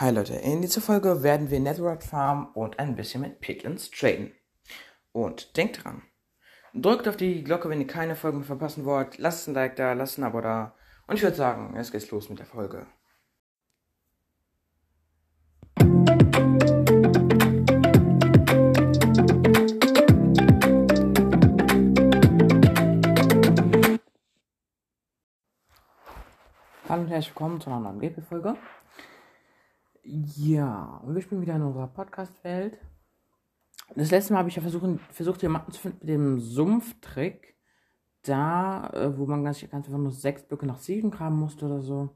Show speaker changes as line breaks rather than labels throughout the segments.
Hi Leute, in dieser Folge werden wir Netherite farmen und ein bisschen mit Piglins traden. Und denkt dran, drückt auf die Glocke, wenn ihr keine Folgen mehr verpassen wollt, lasst ein Like da, lasst ein Abo da und ich würde sagen, es geht los mit der Folge. Hallo und herzlich willkommen zu einer neuen Gameplay-Folge. Ja, wir spielen wieder in unserer Podcast-Welt. Das letzte Mal habe ich ja versucht, versucht jemanden zu finden mit dem Sumpftrick. Da, äh, wo man ganz, ganz einfach nur sechs Blöcke nach Siegen graben musste oder so.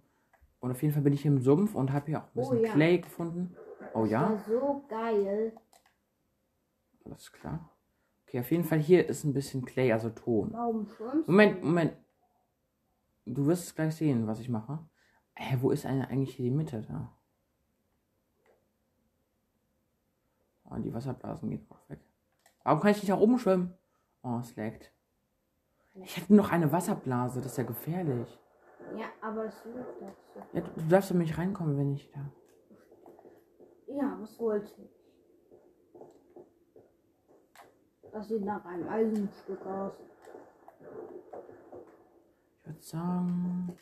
Und auf jeden Fall bin ich im Sumpf und habe hier auch ein bisschen
Oh ja.
Clay gefunden. Oh ja,
Das war so geil.
alles klar. Okay, auf jeden Fall hier ist ein bisschen Clay, also Ton.
Warum schwimmst
Moment? Moment. Du wirst es gleich sehen, was ich mache. Hä, wo ist eigentlich hier die Mitte da? Oh, die Wasserblasen gehen auch weg. Warum kann ich nicht nach oben schwimmen? Oh, es laggt. Ich hätte noch eine Wasserblase, das ist ja gefährlich.
Ja, aber es wird doch so.
Ja, du, du darfst nicht reinkommen, wenn ich da.
Ja, was wollte ich? Das sieht nach einem Eisenstück aus.
Ich würde sagen.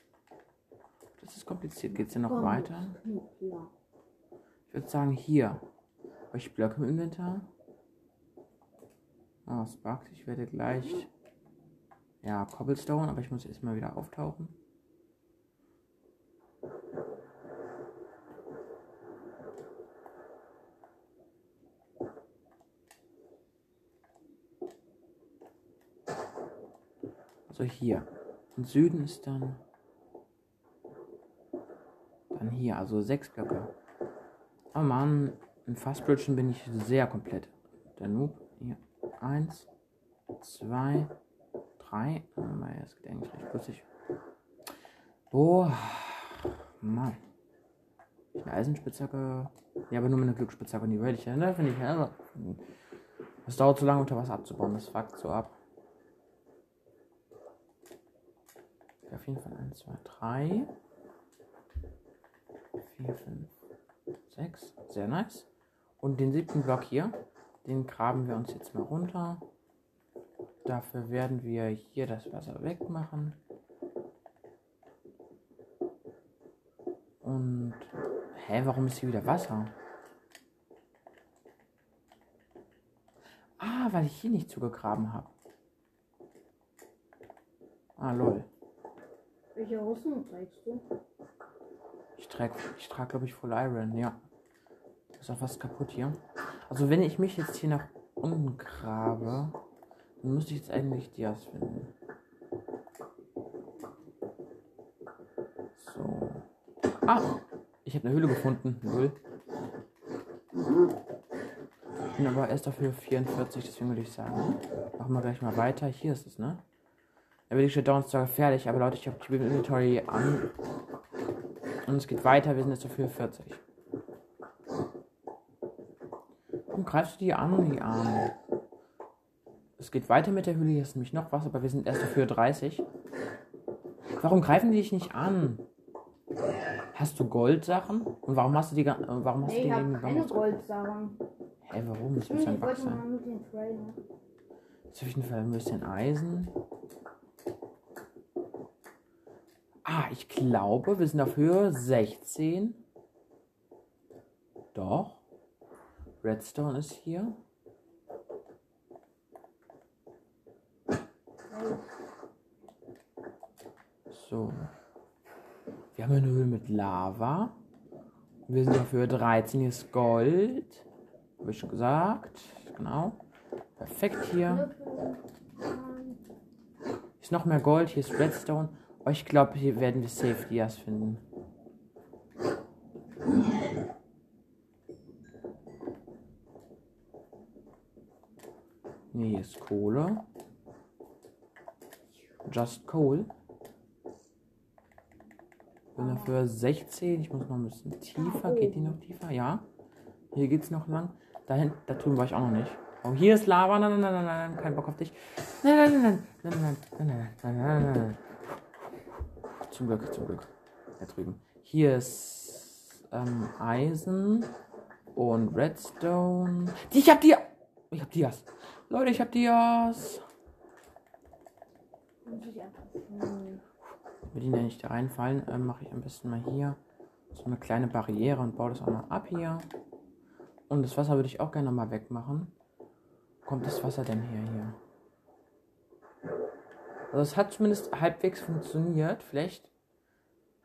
Das ist kompliziert. Geht's hier noch
Komm,
weiter? Ich würde sagen, hier. Habe ich Blöcke im Inventar? Es buggt. Ich werde gleich. Ja, Cobblestone, aber ich muss erstmal wieder auftauchen. Also hier. Im Süden ist dann. Dann hier, also sechs Blöcke. Oh Mann, in Fastbridgen bin ich sehr komplett. Der Noob. Hier. Eins, zwei, drei. Mein, das geht eigentlich recht putzig. Boah. Mann. Ich eine Eisenspitzhacke. Ja, aber nur mit einer Glücksspitzhacke und die will ich ja. Ne? Finde ich ja. Das dauert zu lange unter Wasser abzubauen. Das fuckt so ab. Okay, auf jeden Fall 1, 2, 3. 4, 5, 6. Sehr nice. Und den siebten Block hier, den graben wir uns jetzt mal runter. Dafür werden wir hier das Wasser wegmachen. Und. Hä, warum ist hier wieder Wasser? Ah, weil ich hier nicht zugegraben habe. Ah, lol.
Welche Rüstung trägst du?
Ich trage, ich trage glaube ich, Full Iron, ja. Ist auch fast kaputt hier. Also wenn ich mich jetzt hier nach unten grabe, dann müsste ich jetzt eigentlich Dias finden. So. Ah! Ich habe eine Höhle gefunden. Null. Ich bin aber erst dafür 44, deswegen würde ich sagen. Machen wir gleich mal weiter. Hier ist es, ne? Da bin ich schon dauernd zwar fertig, aber Leute, ich habe die Inventory an. Und es geht weiter, wir sind jetzt dafür 40. Warum greifst du die an, die Arme? Es geht weiter mit der Höhle, hier ist nämlich noch was, aber wir sind erst dafür 30. Warum greifen die dich nicht an? Hast du Goldsachen? Und warum hast du die, äh, warum hast
Nee,
du die
ich
dem
keine Goldsachen.
Hä, warum? Das muss ein
Ich
Bug sein. Jetzt Fall ein bisschen Eisen. Ah, ich glaube, wir sind auf Höhe 16. Doch. Redstone ist hier. So. Wir haben eine Höhle mit Lava. Wir sind auf Höhe 13. Hier ist Gold. Habe ich schon gesagt. Genau. Perfekt hier. Ist noch mehr Gold. Hier ist Redstone. Oh, ich glaube, hier werden wir safe Dias finden. Nee, hier ist Kohle. Just Coal. Bin dafür 16. Ich muss noch ein bisschen tiefer. Geht die noch tiefer? Ja. Hier geht's noch lang. Da hinten, da drüben war ich auch noch nicht. Oh, hier ist Lava. Nein, nein, nein, nein, nein, kein Bock auf dich. Nein, nein, nein, nein, nein, nein, nein, nein, nein, nein, nein. Zum Glück, zum Glück. Da drüben. Hier ist ähm, Eisen und Redstone. Ich hab die. Ich hab Dias. Leute, ich hab
einfach. Hm.
Will die nicht reinfallen, ähm, mache ich am besten mal hier so eine kleine Barriere und baue das auch mal ab hier. Und das Wasser würde ich auch gerne mal wegmachen. Kommt das Wasser denn her hier? Also es hat zumindest halbwegs funktioniert. Vielleicht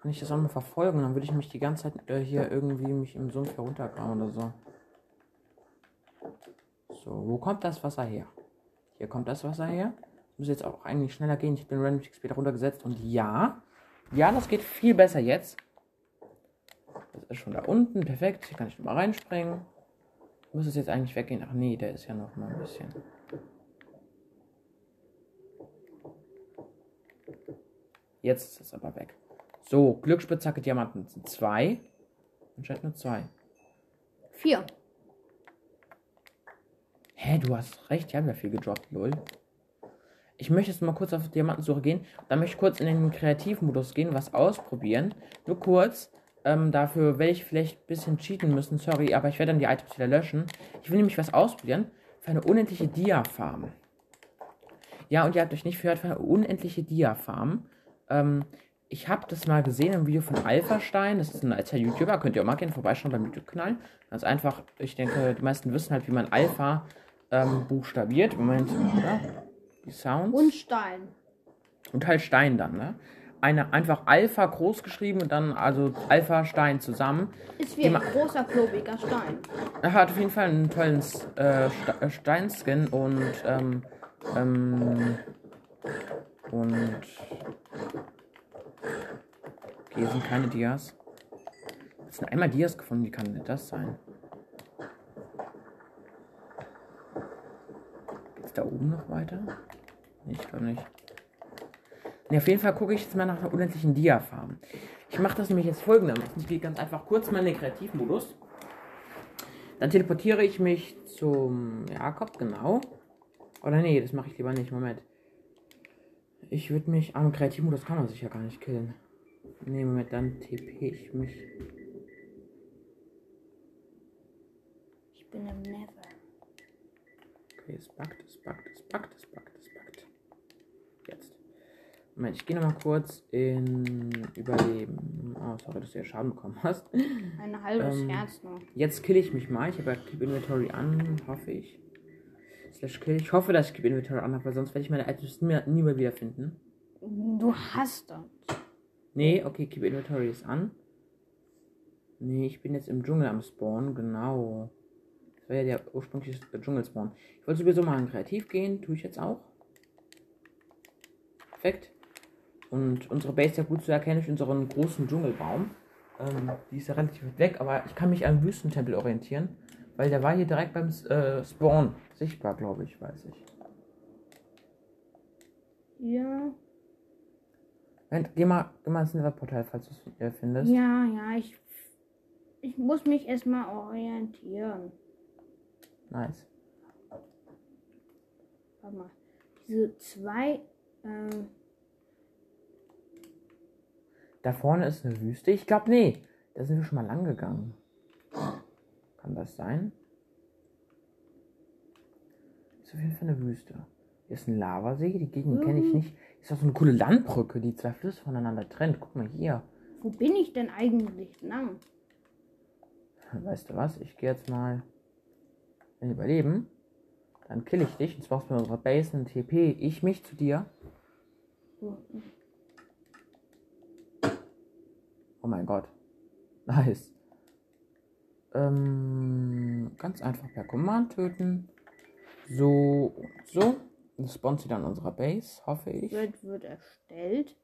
kann ich das auch mal verfolgen. Dann würde ich mich die ganze Zeit äh, hier irgendwie mich im Sumpf heruntergraben oder so. So, wo kommt das Wasser her? Hier kommt das Wasser her. Muss jetzt auch eigentlich schneller gehen. Ich habe den Random später runtergesetzt und ja, ja, das geht viel besser jetzt. Das ist schon da unten, perfekt. Hier kann ich mal reinspringen. Muss es jetzt eigentlich weggehen? Ach nee, der ist ja noch mal ein bisschen. Jetzt ist es aber weg. So, Glücksspitzhacke Diamanten sind zwei. Anscheinend nur zwei.
Vier.
Hä, du hast recht, die haben ja viel gedroppt, lol. Ich möchte jetzt mal kurz auf Diamantensuche gehen. Dann möchte ich kurz in den Kreativmodus gehen, was ausprobieren. Nur kurz. Ähm, dafür werde ich vielleicht ein bisschen cheaten müssen, sorry, aber ich werde dann die Items wieder löschen. Ich will nämlich was ausprobieren für eine unendliche Dia-Farm. Ja, und ihr habt euch nicht gehört, für eine unendliche Dia-Farm. Ähm, ich habe das mal gesehen im Video von Alpha-Stein. Das ist ein alter YouTuber. Könnt ihr auch mal gerne vorbeischauen beim YouTube-Kanal. Ganz einfach. Ich denke, die meisten wissen halt, wie man Alpha ähm, buchstabiert. Moment, oder? Die Sounds.
Und Stein.
Und halt Stein dann, ne? Eine einfach Alpha groß geschrieben und dann also Alpha Stein zusammen.
Ist wie ein großer, klobiger Stein.
Er hat auf jeden Fall einen tollen äh, äh, Steinskin und ähm, ähm, und hier sind keine Dias. Es sind einmal Dias gefunden, wie kann das sein? Da oben noch weiter? Nee, ich glaube nicht. Nee, auf jeden Fall gucke ich jetzt mal nach einer unendlichen Dia-Farm. Ich mache das nämlich jetzt folgendermaßen. Ich gehe ganz einfach kurz mal in den Kreativmodus. Dann teleportiere ich mich zum Jakob, genau. Oder nee, das mache ich lieber nicht. Moment. Ich würde mich. Am Kreativmodus kann man sich ja gar nicht killen. Nee, Moment, dann TP ich mich.
Ich bin im.
Okay, es buggt, es buggt, es buggt, es buggt, es buggt. Jetzt. Moment, ich gehe nochmal kurz in Überleben. Oh, sorry, dass du ja Schaden bekommen hast.
Ein halbes
Ähm,
Herz noch.
Jetzt kill ich mich mal. Ich habe ja Keep Inventory an, hoffe ich. Slash kill. Ich hoffe, dass ich Keep Inventory an habe, weil sonst werde ich meine Items nie mehr, nie mehr wiederfinden.
Du hast das.
Nee, okay, Keep Inventory ist an. Nee, ich bin jetzt im Dschungel am Spawn, genau. Das war ja der ursprüngliche Dschungelspawn. Ich wollte sowieso mal in Kreativ gehen, tue ich jetzt auch. Perfekt. Und unsere Base ist ja gut zu erkennen durch unseren großen Dschungelbaum. Ähm, die ist ja relativ weit weg, aber ich kann mich am Wüstentempel orientieren, weil der war hier direkt beim äh, Spawn sichtbar, glaube ich, weiß ich.
Ja.
Moment, Geh mal, geh mal ins Netherportal, falls du es äh, findest.
Ja, ja, ich. Ich muss mich erstmal orientieren.
Nice.
Warte mal. Diese zwei. Ähm,
Da vorne ist eine Wüste. Ich glaube, nee. Da sind wir schon mal lang gegangen. Kann das sein? Ist auf jeden Fall eine Wüste. Hier ist ein Lavasee. Die Gegend kenne ich
Mhm.
nicht. Ist auch so eine coole Landbrücke, die zwei Flüsse voneinander trennt. Guck mal hier.
wo bin ich denn eigentlich lang?
Weißt du was? Ich gehe jetzt mal in Überleben. Dann kill ich dich. Und zwar bei unserer Base ein TP. Ich mich zu dir. Oh mein Gott. Nice. Ähm, ganz einfach per Command töten. So und so. Dann spawnt sie dann in unserer Base, hoffe ich.
Wird, wird erstellt.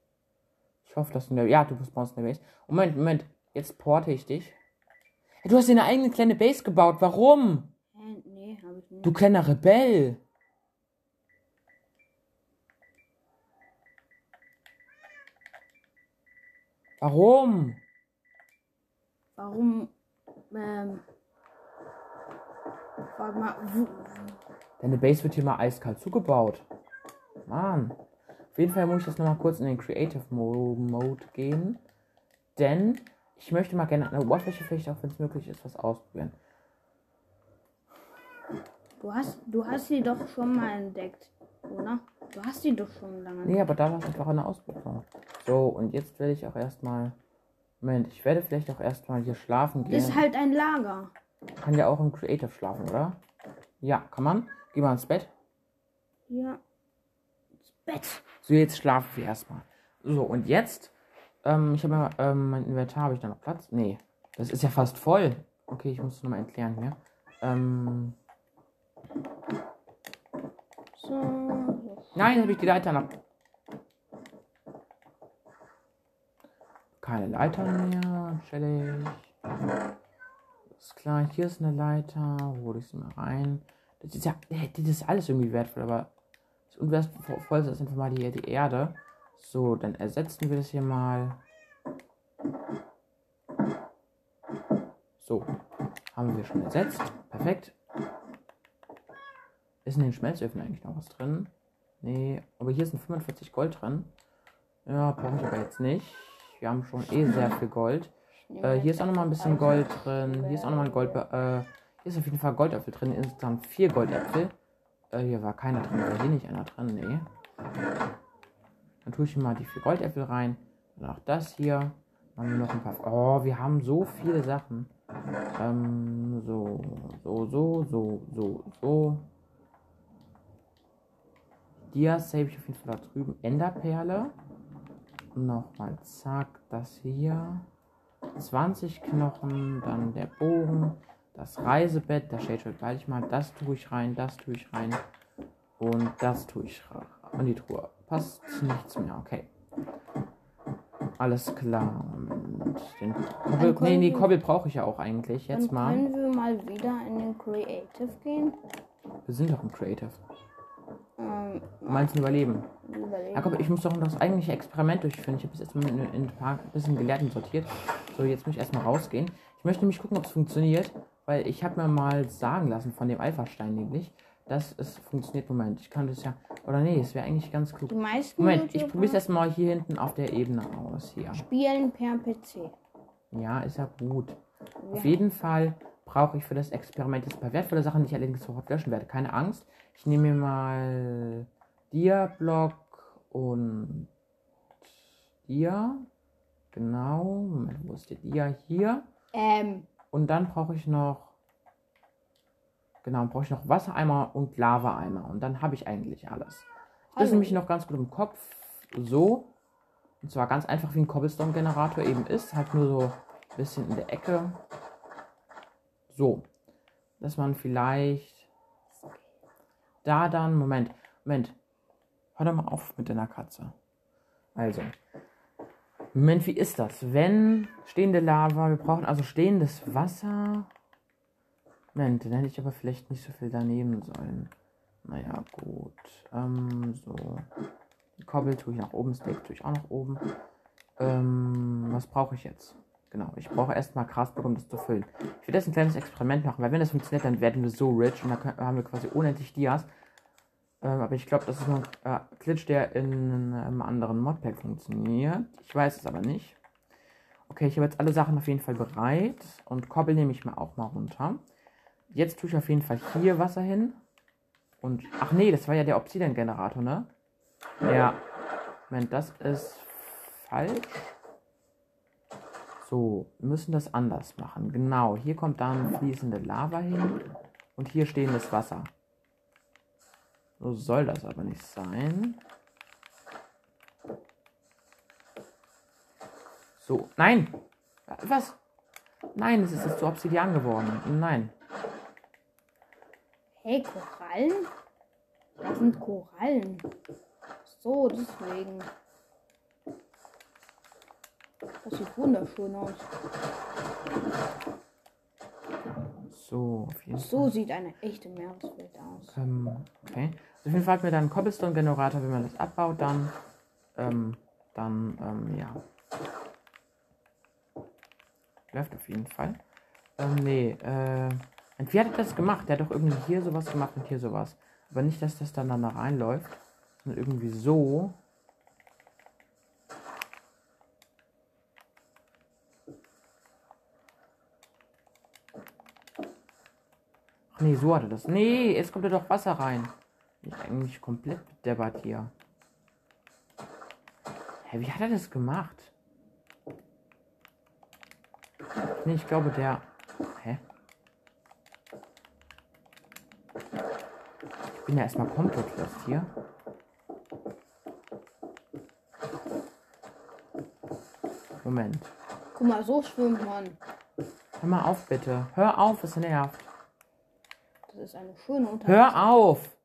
Ich hoffe, dass du in der. Ja, du spawnst in der Base. Moment, Moment. Jetzt porte ich dich. Du hast dir eine eigene kleine Base gebaut. Warum?
Hä? Nee, habe ich nicht.
Du kleiner Rebell. Warum?
Warum? Ähm. Warte mal.
Deine Base wird hier mal eiskalt zugebaut. Mann. Auf jeden Fall muss ich jetzt nochmal kurz in den Creative Mo Mode gehen. Denn Ich möchte mal gerne an der Oberfläche vielleicht auch, wenn es möglich ist, was ausprobieren.
Du hast, du hast sie doch schon mal entdeckt, oder? Du hast sie doch schon lange.
Nee, aber da war es einfach eine Ausprobieren. So, und jetzt werde ich auch erstmal. Moment, ich werde vielleicht auch erstmal hier schlafen gehen.
Ist halt ein Lager.
Kann ja auch im Creative schlafen, oder? Ja, kann man. Geh mal ins Bett.
Ja. Das Bett.
So, jetzt schlafen wir erstmal. So, und jetzt. Ähm, ich habe ja, ähm, mein Inventar, habe ich da noch Platz? Nee. Das ist ja fast voll. Okay, ich muss es nochmal erklären hier. Ähm,
So.
nein, habe ich die Leiter noch. Keine Leiter mehr. Chillig. Ist klar, hier ist eine Leiter. Hole ich sie mal rein. Das ist ja, das ist alles irgendwie wertvoll, aber das Unwertvollste ist einfach mal die, die Erde. So, dann ersetzen wir das hier mal. So, haben wir schon ersetzt. Perfekt. Ist in den Schmelzöfen eigentlich noch was drin? Nee, aber hier sind 45 Gold drin. Ja, brauche ich aber jetzt nicht. Wir haben schon eh sehr viel Gold. Äh, hier ist auch nochmal ein bisschen Gold drin. Hier ist auch nochmal ein Gold. Äh, hier ist auf jeden Fall Goldäpfel drin. Insgesamt vier Goldäpfel. Äh, hier war keiner drin. War hier nicht einer drin? Nee. Dann tue ich hier mal die vier Goldäpfel rein. Dann auch das hier. Dann haben wir noch ein paar. Oh, wir haben so viele Sachen. Ähm, so, so, so, so, so, so. Dias save ich auf jeden Fall da drüben. Enderperle. Nochmal, zack, das hier. 20 Knochen, dann der Bogen, das Reisebett, das Shade behalte ich mal, das tue ich rein, das tue ich rein und das tue ich rein. Und die Truhe. Passt nichts mehr, okay. Alles klar. Und den Kobbel, nee, die
können-
Kobbel brauche ich ja auch eigentlich. Jetzt mal.
können wir mal wieder in den Creative gehen.
Wir sind doch im Creative.
Ähm,
Du meinst ein Überleben?
überlegen.
Jakob, ich muss doch das eigentliche Experiment durchführen. Ich habe es jetzt mal in, in ein paar bisschen Gelehrten sortiert. So, jetzt muss ich erstmal rausgehen. Ich möchte nämlich gucken, ob es funktioniert, weil ich habe mir mal sagen lassen von dem Alpha-Stein nämlich, dass es funktioniert. Moment, ich kann das ja. Oder nee, es wäre eigentlich ganz klug.
Die meisten
Moment, ich probiere es erstmal hier hinten auf der Ebene aus. Hier.
spielen per PC.
Ja, ist ja gut. Auf
Wir-
jeden Fall brauche ich für das Experiment jetzt ein paar wertvolle Sachen, die ich allerdings sofort löschen werde. Keine Angst. Ich nehme mir mal Dia-Block und Dia. Genau. Moment, wo ist der Dia? Hier.
Ähm,
Und dann brauche ich noch. Genau, brauche ich noch Wassereimer und Lavaeimer. Und dann habe ich eigentlich alles. Das ist nämlich noch ganz gut im Kopf. So. Und zwar ganz einfach wie ein Cobblestone-Generator eben ist. Halt nur so ein bisschen in der Ecke. So. Dass man vielleicht da dann. Moment, Moment. Hör doch mal auf mit deiner Katze. Also. Moment, wie ist das? Wenn stehende Lava, wir brauchen also stehendes Wasser. Moment, dann hätte ich aber vielleicht nicht so viel daneben sollen. Naja, gut. Ähm, so. Die Kobbel tue ich nach oben, Steak tue ich auch nach oben. Ähm, was brauche ich jetzt? Genau, ich brauche erstmal Grasblock, um das zu füllen. Ich will jetzt ein kleines Experiment machen, weil wenn das funktioniert, dann werden wir so rich und dann haben wir quasi unendlich Dias. Ähm, aber ich glaube, das ist nur ein äh, Glitch, der in einem anderen Modpack funktioniert. Ich weiß es aber nicht. Okay, ich habe jetzt alle Sachen auf jeden Fall bereit. Und Kobbel nehme ich mir auch mal runter. Jetzt tue ich auf jeden Fall hier Wasser hin. Und, ach nee, das war ja der Obsidian-Generator, ne? Ja. Moment, das ist falsch. So, wir müssen das anders machen. Genau, hier kommt dann fließende Lava hin. Und hier stehendes Wasser. So soll das aber nicht sein. So, nein! Was? Nein, es ist jetzt zu Obsidian geworden. Nein.
hey, Korallen? Das sind Korallen. So, deswegen. Das sieht wunderschön aus.
So, auf jeden
So sieht eine echte Meereswelt aus.
Ähm, okay. Auf jeden Fall hat mir dann einen Cobblestone-Generator, wenn man das abbaut, dann, ähm, dann, ähm, ja. Läuft auf jeden Fall. Ähm, nee, äh, und wie hat er das gemacht? Der hat doch irgendwie hier sowas gemacht und hier sowas. Aber nicht, dass das dann da reinläuft, sondern irgendwie so. Ach nee, so hat er das. Nee, jetzt kommt da doch Wasser rein. Ich eigentlich komplett debatt hier. Hä, wie hat er das gemacht? Nee, ich glaube der. Hä? Ich bin ja erstmal komplett lost hier. Moment.
Guck mal, so schwimmt man.
Hör mal auf, bitte. Hör auf, es nervt.
Das ist eine schöne Unterhaltung.
Hör auf!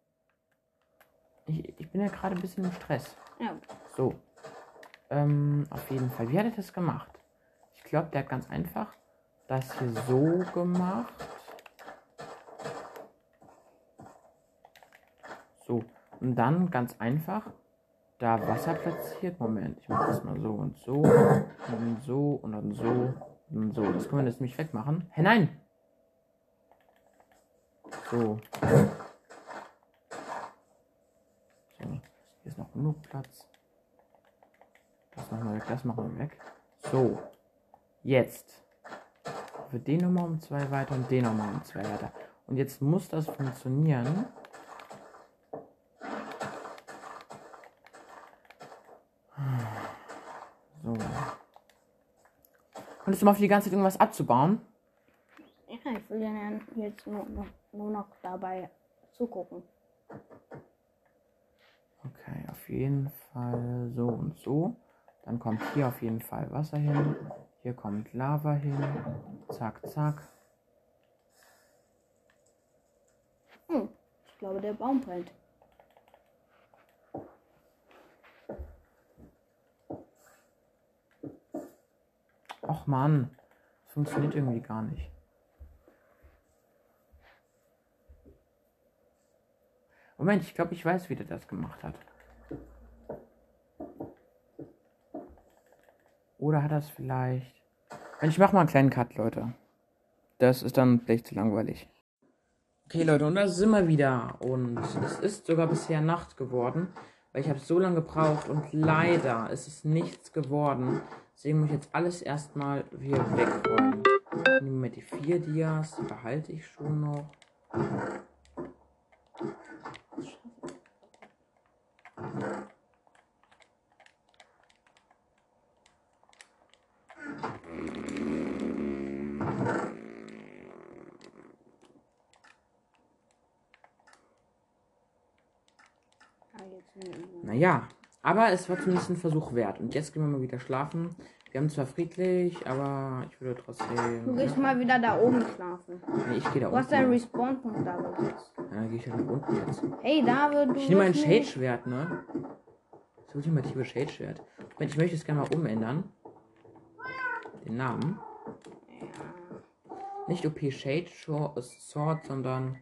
Bin ja gerade ein bisschen im Stress.
Ja,
So. Ähm, auf jeden Fall. Wie hat er das gemacht? Ich glaube, der hat ganz einfach das hier so gemacht. So. Und dann ganz einfach da Wasser platziert. Moment, ich mache das mal so und so. Und dann so und dann so und so. Das können wir jetzt nicht wegmachen. Hä, nein! So. So. Hier ist noch genug Platz. Das machen wir weg, das machen wir weg. So. Jetzt. Für den nochmal um zwei weiter und den nochmal um zwei weiter. Und jetzt muss das funktionieren. So. Konntest du mal für die ganze Zeit irgendwas abzubauen?
ja ich will ja jetzt nur, nur noch dabei zugucken.
Okay, auf jeden Fall so und so. Dann kommt hier auf jeden Fall Wasser hin. Hier kommt Lava hin. Zack, zack.
Hm, ich glaube, der Baum brennt.
Och Mann, das funktioniert irgendwie gar nicht. Moment, ich glaube, ich weiß, wie der das gemacht hat. Oder hat es vielleicht. Ich mache mal einen kleinen Cut, Leute. Das ist dann vielleicht zu langweilig. Okay, Leute, und da sind wir wieder. Und es ist sogar bisher Nacht geworden, weil ich habe so lange gebraucht und leider ist es nichts geworden. Deswegen muss ich jetzt alles erstmal wieder wegräumen. Ich nehme mir die vier Dias, die behalte ich schon noch.
Ah, jetzt nehmen wir-
Naja, aber es war zumindest ein Versuch wert. Und jetzt gehen wir mal wieder schlafen. Wir haben zwar friedlich, aber ich würde
Du
trotzdem.
gehst mal wieder da oben schlafen.
Nee, ich gehe da
Du hast deinen. Respawn-Punkt da gesetzt.
Ja, dann gehe ich halt nach unten jetzt.
Hey, David, du
Ich nehme ein
wirst nicht-
Shade-Schwert, ne? Das ultimative Shade-Schwert. Moment, Ich möchte es gerne mal umändern. Den Namen. Nicht OP Shade Sword, sondern.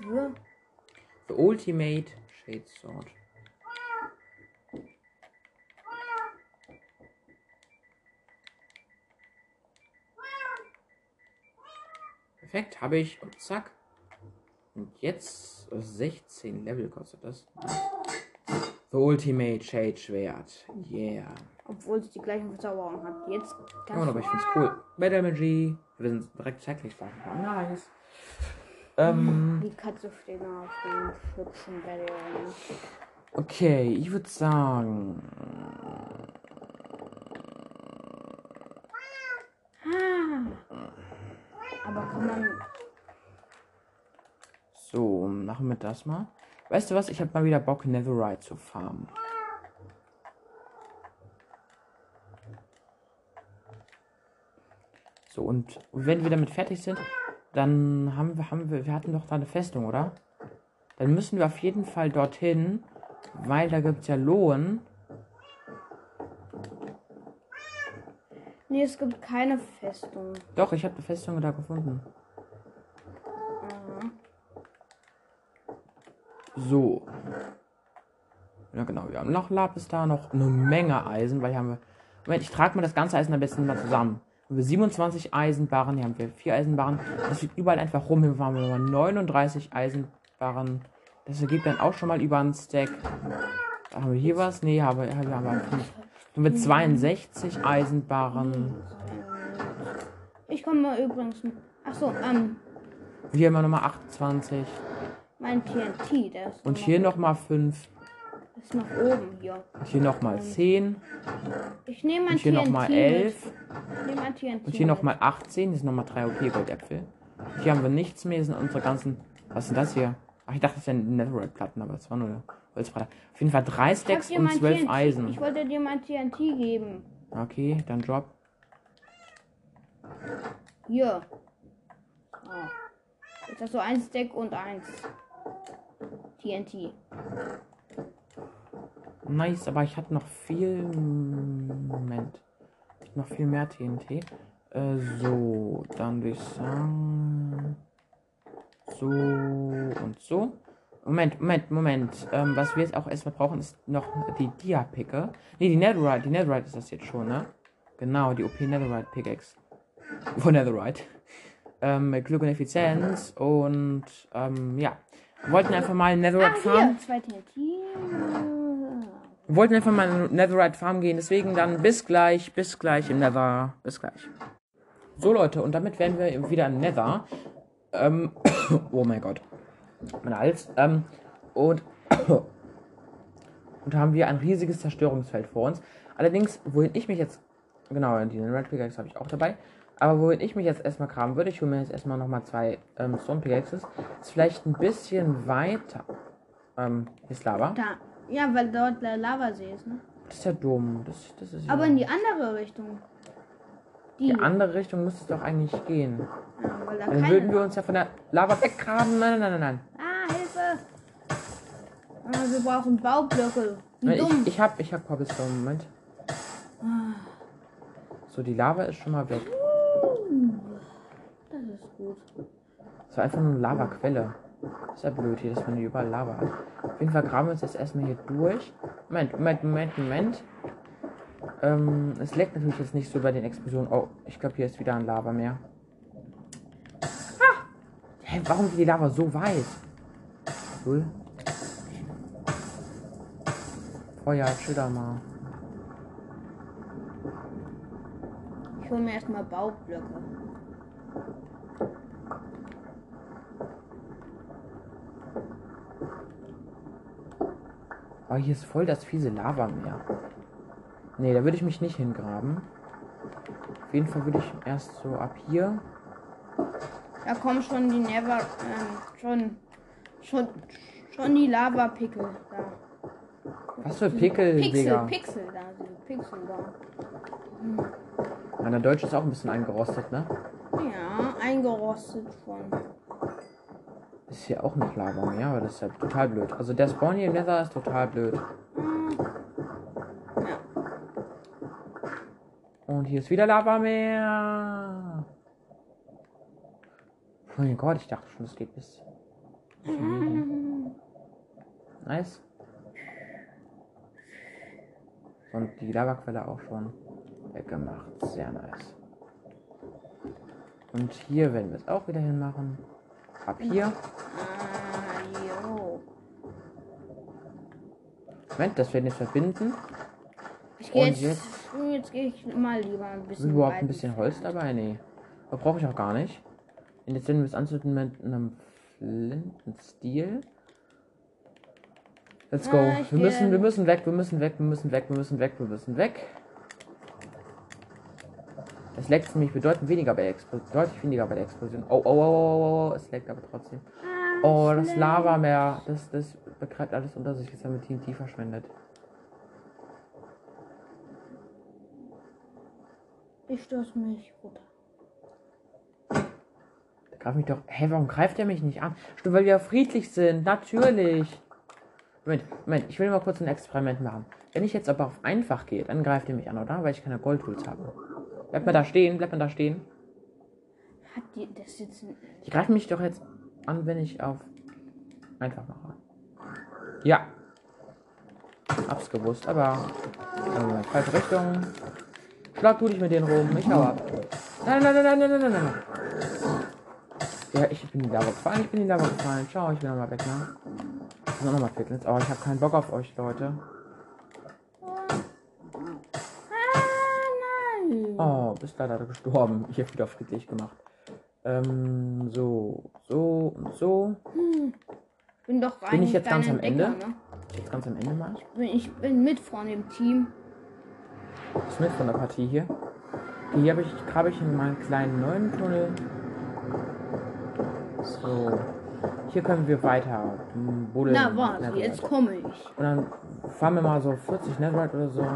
Ja.
The Ultimate Shade Sword. Perfekt, habe ich. Und zack. Und jetzt äh, 16 Level kostet das. The Ultimate Shade Schwert. Yeah.
Obwohl es die gleichen Verzauberungen hat. Jetzt
Oh,
kannst
aber ich find's cool. Better Magie. Wir sind direkt zeitlich fahren. Nice. Ähm,
Die Katze steht noch auf dem hübschen Bett.
okay, ich würde sagen.
Ah. Aber kann man.
So, machen wir das mal. Weißt du was? Ich habe mal wieder Bock, Netherite zu farmen. So, und wenn wir damit fertig sind, dann haben wir, haben wir, wir hatten doch da eine Festung, oder? Dann müssen wir auf jeden Fall dorthin, weil da gibt es ja Lohn.
Nee, es gibt keine Festung.
Doch, ich habe eine Festung da gefunden.
Aha.
So. Ja, genau. Wir haben noch Lapis da, noch eine Menge Eisen, weil hier haben wir. Moment, ich trage mal das ganze Eisen am besten mal zusammen. Haben wir 27 Eisenbarren, hier haben wir 4 Eisenbarren. Das liegt überall einfach rum. Hier haben wir mal 39 Eisenbarren. Das ergibt dann auch schon mal über einen Stack. Haben wir hier was? Nee, haben wir, haben wir aber fünf. Haben wir 62 Eisenbarren.
Ich komme übrigens. Achso, ähm,
Hier haben wir nochmal 28.
mein TNT, der ist
Und hier nochmal 5.
ist noch oben hier.
Und hier nochmal 10.
Ich nehme mein
Und hier nochmal
mit.
11.
Ich nehme mein TNT.
Und hier nochmal 18. Hier sind nochmal 3 OP-Goldäpfel. Hier haben wir nichts mehr. Hier sind unsere ganzen. Was sind das hier? Ach, ich dachte, das wären Netherite-Platten, aber das war nur Holzbretter. Auf jeden Fall 3
Ich hab
Stacks und
mein
12
TNT
Eisen.
Ich wollte dir mein TNT geben.
Okay, dann drop.
Hier. Oh. Jetzt hast du ein Stack und eins. TNT.
Nice, aber ich hatte noch viel. Moment. Noch viel mehr TNT. Äh, so, dann würde ich sagen. So und so. Moment, Moment, Moment. Ähm, was wir jetzt auch erstmal brauchen, ist noch die Dia-Picke. Ne, die Netherite. Die Netherite ist das jetzt schon, ne? Genau, die OP Netherite Pickaxe. Von Netherite. Ähm, mit Glück und Effizienz. Und, ähm, ja. Wir wollten einfach mal Netherite
Ah,
farmen.
hier. Zwei TNT.
Wollten einfach mal in Netherite Farm gehen, deswegen dann bis gleich, bis gleich im Nether. Bis gleich. So Leute, und damit werden wir wieder im Nether. Ähm, oh mein Gott. Mein Hals. Ähm, und, und haben wir ein riesiges Zerstörungsfeld vor uns. Allerdings, wohin ich mich jetzt. Genau, die Red Pickaxe habe ich auch dabei. Aber wohin ich mich jetzt erstmal graben würde, ich hole mir jetzt erstmal nochmal zwei ähm, Stone Pickaxes. Ist vielleicht ein bisschen weiter. Ähm, ist Lava.
Da. Ja, weil dort der Lavasee ist, ne?
Das ist ja dumm. Das, das ist
Aber in die andere Richtung. Die.
die andere Richtung müsste es doch eigentlich gehen.
Ja, da
Dann würden wir uns ja von der Lava weggraben. Nein, nein, nein, nein.
Ah, Hilfe! Ah, wir brauchen Baublöcke. Wie
nein.
dumm.
Ich, ich hab, ich hab Cobblestone. Moment. So, die Lava ist schon mal weg.
Das ist gut.
Das war einfach nur eine Lavaquelle. Ist ja blöd hier, dass man hier überall hat. Auf jeden Fall graben wir uns jetzt erstmal hier durch. Moment, Moment, Moment, Moment. Ähm, es leckt natürlich jetzt nicht so bei den Explosionen. Oh, ich glaube, hier ist wieder ein Lavameer. Ah! Hä, warum geht die Lava so weit? Null. Feuer, chill da mal.
Ich hole mir erstmal Baublöcke.
Oh, hier ist voll das fiese Lavameer. Nee, da würde ich mich nicht hingraben. Auf jeden Fall würde ich erst so ab hier.
Da kommen schon die Never. Ähm, schon. Schon. Schon die Lavapickel da.
Was für Pickel,
Pixel,
Digga.
Pixel da. Pixel da.
Meine Deutsch ist auch ein bisschen eingerostet, ne?
Ja, eingerostet schon.
Ist hier auch noch Lavameer, aber das ist ja total blöd. Also der Spawn hier im Nether ist total blöd.
Ja.
Und hier ist wieder Lavameer. Oh mein Gott, ich dachte schon, es geht bis. Nice. Und die Lavaquelle auch schon weggemacht. Sehr nice. Und hier werden wir es auch wieder hinmachen. Ab hier.
Ah, jo.
Moment, das werden wir jetzt verbinden.
Ich gehe jetzt.
jetzt?
Jetzt gehe ich mal lieber ein
Ist
bisschen.
überhaupt ein bisschen Holz dabei? Nee. Aber brauche ich auch gar nicht. Jetzt werden wir es anzünden mit einem Flintenstiel. Let's go.
Ah,
wir
geh-
müssen, wir müssen weg, wir müssen weg, wir müssen weg, wir müssen weg, wir müssen weg. Es leckt nämlich bedeutend weniger bei der Explosion. Deutlich weniger bei der Explosion. Oh, oh, oh, oh, oh, oh, es leckt aber trotzdem.
Ah,
Oh, das. Lavameer. Das, das begreift alles unter sich. Jetzt haben wir TNT verschwendet.
Ich stoß mich runter.
Der greift mich doch. Hä, warum greift er mich nicht an? Stimmt, weil wir friedlich sind. Natürlich. Moment, Moment, ich will mal kurz ein Experiment machen. Wenn ich jetzt aber auf einfach gehe, dann greift er mich an, oder? Weil ich keine Goldtools habe. Bleibt mal da stehen, bleibt mal da stehen.
Hat die das jetzt.
Die greifen mich doch jetzt an, wenn ich auf einfach mache. Ja. Hab's gewusst, aber. Äh, falsche Richtung. Schlag du dich mit denen rum, ich hau ab. Nein, nein, nein, nein, nein, nein, nein, nein. Ja, ich bin in die Lava gefallen, ich bin in die Lava gefallen. Ciao, ich bin nochmal weg, ne? Ich auch nochmal Pickles. Oh, ich habe keinen Bock auf euch, Leute. Oh, bist leider gestorben. Ich habe wieder friedlich gemacht. Ähm, so, so und so.
Bin doch
Bin ich jetzt ganz
dein
am Ende?
Entdecker, Ne?
Jetzt ganz am Ende mal.
Ich bin mit von dem Team.
Was mit von der Partie hier? Hier habe ich, grabe ich in meinen kleinen neuen Tunnel. So. Hier können wir weiter hm, buddeln.
Na warte, jetzt komme ich.
Und dann fahren wir mal so 40 Netherite oder so.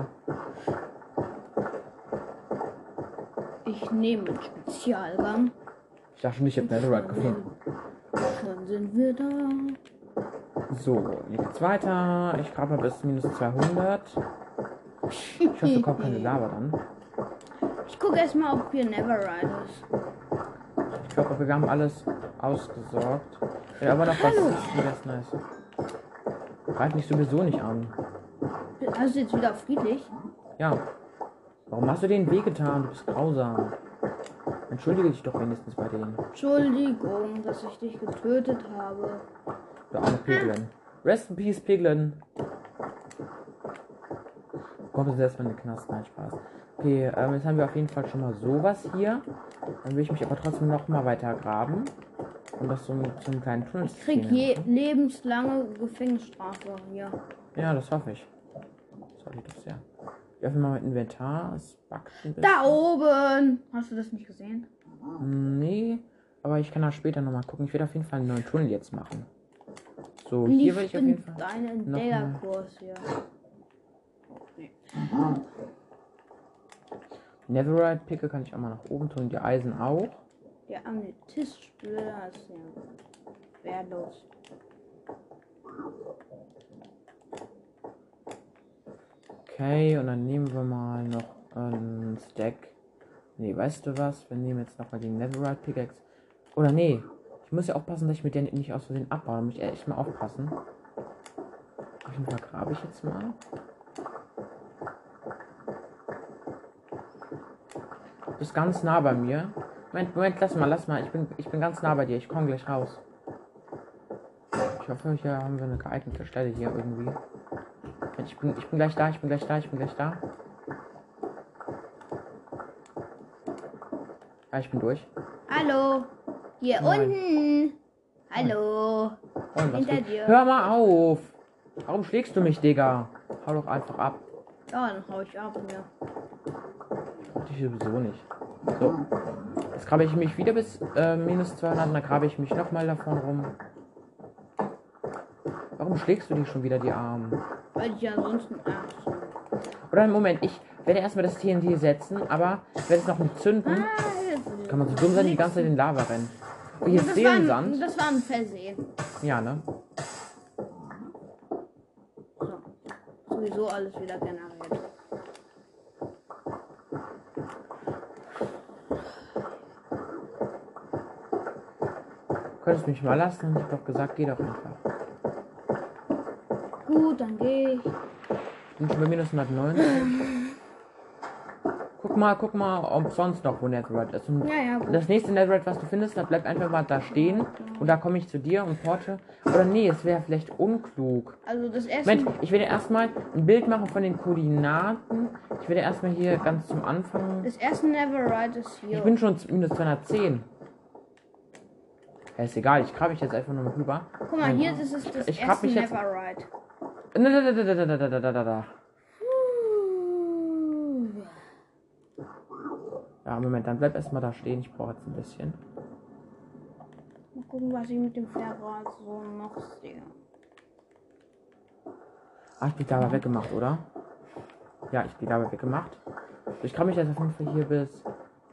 Ich nehme einen Spezialgang.
Ich dachte schon, ich habe Netherite gefunden.
Schon sind wir da.
So, hier geht's weiter. Ich grabe bis minus 200. Ich hoffe, da kommt keine Lava dann.
Ich gucke erstmal, ob hier Neverride ist.
Ich glaube, wir haben alles ausgesorgt. Ja, aber noch was
Hallo.
ist nice. Greif mich sowieso nicht an.
Du jetzt wieder friedlich?
Ja. Warum hast du den Weg getan? Du bist grausam. Entschuldige dich doch wenigstens bei denen.
Entschuldigung, dass ich dich getötet habe.
Du arme Piglin. Rest in Peace, Piglin. Kommt jetzt erstmal in den Knast. Nein, Spaß. Okay, ähm, jetzt haben wir auf jeden Fall schon mal sowas hier. Dann will ich mich aber trotzdem noch mal weiter graben. Und das so zum kleinen Tunnel
Ich krieg je lebenslange Gefängnisstrafe hier.
Ja, das hoffe ich. Das hoffe ich öffne mal mein Inventar. Es backt ein bisschen.
Da oben! Hast du das nicht gesehen?
Nee, aber ich kann da später nochmal gucken. Ich werde auf jeden Fall einen neuen Tunnel jetzt machen. So, hier will ich auf jeden Fall. mal-
Entdeckerkurs hier.
Netherite Picke kann ich auch mal nach oben tun. Die Eisen auch.
Der Amethystsplitter ist ja wertlos.
Okay, und dann nehmen wir mal noch einen Stack. Nee, weißt du was? Wir nehmen jetzt nochmal die Netherite Pickaxe. Oder nee, ich muss ja aufpassen, dass ich mit der nicht aus Versehen abbaue. Da muss ich echt mal aufpassen. Auf jeden Fall grabe ich jetzt mal. Du bist ganz nah bei mir. Moment, Moment, lass mal, lass mal. Ich bin, ich bin ganz nah bei dir. Ich komme gleich raus. Ich hoffe, hier haben wir eine geeignete Stelle hier irgendwie. Ich bin, ich bin gleich da, ich bin gleich da, ich bin gleich da. Ja, ich bin durch.
Hallo! Hier
Moin.
unten! Hallo!
Was
Hinter dir.
Hör mal auf! Warum schlägst du mich, Digga? Hau doch einfach ab.
Ja, dann hau ich ab hier.
Ich brauch dich sowieso nicht. So. Jetzt grabe ich mich wieder bis äh, minus 200, dann grabe ich mich nochmal davon rum. Warum schlägst du dich schon wieder die Arme?
Weil ich ansonsten. Ach so.
Oder Moment, ich werde erstmal das TNT setzen, aber ich werde es noch nicht zünden.
Ah,
Kann man so dumm sein, die ganze Zeit in Lava rennen. Oh, hier ist
das, war ein,
Seelensand.
das war ein Versehen.
Ja, ne?
So. Sowieso alles wieder generiert.
Könntest mich mal lassen? Ich hab doch gesagt, geh doch einfach.
Gut, dann gehe ich.
Ich bin schon bei minus 190. Guck mal, guck mal, ob sonst noch wo Netherite ist. Und
Ja, ja,
das nächste Netherite, was du findest, da bleibt einfach mal da stehen. Und da komme ich zu dir und porte. Oder nee, es wäre vielleicht unklug.
Also das erste.
Moment, ich werde erstmal ein Bild machen von den Koordinaten. Ich werde erstmal hier ganz zum Anfang.
Das erste Neverride ist hier.
Ich bin schon minus 210. Ja, ist egal, ich grabe mich jetzt einfach nur mal rüber.
Guck mal, hier ist es das
Ich
erste
mich jetzt-
Neverride.
Da, da, da, da, da, da, da, da, da, da. Ja, Moment, dann bleib erstmal da stehen. Ich brauche jetzt ein bisschen.
Mal gucken, was ich mit dem Ferrat so noch sehe.
Ah, ich bin die Lava weggemacht, oder? Ja, ich bin die Lava weggemacht. Ich kann mich jetzt auf jeden Fall hier bis,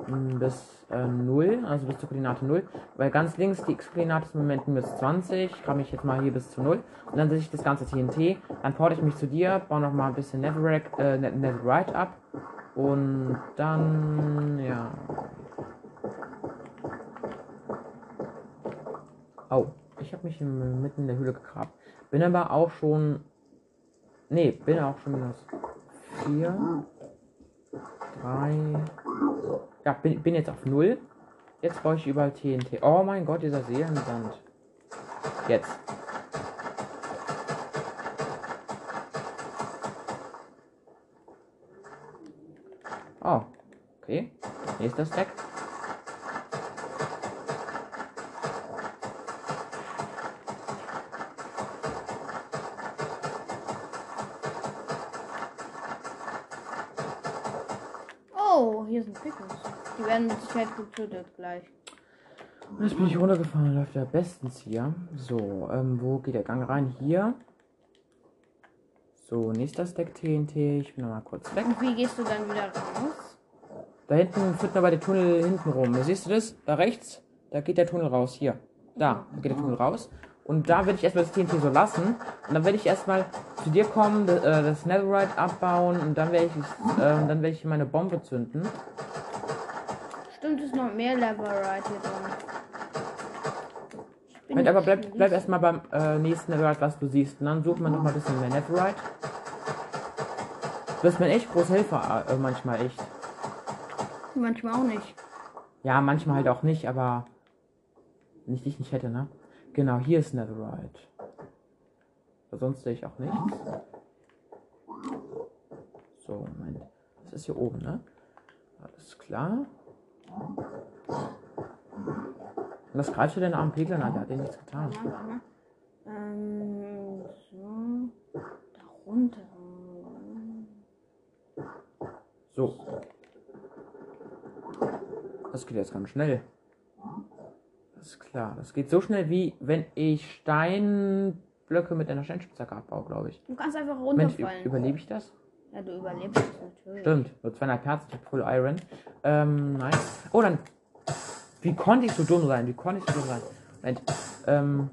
bis äh, 0, also bis zur Koordinate 0. Weil ganz links die X-Koordinate ist im Moment minus 20. Ich kann mich jetzt mal hier bis zu 0. Und dann setze ich das ganze TNT. Dann porte ich mich zu dir, baue noch mal ein bisschen Netherrack, äh, Net- Netherite ab. Und dann, ja. Oh, ich habe mich mitten in der Höhle gegraben. Bin aber auch schon. Nee, bin auch schon minus 4. 3. Ja, bin, bin jetzt auf 0. Jetzt brauche ich überall TNT. Oh mein Gott, dieser Seelensand. Jetzt. Oh. Okay. Nächster Stack.
Werden mit Sicherheit getötet gleich.
Jetzt bin ich runtergefahren, läuft der bestens hier. So, ähm, wo geht der Gang rein? Hier. So, nächster Stack TNT. Ich bin noch mal kurz weg.
Und wie gehst du dann wieder raus?
Da hinten führt man bei der Tunnel hinten rum. Siehst du das? Da rechts, da geht der Tunnel raus. Hier. Da, da geht der Tunnel raus. Und da werde ich erstmal das TNT so lassen. Und dann werde ich erstmal zu dir kommen, das, äh, das Netherite abbauen und dann werde ich, äh, dann werde ich meine Bombe zünden.
Stimmt, es ist noch mehr Leverite hier drin. Ich
aber bleib, bleib erstmal beim äh, nächsten Netherite, was du siehst. Und dann sucht man noch mal ein bisschen mehr Netherite. Du bist mir echt große Hilfe, äh, manchmal echt.
Manchmal auch nicht.
Ja, manchmal halt auch nicht, aber wenn ich dich nicht hätte, ne? Genau, hier ist Netherite. Sonst sehe ich auch nichts. So, Moment. Das ist hier oben, ne? Alles klar. Und was greifst du denn am Pegel an? Der hat dir nichts getan.
Warte mal. Ähm, so. Da runter.
So. Das geht jetzt ganz schnell. Das ist klar. Das geht so schnell wie wenn ich Steinblöcke mit einer Steinspitzhacke abbaue, glaube ich.
Du kannst einfach runterfallen.
überlebe ich das?
Ja, du überlebst es natürlich.
Stimmt. Nur zweieinhalb Herzen, ich hab Full Iron. Ähm, nein. Oh, dann. Wie konnte ich so dumm sein? Wie konnte ich so dumm sein? Moment. Ähm.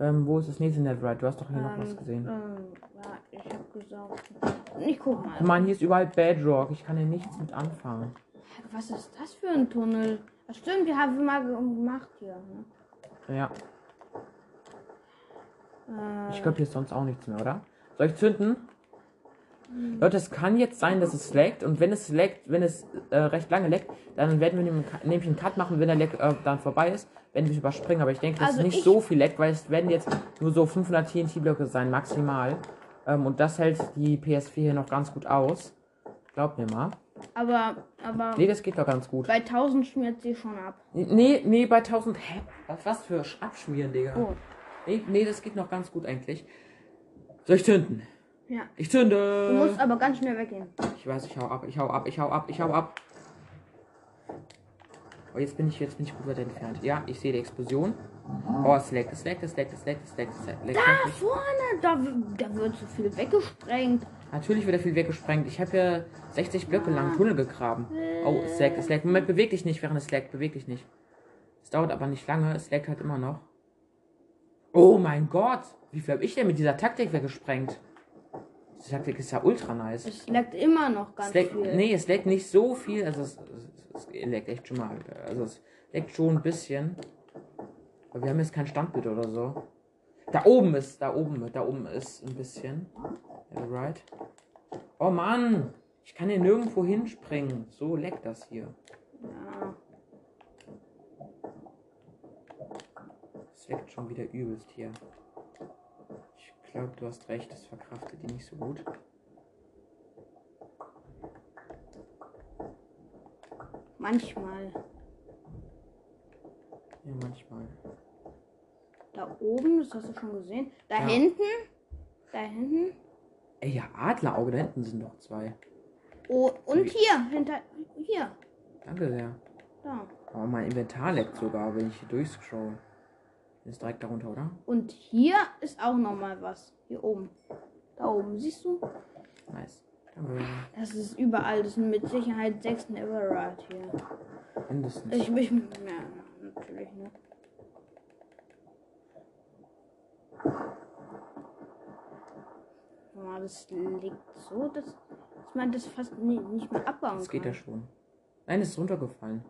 Ähm, wo ist das nächste Netherite? Du hast doch hier noch was gesehen.
Ähm, ja, ich hab gesagt. Ich guck mal.
Mann, hier ist überall Bedrock. Ich kann hier nichts mit anfangen.
Was ist das für ein Tunnel? Das stimmt, die haben wir mal ge- gemacht hier. Ne?
Ja,
Äh,
ich glaube, hier ist sonst auch nichts mehr, oder? Soll ich zünden? Leute, es kann jetzt sein, dass es laggt und wenn es laggt, wenn es äh, recht lange laggt, dann werden wir nämlich einen Cut machen, wenn der Lag äh, dann vorbei ist, wenn wir es überspringen. Aber ich denke, dass
Also
es nicht
ich-
so viel laggt, weil es werden jetzt nur so 500 TNT-Blöcke sein, maximal. Ähm, und das hält die PS4 hier noch ganz gut aus. Glaubt mir mal.
aber, aber
Nee, das geht doch ganz gut.
bei 1000 schmiert sie schon ab.
Nee, nee, bei 1000. Hä? Was, was für Sch- Abschmieren, Digga?
Oh,
Nee, nee, das geht noch ganz gut eigentlich. Soll ich zünden?
ja.
Ich zünde!
Du musst aber ganz schnell weggehen.
Ich weiß, ich hau ab, ich hau ab, ich hau ab, ich hau ab. Oh, jetzt bin ich, jetzt bin ich gut weit entfernt. Ja, ich sehe die Explosion. Oh, es leckt, es leckt, es leckt, es leckt, es leckt, es leckt.
Da vorne, da, da wird so viel weggesprengt.
Natürlich wird da viel weggesprengt. Ich habe ja 60 Blöcke lang Tunnel gegraben. Oh, es leckt, es leckt. Moment, beweg dich nicht, während es leckt, beweg dich nicht. Es dauert aber nicht lange, es leckt halt immer noch. Oh mein Gott, wie viel habe ich denn mit dieser Taktik weggesprengt? Die Taktik ist ja ultra nice.
Es leckt immer noch ganz
Es leckt,
viel.
nee, es leckt nicht so viel. Also es, es, es leckt echt schon mal. Also es leckt schon ein bisschen. Aber wir haben jetzt kein Standbild oder so. Da oben ist, da oben, da oben ist ein bisschen. Ja, right. Oh Mann! Ich kann hier nirgendwo hinspringen. So leckt das hier.
Ja.
Leckt schon wieder übelst hier. Ich glaube, du hast recht, das verkraftet die nicht so gut.
Manchmal.
Ja, manchmal.
Da oben, das hast du schon gesehen. Da
Ja.
hinten. Da hinten.
Ey, ja, Adlerauge, da hinten sind noch zwei.
Oh, und hier, hinter. Hier.
Danke sehr.
Da.
Oh, mein Inventar leckt sogar, wenn ich hier durchscroll. Ist direkt darunter, oder?
Und hier ist auch noch mal was. Hier oben. Da oben, siehst du?
Nice.
Das ist überall. Das sind mit Sicherheit sechs Neverrad hier.
Mindestens.
Ich, ich, ja, natürlich, ne? Oh, das liegt so, dass, dass man das fast nie, nicht mehr abbauen
Das
kann.
geht ja schon. Nein, es ist runtergefallen.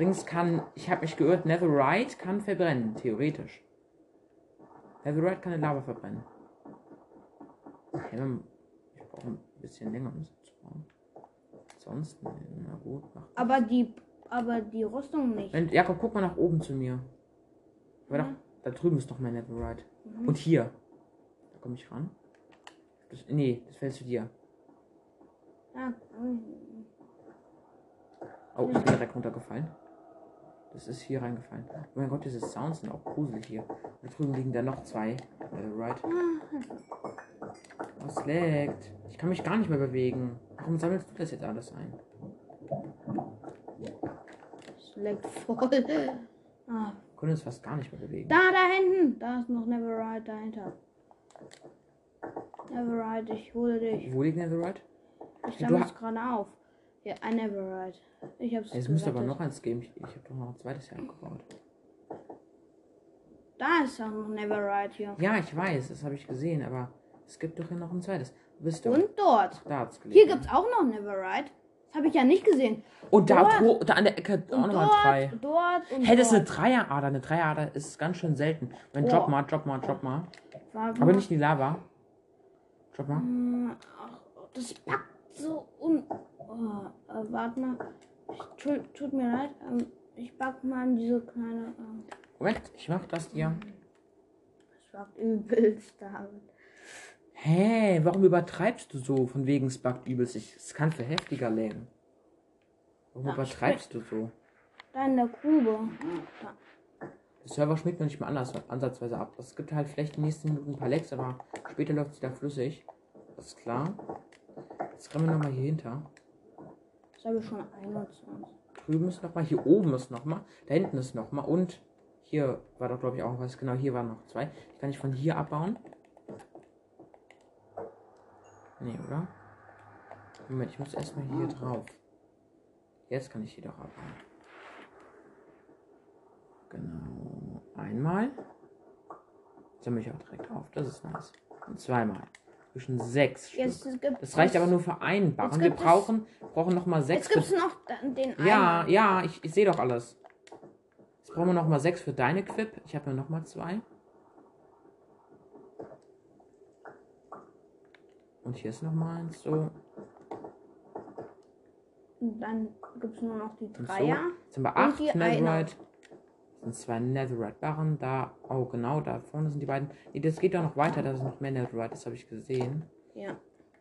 Übrigens kann, ich habe mich geirrt, Netherite kann verbrennen, theoretisch. Netherite kann in Lava verbrennen. Ich brauche ein bisschen länger, um es zu bauen. Ansonsten, na gut.
Aber die, aber die Rüstung nicht.
Wenn, Jakob, guck mal nach oben zu mir. Aber
Ja.
doch, da drüben ist doch mein Netherite.
Mhm.
Und hier. Da komme ich ran. Das, nee, das fällt zu dir.
Ja,
Oh, ich bin direkt runtergefallen. Das ist hier reingefallen. Oh mein Gott, diese Sounds sind auch gruselig hier. Da drüben liegen da noch zwei. Äh, right. Was leckt? Ich kann mich gar nicht mehr bewegen. Warum sammelst du das jetzt alles ein?
es leckt voll. Ah,
Können uns fast gar nicht mehr bewegen.
da, da hinten. Da ist noch Neverride dahinter. Neverride, ich hole dich.
Wo liegt Netherite?
Ich sammle es gerade auf. Ja, ein Neverride. Ich hab's
Es müsste aber noch eins geben. Ich, ich habe doch noch ein zweites hier abgebaut.
Da ist auch noch Neverride hier.
Ja, ich weiß, das habe ich gesehen, aber es gibt doch hier noch ein zweites. Du bist doch
Und dort.
da hat's gelegen.
Hier gibt's auch noch Neverride. Das habe ich ja nicht gesehen.
Und da,
dort.
ho- da an der Ecke auch nochmal drei.
dort und
Hey, das ist eine. Dreierader. Eine Dreierader ist ganz schön selten. Wenn
Oh.
drop mal, drop mal, drop mal.
Warte
Aber
mal.
nicht in die Lava. Drop mal.
Hm, Ach, das packt so un... Oh, äh, warte mal. Ich, tut, tut mir leid. Ähm, ich pack mal in diese kleine... Ähm,
Moment, ich mach das dir.
das packt übelst, David.
Hä, warum übertreibst du so von wegen es buggt übelst? Ich- Es kann für heftiger lägen. Warum
Ja,
übertreibst du so?
Da in der Grube. Da.
Der Server schmeckt noch nicht mal anders, ansatzweise ab. Es gibt halt vielleicht in den nächsten Minuten ein paar Lecks, aber später läuft es wieder flüssig. Das ist klar. Jetzt rennen wir nochmal hier hinter.
Das habe ich schon 21.
Drüben ist nochmal, hier oben ist nochmal, da hinten ist nochmal und hier war doch glaube ich auch was. Genau, hier waren noch zwei. Die kann ich von hier abbauen. Nee, oder? Moment, ich muss erstmal hier drauf. Jetzt kann ich hier doch abbauen. Genau. Einmal. Sammle ich auch direkt auf. Das ist nice. Und zweimal. Zwischen sechs
Jetzt
Stück.
gibt
Das reicht aber nur für einen Barren. Wir
gibt es-
brauchen, brauchen nochmal sechs.
Jetzt gibt's noch den
ja,
einen.
ja, ich, ich sehe doch alles. Jetzt brauchen wir noch mal sechs für deine Quip. Ich habe ja noch mal zwei. Und hier ist noch mal eins. So.
Und dann gibt's nur noch die
Und so.
Dreier.
Jetzt haben wir
Und
acht. Netherite. Sind zwei Netherite Barren. Da, oh genau, da vorne sind die beiden. Nee, das geht doch noch weiter. Da sind noch mehr Netherite. Das habe ich gesehen.
Ja.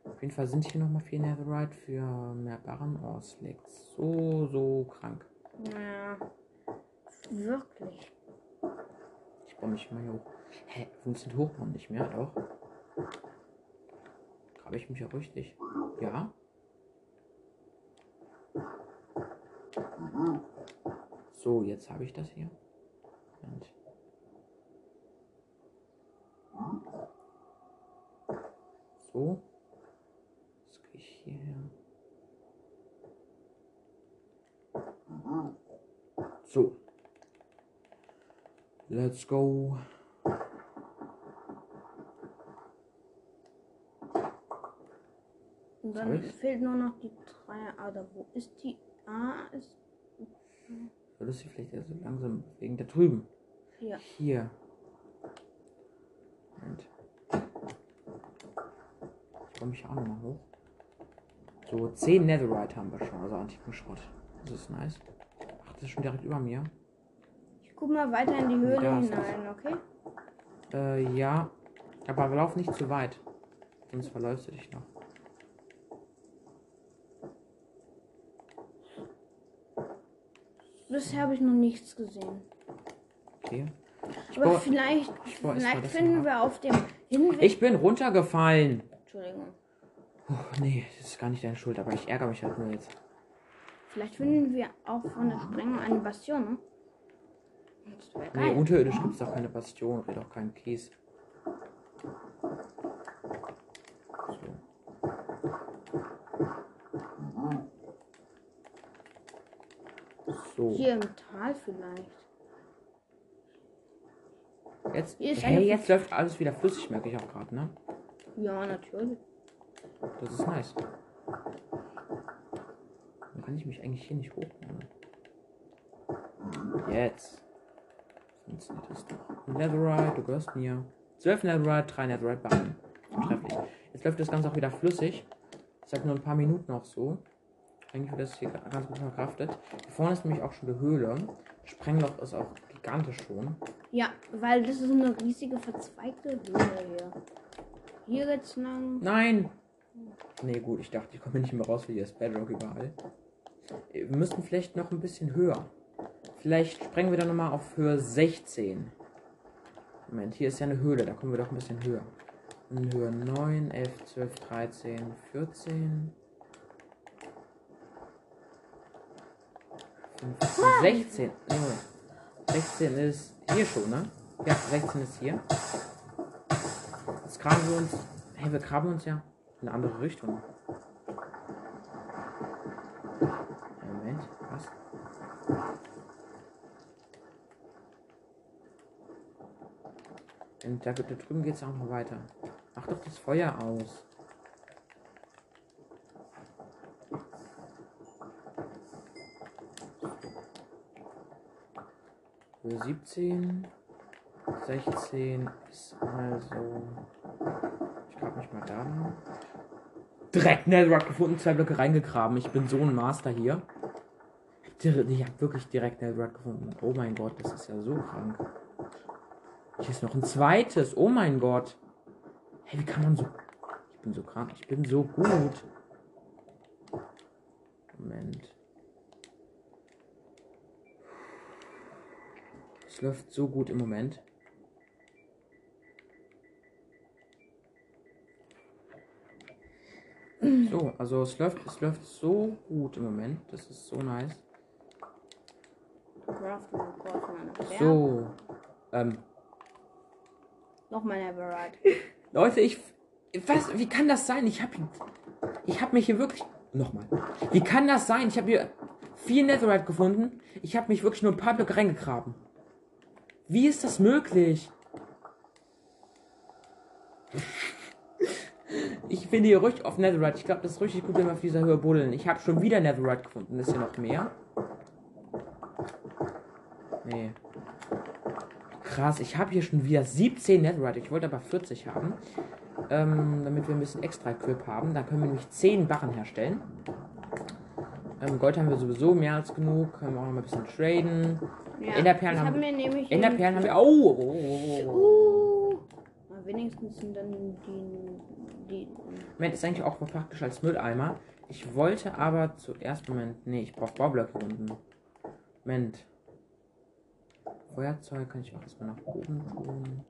Auf jeden Fall sind hier noch mal vier Netherite für mehr Barren. Oh, es liegt so, so krank.
Ja. Wirklich.
Ich baue mich mal hier hoch. Hä, funktioniert Hochbauen nicht mehr? Doch. Grabe ich mich ja richtig. Ja. So, jetzt habe ich das hier. So. Das kriege ich hierher. So. Let's go.
Und dann fehlt nur noch die Dreier. Ah, wo ist die? A ist
Solltest du vielleicht eher so langsam wegen da drüben.
hier.
Hier. Moment. Ich komme mich auch nochmal hoch. So, 10 Netherite haben wir schon, also antiken Schrott. Das ist nice. Ach, das ist schon direkt über mir.
Ich guck mal weiter in die Höhle
Da
hinein, okay?
Äh, ja. Aber lauf nicht zu weit. Sonst verläufst du dich noch.
Bisher habe ich noch nichts gesehen.
Okay.
Aber vielleicht,
mal
vielleicht finden wir auf dem Hinweg.
Ich bin runtergefallen.
Entschuldigung.
Puh, nee, das ist gar nicht deine Schuld, aber ich ärgere mich halt nur jetzt.
Vielleicht finden wir auch von der Sprengung eine Bastion. Ne?
Nee, unterirdisch gibt es doch keine Bastion, oder doch keinen Kies. So,
Hier im Tal vielleicht.
jetzt, hey, jetzt läuft alles wieder flüssig, merke ich auch gerade, ne?
Ja, natürlich.
Das ist nice. Dann kann ich mich eigentlich hier nicht hochbauen. Jetzt. Funktioniert das doch. Netherite, du gehörst mir. 12 Netherite, 3 Netherite Barren. Trefflich. Jetzt läuft das Ganze auch wieder flüssig. Es hat nur ein paar Minuten noch so. Eigentlich wird das hier ganz gut verkraftet. Hier vorne ist nämlich auch schon die Höhle. Sprengloch ist auch gigantisch schon.
Ja, weil das ist eine riesige verzweigte Höhle hier. Hier geht's lang.
Nein! Nee, gut, ich dachte, ich komme nicht mehr raus, weil hier ist Bedrock überall. Wir müssten vielleicht noch ein bisschen höher. Vielleicht sprengen wir dann nochmal auf Höhe 16. Moment, hier ist ja eine Höhle, da kommen wir doch ein bisschen höher. Höhe 9, 11, 12, 13, 14. 16. Nee, Moment. 16 ist hier schon, ne? Ja, 16 ist hier. Jetzt graben wir uns. Hey, wir graben uns ja in eine andere Richtung. Moment, was? Und da, da drüben geht es auch noch weiter. Mach doch das Feuer aus. 17, 16 ist also. Ich grab mich mal da. Direkt Netherrack gefunden, zwei Blöcke reingegraben. Ich bin so ein Master hier. Ich habe wirklich direkt Netherrack gefunden. Oh mein Gott, das ist ja so krank. Hier ist noch ein zweites. Oh mein Gott. Hey, wie kann man so. Ich bin so krank. Ich bin so gut. Moment. Es läuft so gut im Moment. So, also es läuft, es läuft so gut im Moment. Das ist so nice. So. Ähm,
Nochmal Neverite.
Leute, ich. Was? Wie kann das sein? Ich hab. Ich hab mich hier wirklich. Nochmal. Wie kann das sein? Ich habe hier vier Netherite gefunden. Ich habe mich wirklich nur ein paar Blöcke reingegraben. Wie ist das möglich? Ich finde hier richtig auf Netherite. Ich glaube, das ist richtig gut, wenn wir auf dieser Höhe buddeln. Ich habe schon wieder Netherite gefunden. Ist hier noch mehr? Nee. Krass, ich habe hier schon wieder 17 Netherite. Ich wollte aber 40 haben. Ähm, damit wir ein bisschen extra Equip haben. Dann können wir nämlich 10 Barren herstellen. Ähm, Gold haben wir sowieso mehr als genug. Können wir auch noch mal ein bisschen traden.
Ja,
Enderperlen haben-
hab mir nämlich.
Enderperlen haben wir. Oh, oh, oh, oh, oh.
Uh, na, wenigstens sind dann die. die
Moment, ist eigentlich auch praktisch als Mülleimer. Ich wollte aber zuerst. Moment, nee, ich brauche Baublöcke unten. Moment. Feuerzeug kann ich auch erstmal nach oben tun.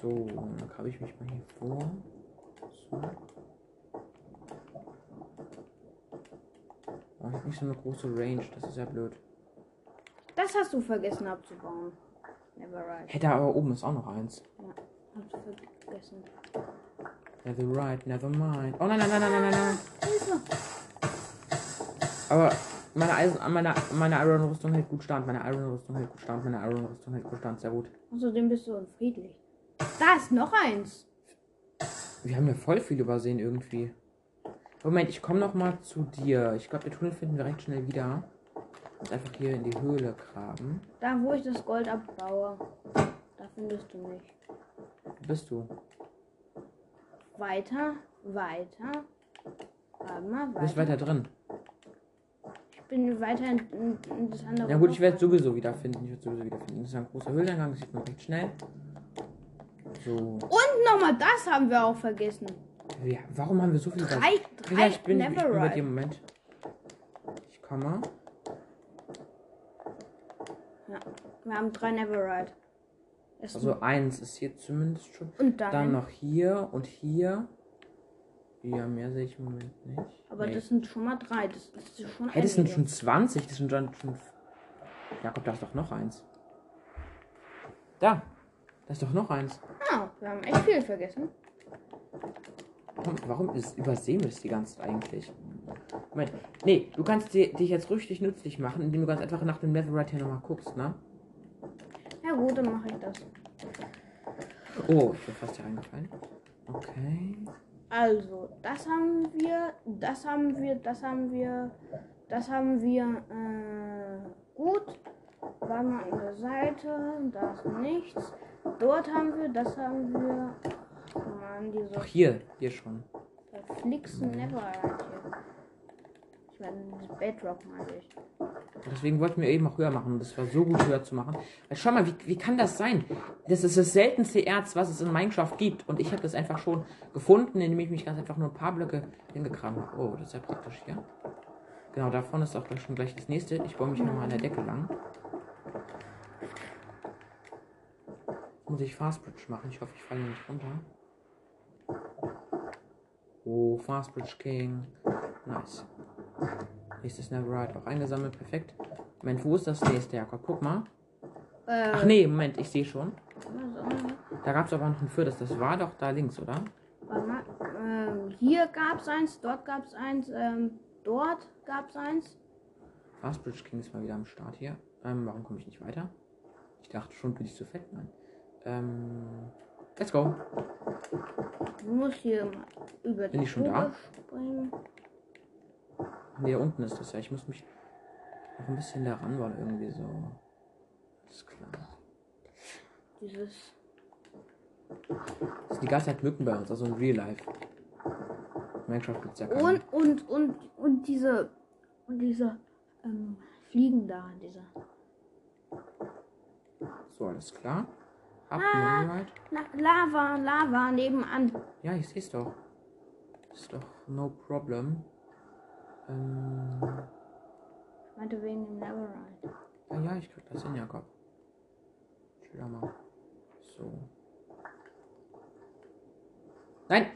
So, dann grabe ich mich mal hier vor. So. Ich habe nicht so eine große Range, das ist ja blöd.
das hast du vergessen abzubauen. Neverite.
Hey, da aber oben ist auch noch eins.
Ja, hast du vergessen.
Never right, never mind. Oh nein, nein, nein, nein, nein, nein, nein. Aber meine Eisen, meine, meine Iron Rüstung hält gut stand. Meine Iron Rüstung hält gut stand. Meine Iron Rüstung hält gut stand. Sehr gut.
Außerdem bist du unfriedlich. Da ist noch eins.
Wir haben ja voll viel übersehen irgendwie. Moment, ich komme noch mal zu dir. Ich glaube, den Tunnel finden wir recht schnell wieder. Und einfach hier in die Höhle graben.
Da, wo ich das Gold abbaue. Da findest du mich.
Wo bist du?
Weiter, weiter. Warte mal,
Du bist
weiter.
weiter drin.
Ich bin weiter in, in, in das andere.
Ja gut, ich werde
Loch.
sowieso wiederfinden. Ich werde sowieso wiederfinden. Das ist ein großer Höhleneingang. Das sieht man recht schnell. So.
Und nochmal, das haben wir auch vergessen.
Ja, warum haben wir so viel
Drei,
Ja,
drei
ich bin, ich bin bei dir. Moment. Ich komme.
Ja, wir haben drei Neverite. Es-
Also eins ist hier zumindest schon.
und dann,
Dann noch hier und hier. Ja, mehr sehe ich im Moment nicht.
Aber
Nee.
das sind schon mal drei. Das ist schon
Hey, das sind schon 20. Das sind schon. schon Jakob, da ist doch noch eins. Da. Da ist doch noch eins.
Ah, wir haben echt viel vergessen.
Warum, warum ist, übersehen wir das die ganze Zeit eigentlich? Moment. Nee, du kannst dich jetzt richtig nützlich machen, indem du ganz einfach nach dem Netherite hier nochmal guckst, ne?
Ja gut, dann mache ich das.
Oh, ich bin fast hier reingefallen. Okay.
Also, das haben wir, das haben wir, das haben wir, das haben wir, äh, gut. War mal an der Seite, da ist nichts. Dort haben wir, das haben wir. Ach man, diese
Ach, hier. Hier schon.
Flixen Neverite hier. Ich meine, Bedrock meine ich.
Deswegen wollten wir eben auch höher machen. Das war so gut höher zu machen. Weil schau mal, wie, wie kann das sein? Das ist das seltenste Erz, was es in Minecraft gibt. Und ich habe das einfach schon gefunden, indem ich mich ganz einfach nur ein paar Blöcke hingekramt habe. Oh, das ist ja praktisch hier. Genau, da vorne ist auch gleich schon gleich das nächste. Ich baue mich nochmal an der Decke lang. Muss ich Fast Bridge machen. Ich hoffe, ich falle nicht runter. Oh, Fast Bridge King. Nice. Nächstes Netherite auch eingesammelt. Perfekt. Moment, wo ist das nächste, Jakob? Guck mal.
Äh,
Ach nee, Moment, ich sehe schon. Da gab es aber noch ein viertes. Das war doch da links, oder?
Ähm, hier gab es eins, dort gab es eins, ähm, dort gab es eins.
Fast Bridge King ist mal wieder am Start hier. Ähm, warum komme ich nicht weiter? Ich dachte schon, bin ich zu fett. Nein. Ähm, let's go.
Du musst hier mal über
Bin
die
ich schon da?
springen.
Nee, da unten ist das ja. Ich muss mich noch ein bisschen da ran, weil irgendwie so. Alles klar.
Dieses.
Das sind die ganze Zeit Mücken bei uns, also in Real Life. Minecraft gibt's ja keine.
Und, und, und, und diese, und diese, ähm, Fliegen da, diese.
So, alles klar. Hab
Ah. Lava, Lava nebenan.
Ja, ich seh's doch. Ist doch no problem. Ähm,
Ich meinte wegen dem Neverite.
ja, ja, ich krieg das hin, Jakob. Chill mal. So. Nein!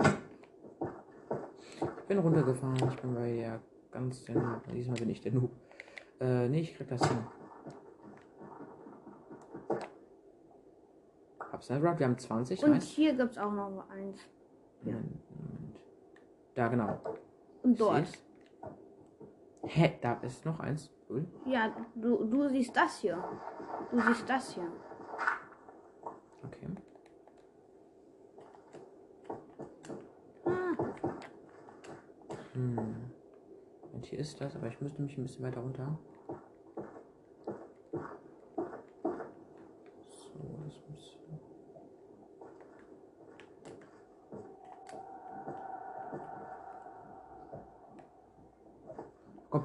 Ich bin runtergefahren. Ich bin bei ja ganz den. Diesmal bin ich der Noob. Äh, nee, ich krieg das hin. Hab's Netherite, wir haben 20.
Und
Nice.
hier gibt's auch noch eins. Ja.
Da, genau.
Und dort.
seh's. Hä, da ist noch eins. Cool.
Ja, du, du siehst das hier. Du siehst das hier.
Okay.
Ah,
Hm. Und hier ist das, aber ich müsste mich ein bisschen weiter runter. So, das muss.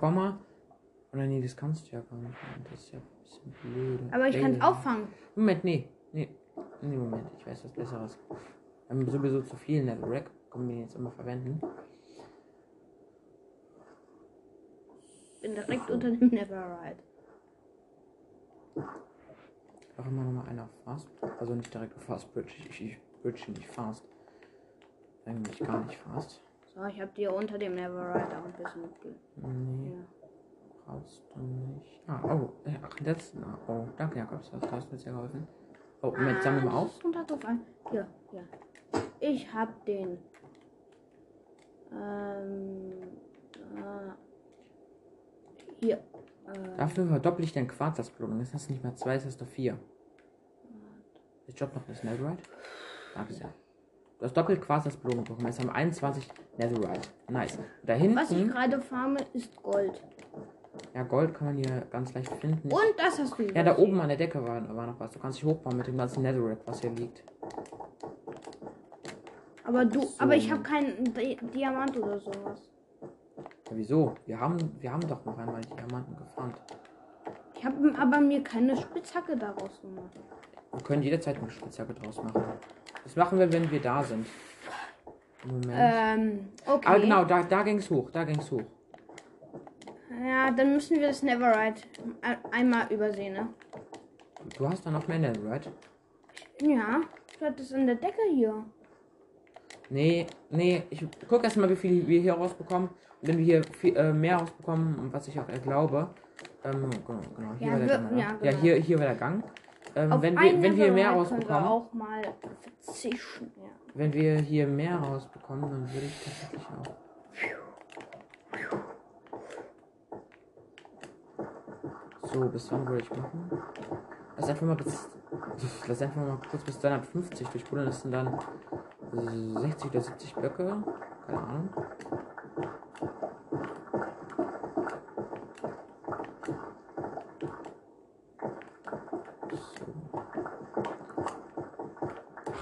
Mal. Oder nee, das kannst du ja gar nicht. Das ist ja ein bisschen blöd.
aber ich kann es auffangen.
Moment, nee. Nee. Nee, Moment. Ich weiß was Besseres. Wir haben sowieso zu viel Netherrack. Können wir jetzt immer verwenden.
Bin direkt unter dem Neverite.
Auch immer noch mal einer auf Fast. Also nicht direkt auf Fast Bridge. Ich, ich, ich bridge nicht fast. Eigentlich gar nicht fast.
So, ich habe dir unter dem Neverite auch ein bisschen mitge...
Nee,
Ja.
brauchst du nicht. Ah, oh. äh, Ach, das. ah, Oh, danke, Jakob. Das hast mir sehr geholfen. Oh, Moment, sammeln wir
Ah,
auf.
das ist. Hier, hier. Ich hab den. Ähm. Äh, hier. Äh,
Dafür verdoppel ich dein Quarzasblumen. Jetzt hast du nicht mehr zwei, jetzt hast du vier. Jetzt Job noch das Netherite. Danke sehr. Du hast doppelt Quarzasblumen bekommen. Jetzt haben wir 21 Netherite. Nice. Da
was ich
hinten.
gerade farme, ist Gold.
Ja, Gold kann man hier ganz leicht finden.
Und das hast du
Ja, da oben an der Decke war, war noch was. Du kannst dich hochbauen mit dem ganzen Netherrack, was hier liegt.
Aber du,
So.
aber ich habe keinen Di Diamant oder sowas.
Ja, wieso? Wir haben, wir haben doch noch einmal Diamanten gefarmt.
Ich habe aber mir keine Spitzhacke daraus gemacht.
Wir können jederzeit eine Spitzhacke draus machen. Das machen wir, wenn wir da sind. Moment.
Ähm, okay.
Aber genau, da, da ging's hoch, da ging's hoch.
Ja, dann müssen wir das Neverite ein- einmal übersehen, ne?
Du hast da noch mehr Netherite?
Ja, ich hatte es in der Decke hier.
Nee, nee, ich guck erst mal, wie viel wir hier rausbekommen. Und wenn wir hier viel, äh, mehr rausbekommen, was ich auch glaube, ähm, genau, genau hier
Ja,
war der
wir-
Gang.
ja,
ja,
genau.
hier, hier war der Gang. Ähm,
Auf
wenn wir, wenn wir mehr rausbekommen,
auch mal verzichten, ja.
wenn wir hier mehr rausbekommen, dann würde ich tatsächlich auch. So, bis wann würde ich machen? Lass einfach mal bis. Lass einfach mal kurz bis 250 durchbuddeln. Das sind dann 60 oder 70 Blöcke. Keine Ahnung.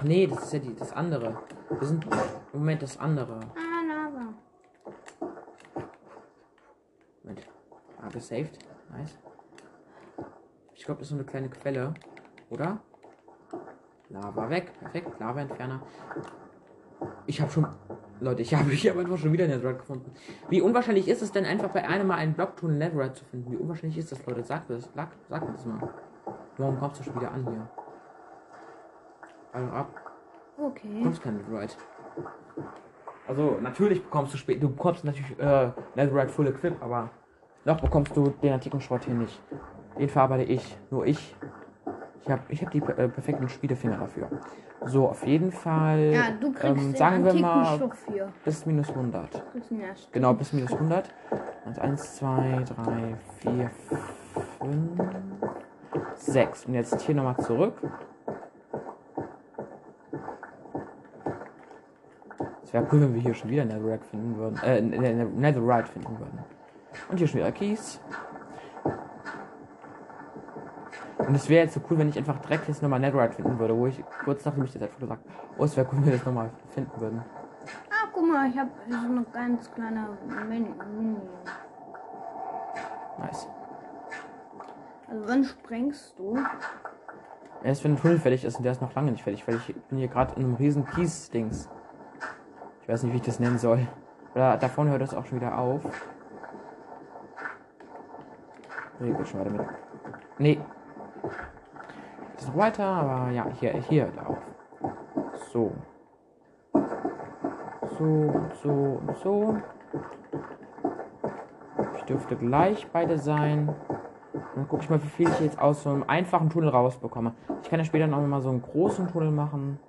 Nee, das ist ja die, das andere. Wir sind im Moment das andere.
Ah, Lava.
gesaved. Nice. Ich glaube, das ist so eine kleine Quelle. Oder? Lava weg. Perfekt. Lava-Entferner. Ich habe schon. Leute, ich habe ich hab einfach schon wieder Netherite gefunden. Wie unwahrscheinlich ist es denn einfach bei einem Mal einen Blockton Netherite zu finden? Wie unwahrscheinlich ist das, Leute? Sagt das. Sag, sagt das mal. Warum kommst du schon wieder an hier? Also ab. Du
Okay.
bekommst keinen Netherite. Also, natürlich bekommst du später. Du bekommst natürlich äh, Netherite Full Equip, aber noch bekommst du den antiken Schrott hier nicht. Den verarbeite ich. Nur ich. Ich habe ich hab die äh, perfekten Spielefinger dafür. So, auf jeden Fall.
Ja, du kriegst
ähm,
den
sagen wir mal bis minus 100.
Du kriegst ihn erst.
Genau, bis minus 100. Und 1, 2, 3, 4, 5, 6. Und jetzt hier nochmal zurück. Wäre cool, wenn wir hier schon wieder Netherrack finden würden. Äh, ne- ne- Netherite finden würden. Und hier schon wieder Keys. Und es wäre jetzt so cool, wenn ich einfach direkt jetzt nochmal Netherite finden würde, wo ich kurz nachdem ich das einfach gesagt oh, es wäre cool, wenn wir das nochmal finden würden.
Ah, guck mal, ich habe so eine ganz kleine Mini.
Nice.
Also wann sprengst du?
Erst wenn ein Tunnel fertig ist und der ist noch lange nicht fertig, weil ich bin hier gerade in einem riesen Kies-Dings. Ich weiß nicht, wie ich das nennen soll. Oder da vorne hört das auch schon wieder auf. Nee, geht schon weiter mit. Nee. Das ist noch weiter, aber ja, hier, hier hört auf. So. So und so und so. Ich dürfte gleich beide sein. Dann gucke ich mal, wie viel ich jetzt aus so einem einfachen Tunnel rausbekomme. Ich kann ja später noch mal so einen großen Tunnel machen.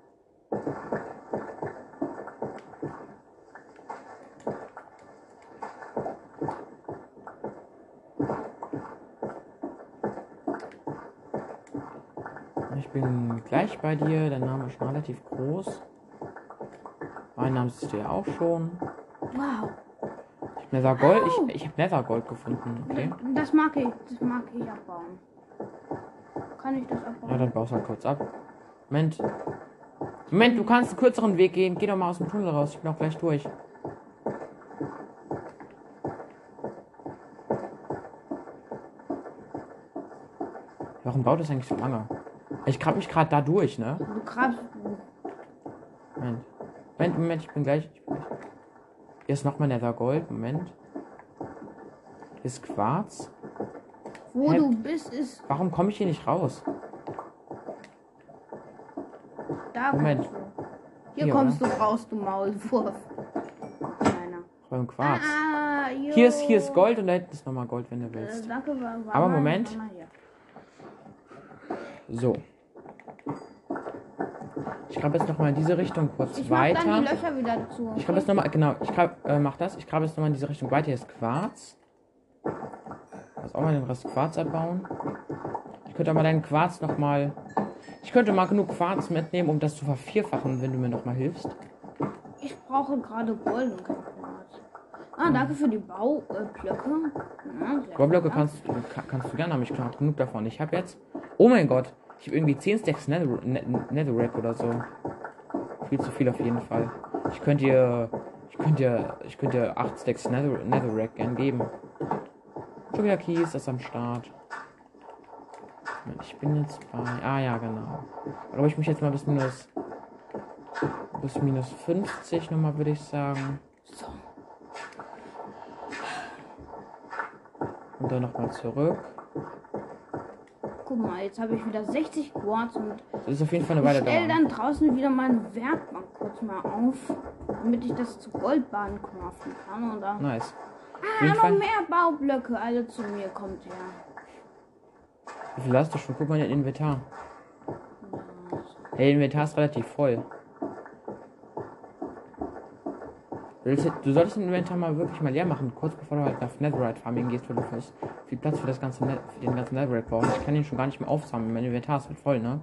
Ich bei dir. Dein Name ist schon relativ groß. Mein Name ist ja auch schon.
Wow.
Ich hab Nether Gold. Ich, ich habe Nether Gold gefunden. Okay.
Das mag ich. Das mag ich abbauen. Kann ich das abbauen?
Ja, dann baust halt kurz ab. Moment. Moment, du kannst einen kürzeren Weg gehen. Geh doch mal aus dem Tunnel raus. Ich bin auch gleich durch. Warum baut das eigentlich so lange? Ich grab mich gerade da durch, ne?
Du grabst.
Moment. Moment, Moment, ich bin gleich. Ich bin gleich. Hier ist nochmal Nether Gold. Moment. Hier ist Quarz.
Wo
Hä?
du bist, ist
Warum komme ich hier nicht raus?
da.
Moment.
kommst du. Hier,
Hier,
kommst du raus, du Maulwurf. Kleiner.
Beim Quarz.
Ah, jo.
Hier ist, hier ist Gold und da hinten ist nochmal Gold, wenn du
Äh,
willst.
danke, war, war
Aber
mal-
Moment.
war mal hier.
So. Ich grabe jetzt nochmal in diese Richtung kurz
Ich mach dann
weiter.
die Löcher wieder zu.
Ich grabe jetzt nochmal, genau, ich grab, äh, mach das. Ich grabe jetzt nochmal in diese Richtung weiter. Hier ist Quarz. Lass auch mal den Rest Quarz abbauen. Ich könnte aber deinen Quarz nochmal. Ich könnte mal genug Quarz mitnehmen, um das zu vervierfachen, wenn du mir nochmal hilfst.
Ich brauche gerade Gold und kein Quarz. Ah, danke für die Baublöcke. Ja,
Baublöcke kannst, ka- kannst du gerne haben. Ich habe genug davon. Ich habe jetzt. Oh mein Gott. Ich habe irgendwie 10 Stacks Nether, Ne- Netherrack oder so. Viel zu viel auf jeden Fall. Ich könnte dir. Ich könnte dir. Ich könnte dir 8 Stacks Nether, Netherrack gern geben. Schon wieder Kies ist am Start. Ich bin jetzt bei. Ah ja, genau. Aber ich mich jetzt mal bis minus. Bis minus 50 nochmal, würde ich sagen.
So.
Und dann nochmal zurück.
Guck mal, jetzt habe ich wieder 60 Quarz und
Das ist auf jeden Fall eine
ich
Weile
stelle
dauern.
dann draußen wieder meine Werkbank kurz mal auf, damit ich das zu Goldbahnen craften kann. Und dann
Nice.
Ah, noch
Fall.
mehr Baublöcke, alle zu mir kommt her.
Wie viel hast du schon? Guck mal in dein Inventar. Hey, Inventar ist relativ voll. Du solltest dein Inventar mal wirklich mal leer machen, kurz bevor du halt nach Netherite Farming gehst, weil du vielleicht viel Platz für das ganze Net für den ganzen Netherite brauchst. Ich kann ihn schon gar nicht mehr aufsammeln. Mein Inventar ist halt voll, ne?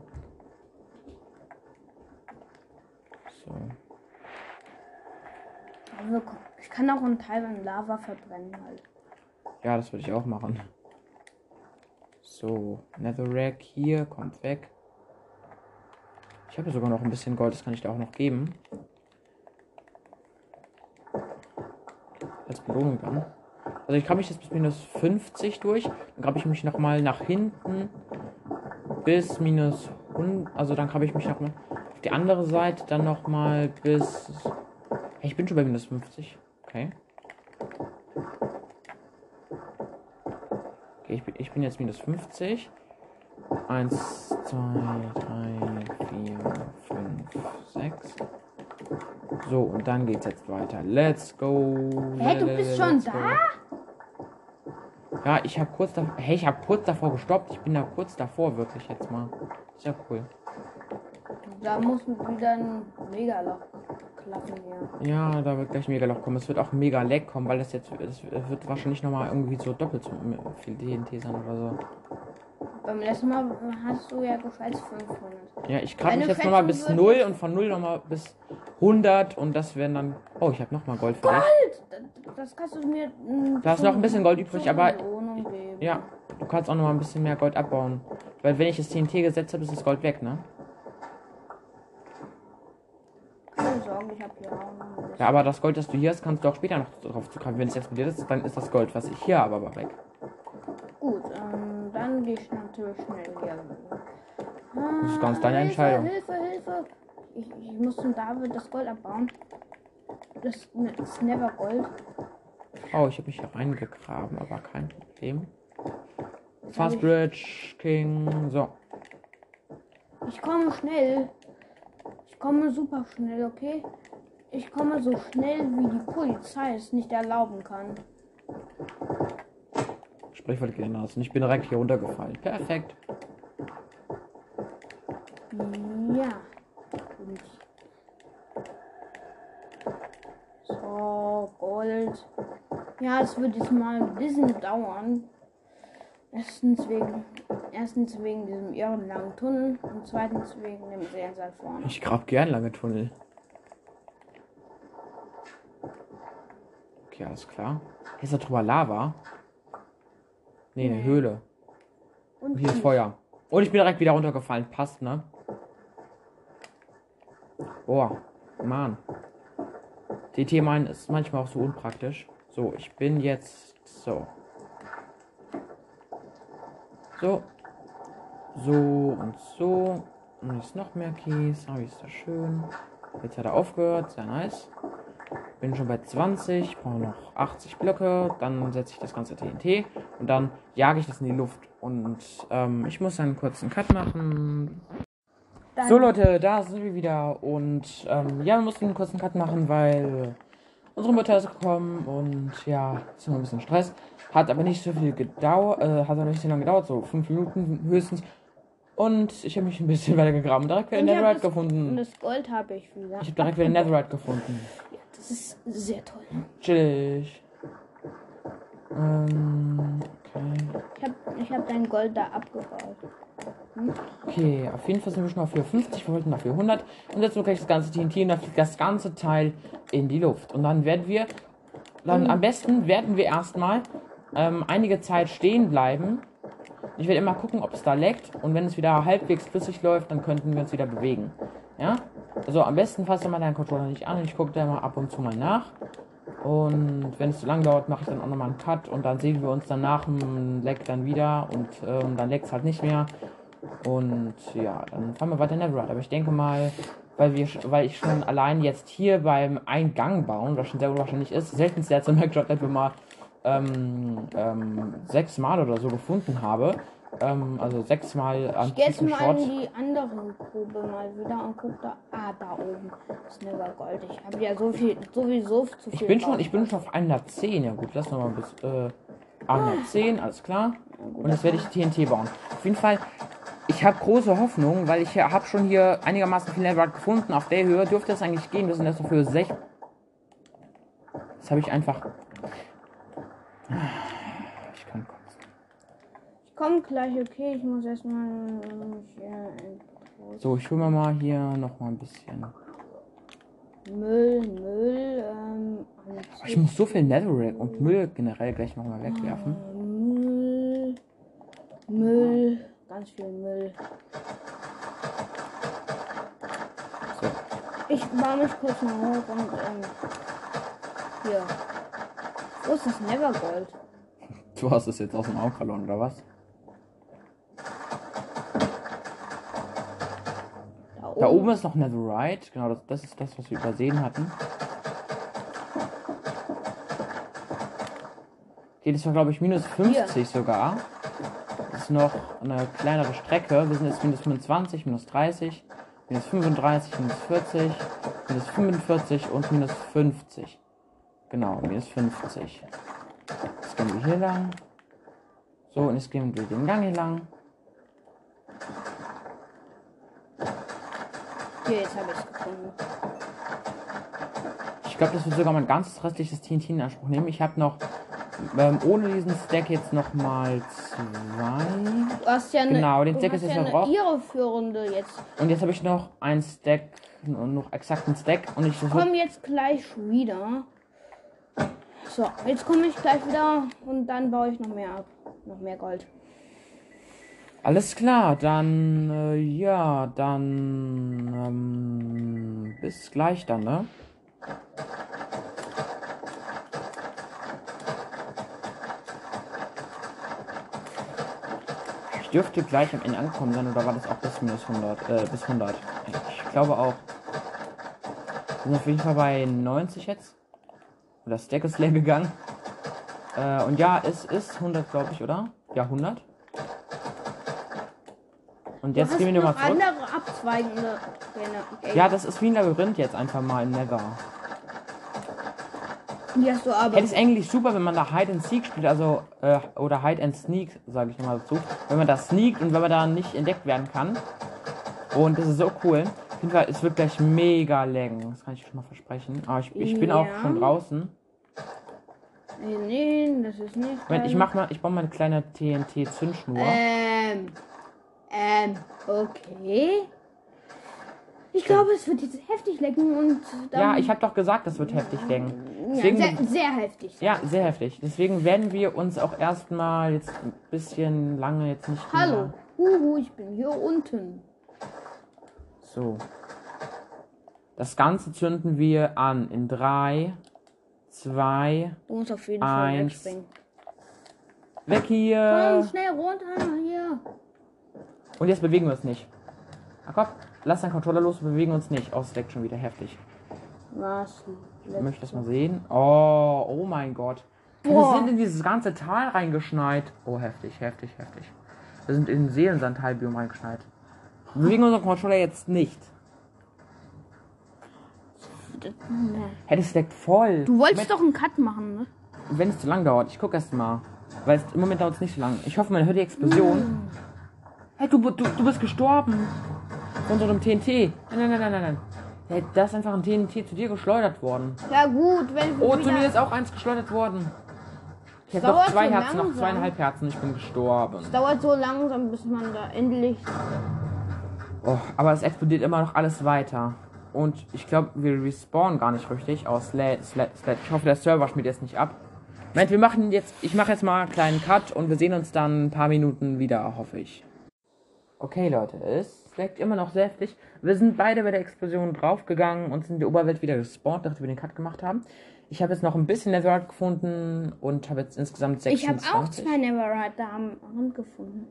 So.
Also, ich kann auch einen Teil in Lava verbrennen halt.
Ja, das würde ich auch machen. So, Netherrack hier, kommt weg. Ich habe sogar noch ein bisschen Gold, das kann ich dir auch noch geben. Als Belohnung dann. Also ich kann mich jetzt bis minus 50 durch. Dann grabe ich mich nochmal nach hinten bis minus 100. Also dann grabe ich mich nochmal auf die andere Seite. Dann nochmal bis... Hey, ich bin schon bei minus 50. Okay. Okay, ich bin, ich bin jetzt minus 50. 1, 2, 3, 4, 5, 6. So, und dann geht's jetzt weiter. Let's go.
Hä, du bist schon
go.
da?
Ja, ich habe kurz davor. Hey, ich habe kurz davor gestoppt. Ich bin da kurz davor, wirklich jetzt mal. Ist ja cool.
Da muss wieder ein Megaloch klappen hier.
Ja, da wird gleich Megaloch kommen. Es wird auch mega Lag kommen, weil das jetzt. Es wird wahrscheinlich nochmal irgendwie so doppelt so viel DNT sein oder so.
Beim letzten Mal hast du ja geschätzt 500.
Ja, ich
Deine
mich jetzt nochmal bis
Schätzung
0
wird
und von 0 nochmal bis 100 und das werden dann. Oh, ich habe nochmal Gold für dich.
Das, das kannst du mir.
Da ist noch ein bisschen Gold übrig, aber-. Ja, du kannst auch nochmal ein bisschen mehr Gold abbauen. Weil wenn ich das TNT gesetzt habe, ist das Gold weg, ne?
Keine Sorge, ich habe hier auch noch ein bisschen.
Ja, aber das Gold, das du hier hast, kannst du auch später noch drauf zugreifen. Wenn es explodiert ist, dann ist das Gold, was ich hier habe, aber weg.
Gut, ähm, dann gehe ich natürlich schnell hier.
Das ist ganz deine
Hilfe,
Entscheidung.
Hilfe, Hilfe. Ich, ich muss zum David das Gold abbauen. Das ist never Gold.
Oh, ich habe mich hier reingegraben, aber kein Problem. Fast Bridge, King, so.
Ich komme schnell. Ich komme super schnell, okay? Ich komme so schnell, wie die Polizei es nicht erlauben kann.
Sprichwort hinaus. Und ich bin direkt hier runtergefallen. Perfekt.
Ja. Und so, Gold. Ja, es wird jetzt mal ein bisschen dauern. Erstens wegen, erstens wegen diesem irrenlangen Tunnel und zweitens wegen dem Seensaal vorne.
Ich grab gern lange Tunnel. Okay, alles klar. Hier ist da drüber Lava. Nee, eine. Höhle.
Und
hier ist. Feuer. Und ich bin direkt wieder runtergefallen. Passt, ne? Boah, Mann. DT mein ist manchmal auch so unpraktisch. So, ich bin jetzt so. So. So und so. Und jetzt noch mehr Kies. Ah, wie ist das schön. Jetzt hat er aufgehört. Sehr nice. Bin schon bei 20. Brauche noch 80 Blöcke. Dann setze ich das ganze TNT. Und dann jage ich das in die Luft. Und ähm, ich muss einen kurzen Cut machen.
Dann-
So Leute, da sind wir wieder und ähm, ja, wir mussten einen kurzen Cut machen, weil unsere Mutter ist gekommen und ja, ist immer ein bisschen Stress. Hat aber nicht so viel gedauert, äh, hat aber nicht so lange gedauert, so fünf Minuten höchstens. Und ich habe mich ein bisschen weiter gegraben, direkt wieder Netherite
das- Und
gefunden.
das Gold habe ich wieder.
Ich habe direkt wieder Netherite gefunden.
Ja, das ist sehr toll.
Chillig. Ähm, okay.
Ich habe ich hab dein Gold da abgebaut.
Okay, auf jeden Fall sind wir schon auf 450, wir wollten auf 400. Und jetzt gleich das ganze TNT und dann fliegt das ganze Teil in die Luft. Und dann werden wir, dann am besten werden wir erstmal ähm, einige Zeit stehen bleiben. Ich werde immer gucken, ob es da leckt. Und wenn es wieder halbwegs flüssig läuft, dann könnten wir uns wieder bewegen. Ja? Also am besten fasst du mal deinen Controller nicht an. Ich gucke da mal ab und zu mal nach. Und wenn es zu lang dauert, mache ich dann auch nochmal einen Cut. Und dann sehen wir uns dann nach dem Leck dann wieder. Und ähm, dann leckt es halt nicht mehr. Und ja, dann fahren wir weiter in Netherite. Aber ich denke mal, weil wir, weil ich schon allein jetzt hier beim Eingang bauen, was schon sehr unwahrscheinlich ist, selten ist jetzt in Minecraft etwa mal ähm, ähm, sechs Mal oder so gefunden habe. Ähm, also sechs Mal
Ich gehe jetzt mal in
Schrott.
die andere Grube mal wieder und guck da. Ah, da oben ist Never Gold. Ich habe ja so viel, sowieso zu viel.
Ich bin schon, ich bin schon auf 110. Ja gut, lass noch mal bis äh, 110, alles klar. Und jetzt werde ich TNT bauen. Auf jeden Fall, ich habe große Hoffnung, weil ich habe schon hier einigermaßen viel Netherite gefunden. Auf der Höhe dürfte es eigentlich gehen. Wir sind erst auf Höhe 6. Das habe ich einfach. Ich kann kotzen.
Ich komme gleich, okay. Ich muss erstmal. äh,
So, ich hole mir mal hier noch mal ein bisschen.
Müll, Müll. Ähm,
Ich muss so viel Netherrack und Müll generell gleich noch mal wegwerfen.
Müll. Müll. Ganz viel Müll.
So.
Ich baue mich kurz mal hoch und ähm, hier. Wo ist das Nevergold?
Du hast es jetzt aus dem Auge verloren, oder was?
Da oben.
Da oben ist noch Netherite. Genau, das, das ist das, was wir übersehen hatten. Okay, das war, glaube ich, minus 50 sogar. Das ist noch eine kleinere Strecke. Wir sind jetzt minus 25, minus 30, minus 35, minus 40, minus 45 und minus 50. Genau, minus 50. Jetzt gehen wir hier lang. So, und jetzt gehen wir den Gang hier lang.
Hier, jetzt habe ich es gefunden.
Ich glaube, das wird sogar mein ganzes restliches TNT in Anspruch nehmen. Ich habe noch ähm, ohne diesen Stack jetzt noch mal zwei.
Du hast ja eine,
Genau, den Stack ist jetzt
ja
verbraucht.
irreführende jetzt.
Und jetzt habe ich noch einen Stack, noch exakt einen Stack. Und ich das wird,
Komm jetzt gleich wieder. So, jetzt komme ich gleich wieder und dann baue ich noch mehr ab. Noch mehr Gold.
alles klar, dann äh, ja, dann ähm, bis gleich dann, ne? Ich dürfte gleich am Ende ankommen sein, oder war das auch bis minus 100? Äh, bis 100. Ich glaube auch. Wir sind auf jeden Fall bei 90 jetzt. Das Stack ist leer gegangen. Äh, und ja, es ist 100, glaube ich, oder? Ja, 100. Und jetzt gehen wir
noch
nochmal zurück.
andere abzweigende Gänge.
Ja, das ist wie ein Labyrinth jetzt einfach mal im Nether.
Hast du aber.
Es ist eigentlich super, wenn man da Hide and Seek spielt, also äh, oder Hide and Sneak, sage ich nochmal dazu. Wenn man da sneakt und wenn man da nicht entdeckt werden kann. Und das ist so cool. Auf jeden Fall, es wird gleich mega laggen. Das kann ich schon mal versprechen. Aber ich, ich bin auch
Ja.
schon draußen.
Nee, nee, das ist nicht.
Moment, ich mach mal, ich baue mal eine kleine TNT-Zündschnur.
Ähm. Ähm. Okay. Ich glaube, es wird jetzt heftig lecken und dann.
ja, ich habe doch gesagt, das wird heftig.
Ja,
Deswegen,
sehr, sehr heftig.
ja, sehr heftig. Deswegen werden wir uns auch erstmal jetzt ein bisschen lange jetzt nicht.
Hallo. Huhu, ich bin hier unten.
So. Das Ganze zünden wir an in 3, 2,
Du musst auf jeden Fall
Eins.
wegspringen.
weg
Komm,
hier.
schnell runter hier.
Und jetzt bewegen wir uns nicht. Ach komm, lass deinen Controller los, wir bewegen uns nicht. Oh, es leckt schon wieder heftig.
Was?
Ich möchte das mal sehen. Oh, oh mein Gott. Wir
Boah.
sind in dieses ganze Tal reingeschneit. Oh, heftig, heftig, heftig. Wir sind in den Seelensandtalbium reingeschneit. Wir bewegen unseren Controller jetzt nicht. Hey, das leckt voll.
Du wolltest doch einen Cut machen, ne?
Wenn es zu lang dauert, ich gucke erst mal. Weil es, im Moment dauert es nicht so lang. Ich hoffe, man hört die Explosion. Hey, du, du, du bist gestorben. Von so einem TNT. Nein, nein, nein, nein, nein. Hey, da ist einfach ein TNT zu dir geschleudert worden.
Ja gut, wenn
Oh, zu mir ist auch eins geschleudert worden. Ich habe noch zwei
so
Herzen, noch
langsam.
zweieinhalb Herzen. Ich bin gestorben.
Es dauert so langsam, bis man da endlich...
Oh, aber es explodiert immer noch alles weiter. Und ich glaube, wir respawnen gar nicht richtig aus Sled. Ich hoffe, der Server schmiert jetzt nicht ab. Moment, wir machen jetzt, ich mache jetzt mal einen kleinen Cut und wir sehen uns dann ein paar Minuten wieder, hoffe ich. Okay, Leute, es leckt immer noch sehr heftig. Wir sind beide bei der Explosion draufgegangen und sind in der Oberwelt wieder gespawnt, nachdem wir den Cut gemacht haben. Ich habe jetzt noch ein bisschen Netherite gefunden und habe jetzt insgesamt
Ich
26.
habe auch zwei Neverite da am Rand gefunden.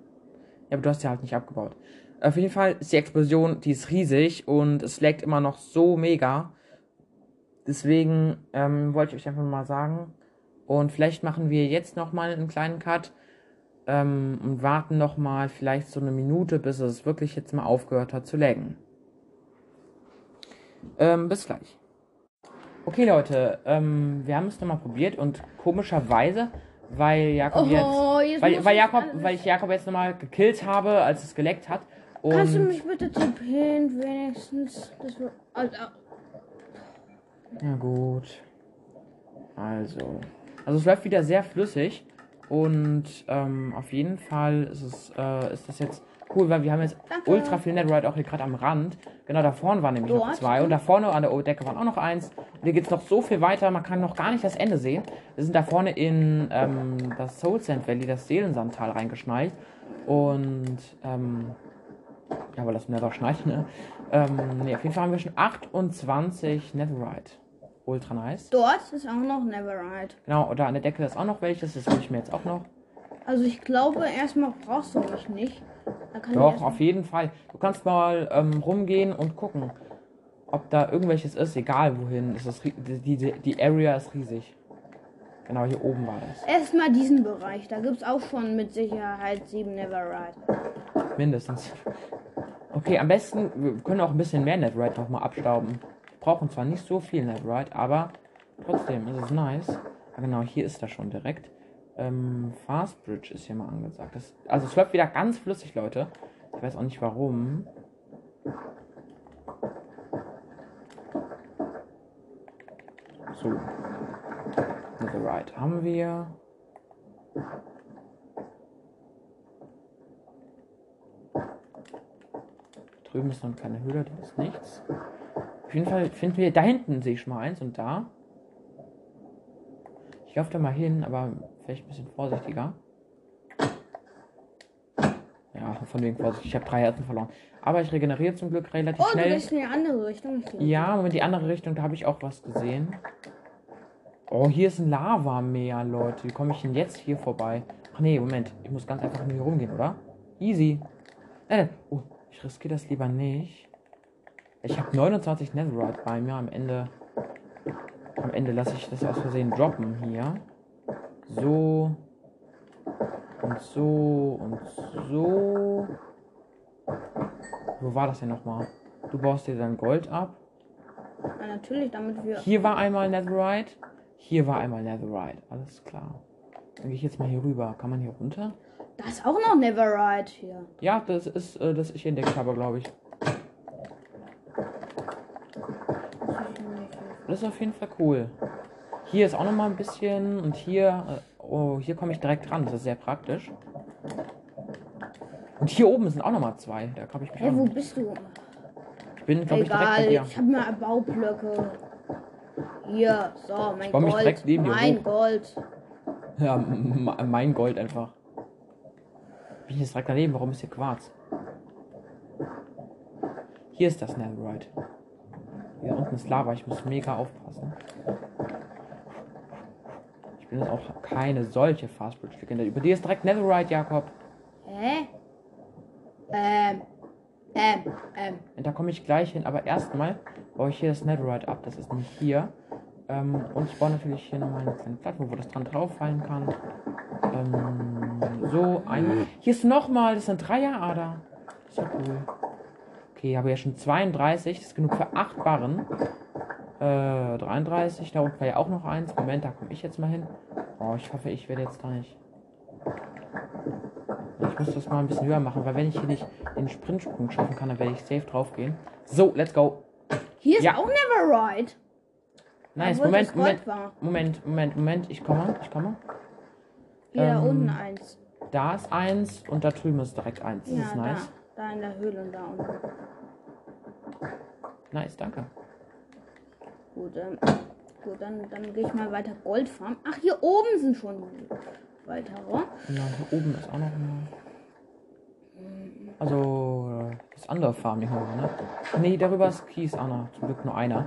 Ja, aber du hast ja halt nicht abgebaut. Auf jeden Fall ist die Explosion, die ist riesig und es leckt immer noch so mega. Deswegen ähm, wollte ich euch einfach mal sagen. Und vielleicht machen wir jetzt nochmal einen kleinen Cut ähm, und warten nochmal vielleicht so eine Minute, bis es wirklich jetzt mal aufgehört hat zu laggen. Ähm, bis gleich. Okay, Leute, ähm, wir haben es nochmal probiert und komischerweise, weil Jakob jetzt
Oh, jetzt
weil,
muss
weil,
ich
Jakob, weil ich Jakob jetzt nochmal gekillt habe, als es geleckt hat. Und
Kannst du mich bitte tippen, wenigstens? Das wird, also,
Na gut. Also. Also es läuft wieder sehr flüssig. Und ähm, auf jeden Fall ist es, äh, ist das jetzt cool, weil wir haben jetzt
Danke.
ultra viel Netherite auch hier gerade am Rand. Genau, da vorne waren nämlich noch
Dort?
zwei. Und da vorne an der Decke waren auch noch eins. Und hier geht es noch so viel weiter, man kann noch gar nicht das Ende sehen. Wir sind da vorne in ähm, das Soul Sand Valley, das Seelensandtal reingeschneit. Und ähm, ja, weil das Nether schneit, ne? Ähm, nee, auf jeden Fall haben wir schon 28 Netherite. Ultra nice.
Dort ist auch noch Neverite.
Genau, oder an der Decke ist auch noch welches. Das will ich mir jetzt auch noch.
Also ich glaube, erstmal brauchst du mich nicht.
Doch, auf jeden Fall. Du kannst mal ähm, rumgehen und gucken, ob da irgendwelches ist, egal wohin. Es ist, die, die, die Area ist riesig. Genau, hier oben war das.
Erstmal diesen Bereich. Da gibt es auch schon mit Sicherheit sieben Neverite.
Mindestens. Okay, am besten, wir können auch ein bisschen mehr Netherite nochmal abstauben. Wir brauchen zwar nicht so viel Netherite, aber trotzdem ist es nice. Ah, genau, hier ist das schon direkt. Ähm, Fast Bridge ist hier mal angesagt. Das, also es läuft wieder ganz flüssig, Leute. Ich weiß auch nicht warum. So. Netherite haben wir. Drüben ist noch eine kleine Höhle, da ist nichts. Auf jeden Fall finden wir, da hinten sehe ich schon mal eins und da. Ich laufe da mal hin, aber vielleicht ein bisschen vorsichtiger. Ja, von wegen Vorsicht. Ich habe drei Herzen verloren. Aber ich regeneriere zum Glück relativ
Oh, du
schnell.
gehst in die andere Richtung.
Ja, Moment, die andere Richtung, da habe ich auch was gesehen. Oh, hier ist ein Lavameer, Leute. Wie komme ich denn jetzt hier vorbei? Ach nee, Moment. Ich muss ganz einfach nur hier rumgehen, oder? Easy. Äh, oh, ich riskiere das lieber nicht. Ich habe 29 Netherite bei mir. Am Ende. Am Ende lasse ich das aus Versehen droppen hier. So. Und so. Und so. Wo war das denn nochmal? Du baust dir dann Gold ab.
Ja, natürlich, damit wir.
Hier war einmal Netherite. Hier war einmal Netherite. Alles klar. Dann gehe ich jetzt mal hier rüber. Kann man hier runter?
Da ist auch noch Neverite hier.
Ja, das ist, äh, das ich entdeckt habe, glaube ich. Das ist auf jeden Fall cool. Hier ist auch noch mal ein bisschen und hier, äh, oh, hier komme ich direkt ran. Das ist sehr praktisch. Und hier oben sind auch noch mal zwei. Da habe ich mich
Hey, wo bist du?
Ich bin, glaube ich, direkt bei dir.
ich habe mir Baublöcke. Hier, so, mein
baue mich direkt
Gold.
neben
Mein
hoch.
Gold.
Ja, mein Gold einfach. Bin ich jetzt direkt daneben? Warum ist hier Quarz? Hier ist das Netherite. Hier unten ist Lava. Ich muss mega aufpassen. Ich bin jetzt auch keine solche Fastbridge-Legende. Über dir ist direkt Netherite, Jakob.
Hä? Ähm. Ähm. Ähm.
Da komme ich gleich hin. Aber erstmal baue ich hier das Netherite ab. Das ist nämlich hier. Ähm, und ich baue natürlich hier nochmal eine kleine Plattform, wo das dran drauf fallen kann. Ähm, so, ein. Hier ist nochmal, das ist Dreierader. Das ist ja cool. Okay, habe ja schon 32. Das ist genug für 8 Barren. Äh, 33. Da unten war ja auch noch eins. Moment, da komme ich jetzt mal hin. Oh, ich hoffe, ich werde jetzt da nicht. Ich muss das mal ein bisschen höher machen, weil wenn ich hier nicht den Sprintsprung schaffen kann, dann werde ich safe drauf gehen. So, let's go.
Hier ist
Ja.
auch Neverite.
Nice,
Obwohl
Moment, Moment,
Gold war.
Moment, Moment, Moment. Ich komme, ich komme.
Hier da
Ähm,
unten eins.
Da ist eins und da drüben ist direkt eins. Das
Ja,
ist nice.
da. Da in der Höhle da unten.
Nice, danke.
Gut, ähm, gut dann, dann gehe ich mal weiter Goldfarm. Ach, hier oben sind schon weitere.
Genau, hier oben ist auch noch eine. Also, das andere Farming haben wir, ne? Nee, darüber ist Kies auch noch. Zum Glück nur einer.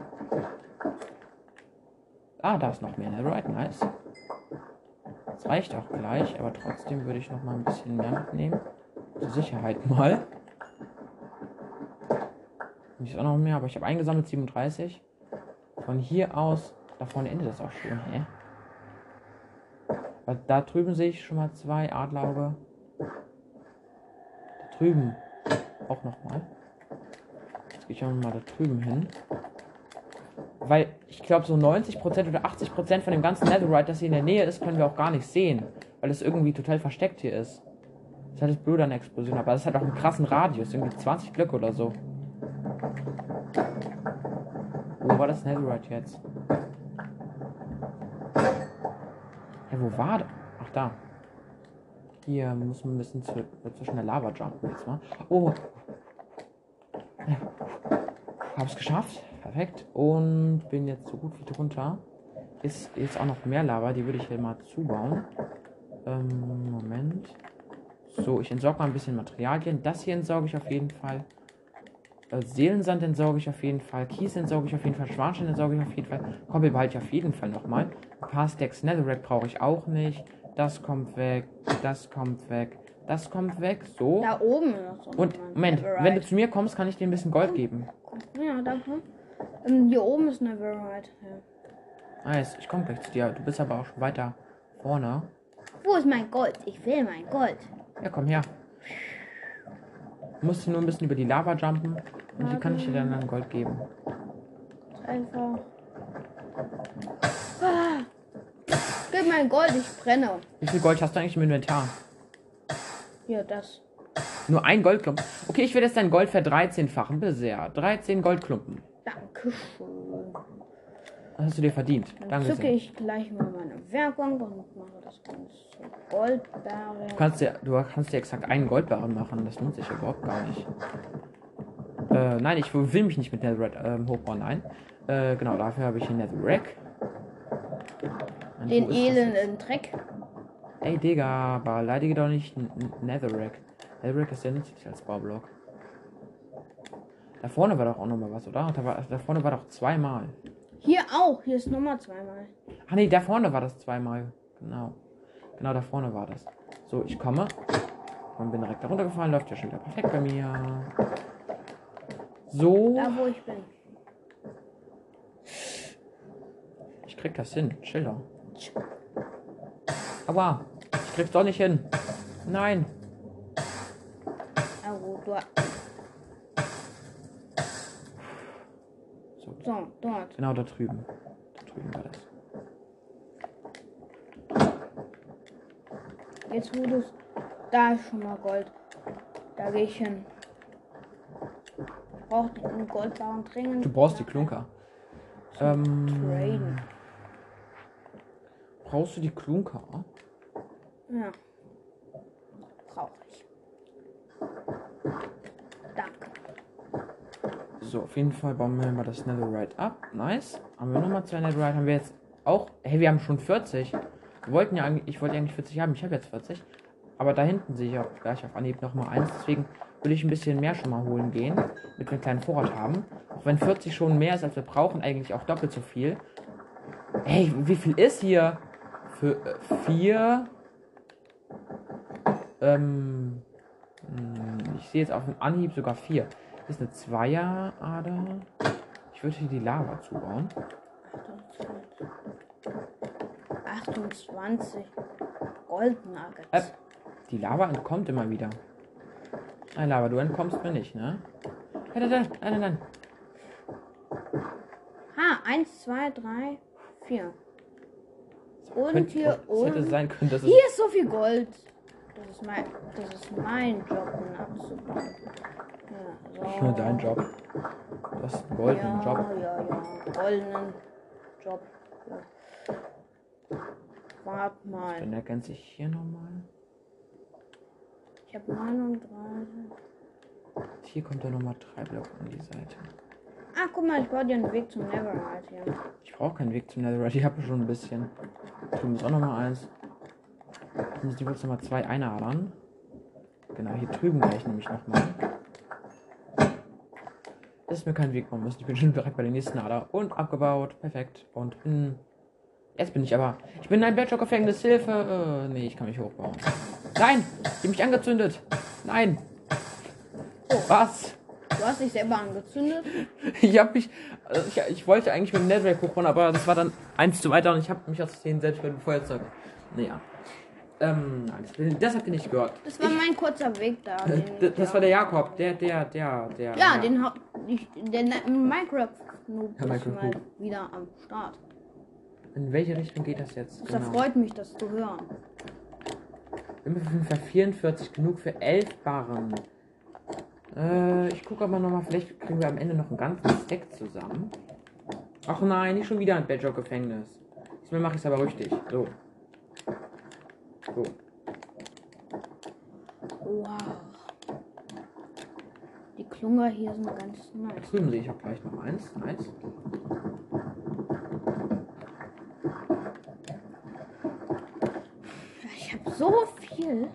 Ah, da ist noch mehr Netherite, nice. Das reicht auch gleich, aber trotzdem würde ich noch mal ein bisschen mehr mitnehmen. Zur Sicherheit mal. Hier ist auch noch mehr, aber ich habe eingesammelt 37. Von hier aus, da vorne endet das auch schon, hä? Weil da drüben sehe ich schon mal zwei Adlerauge. Da drüben auch nochmal. Jetzt gehe ich auch mal da drüben hin. Weil ich glaube, so 90% oder 80% von dem ganzen Netherite, das hier in der Nähe ist, können wir auch gar nicht sehen. Weil es irgendwie total versteckt hier ist. Das ist halt das Blöde an der Explosion, aber das hat auch einen krassen Radius, irgendwie 20 Blöcke oder so. Wo war das Netherite jetzt? Hä, wo war das? Ach, da. Hier muss man ein bisschen zwischen der Lava jumpen jetzt mal. Oh. Ja. Hab's geschafft. Perfekt. Und bin jetzt so gut wie drunter. Ist jetzt auch noch mehr Lava. Die würde ich hier mal zubauen. Ähm, Moment. So, ich entsorge mal ein bisschen Materialien. Das hier entsorge ich auf jeden Fall. Äh, Seelensand entsauge ich auf jeden Fall. Kies entsauge ich auf jeden Fall. Schwarstein entsauge ich auf jeden Fall. Koppel behalte ich auf jeden Fall nochmal. Ein paar Stacks Netherrack brauche ich auch nicht. Das kommt weg. Das kommt weg. Das kommt weg. So.
Da oben ist noch so
Und Moment,
Neverite.
wenn du zu mir kommst, kann ich dir ein bisschen Gold geben.
Ja, danke. Ähm, hier oben ist Neverite. Ja.
Nice, ich komme gleich zu dir. Du bist aber auch schon weiter vorne.
Wo ist mein Gold? Ich will mein Gold.
Ja, komm her. Du musst hier nur ein bisschen über die Lava jumpen. Und hier kann ich dir dann, dann Gold geben.
Einfach. Ah. Gib mein Gold, ich brenne.
Wie viel Gold hast du eigentlich im Inventar?
Hier, das.
Nur ein Goldklumpen. Okay, ich werde jetzt dein Gold verdreizehnfachen. Sehr. 13 Goldklumpen.
Dankeschön.
Das hast du dir verdient.
Dann
Danke
zücke
sehr.
ich gleich mal meine Werkbank und mache das Ganze Goldbeere.
Du kannst, dir, du kannst dir exakt einen Goldbarren machen. Das lohnt sich überhaupt gar nicht. Äh, nein, ich will mich nicht mit Netherrack ähm, hochbauen. Nein. Äh, genau, dafür habe ich hier Netherrack.
Den elenden Dreck.
Ey, Digga, beleidige doch nicht N- Netherrack. Netherrack ist ja nützlich als Baublock. Da vorne war doch auch nochmal was, oder? Da, war, da vorne war doch zweimal.
Auch. Hier ist Nummer zweimal.
Ach nee, da vorne war das zweimal. Genau. Genau, da vorne war das. So, ich komme. Und bin direkt da runtergefallen. Läuft ja schon wieder perfekt bei mir. So.
Da, wo ich bin.
Ich krieg das hin. Doch. Aber ich krieg's doch nicht hin. Nein.
Wo du.
So,
dort.
genau da drüben. Da drüben war das.
Jetzt wo du Da ist schon mal Gold. Da gehe ich hin. Ich brauche den Goldbarren dringend.
Du brauchst die Klunker. Ähm,
Traden.
brauchst du die Klunker?
Ja. Brauche ich. Danke.
So, auf jeden Fall bauen wir mal das Netherite ab. Nice. Haben wir nochmal zwei Netherite. Haben wir jetzt auch. Hey, wir haben schon 40. Wir wollten ja eigentlich. Ich wollte eigentlich 40 haben. Ich habe jetzt 40. Aber da hinten sehe ich auch gleich auf Anhieb nochmal eins. Deswegen will ich ein bisschen mehr schon mal holen gehen. Damit wir einen kleinen Vorrat haben. Auch wenn 40 schon mehr ist, als wir brauchen, eigentlich auch doppelt so viel. Hey, wie viel ist hier? Für äh, vier. Ähm. hm, Ich sehe jetzt auf dem Anhieb sogar vier. Das ist eine Zweierader. Ich würde hier die Lava zubauen.
28 Goldnuggets.
Äh, die Lava entkommt immer wieder. Nein, Lava, du entkommst mir nicht, ne? Nein, nein, nein, nein, nein.
Ha, 1, 2, 3, 4. Und
Könnte-
hier
Es hätte sein können, dass.
Hier ist so viel Gold. Das ist mein, das ist mein Job, ihn abzubauen. Ja,
Nicht
so.
nur dein Job. Du hast einen goldenen
ja,
Job.
Ja, ja, goldenen Job. Ja. Wart mal.
Dann ergänzt sich hier nochmal.
Ich habe 39.
Hier kommt dann nochmal drei Blöcke an die Seite.
Ah, guck mal, ich baue dir einen Weg zum Neverite hier.
Ich brauche keinen Weg zum Netherite. Ich habe schon ein bisschen. Drüben ist auch nochmal eins. Dann muss ich jetzt nochmal zwei einadern. Genau, hier drüben gleich nämlich nochmal. Das ist mir kein Weg bauen müssen. Ich bin schon direkt bei der nächsten Ader. Und abgebaut. Perfekt. Und bin. Jetzt bin ich aber. Ich bin in ein Badger-Gefängnis. Hilfe. Äh, nee, ich kann mich hochbauen. Nein! Ich hab mich angezündet. Nein! Was?
Du hast dich selber angezündet.
Ich hab mich. Also ich, ich wollte eigentlich mit dem Netherrack hochbauen, aber das war dann eins zu weiter und ich habe mich aus Versehen selbst mit dem Feuerzeug. Naja. Ähm, nein, das, habt ihr nicht gehört.
Das war mein kurzer Weg da. den ich
Das
da-
war der Jakob, der, der, der, der.
Ja, den hab ich. Der Ne- Minecraft-Noob
Ja, Minecraft
mal
Noob.
wieder am Start.
In welche Richtung geht das jetzt?
Das erfreut mich, das zu hören.
Wir haben auf jeden Fall 44, genug für 11 Barren. Äh, ich gucke aber nochmal, vielleicht kriegen wir am Ende noch einen ganzen Stack zusammen. Ach nein, nicht schon wieder ein Badger-Gefängnis. Diesmal mache ich es aber richtig. So. So.
Wow. Die Klunger hier sind ganz nice.
sehe ich auch gleich noch eins. Nice.
Ich habe so viel.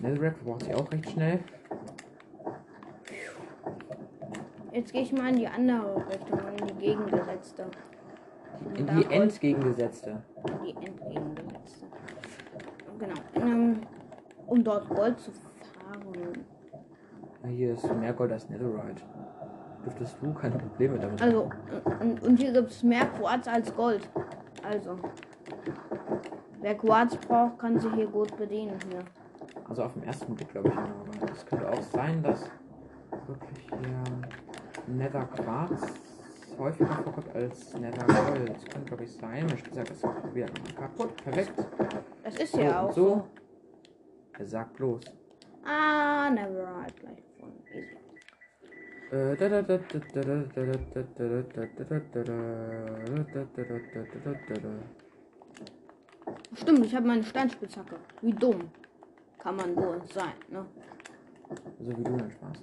Netherrack verbraucht sich auch recht schnell.
Jetzt gehe ich mal in die andere Richtung, in die gegengesetzte.
Die entgegengesetzte.
die entgegengesetzte. Genau. Ähm, um dort Gold zu farmen.
Ah, Hier ist mehr Gold als Netherite. Dürftest du keine Probleme damit haben.
Also, und, und hier gibt es mehr Quarz als Gold. Also. Wer Quarz braucht, kann sich hier gut bedienen hier.
Also auf dem ersten Blick glaube ich immer, aber es könnte auch sein, dass wirklich hier Nether Quarz häufiger vorkommt als Nether Gold. Das kann glaube ich sein. Ich habe gesagt, es probieren. Kaputt, perfekt.
Das ist
so,
ja auch.
So. Er sagt bloß.
Ah, never right gleich gefunden. Stimmt, ich habe meine Steinspitzhacke. Wie dumm kann man wohl sein, ne?
So wie du dein Spaß.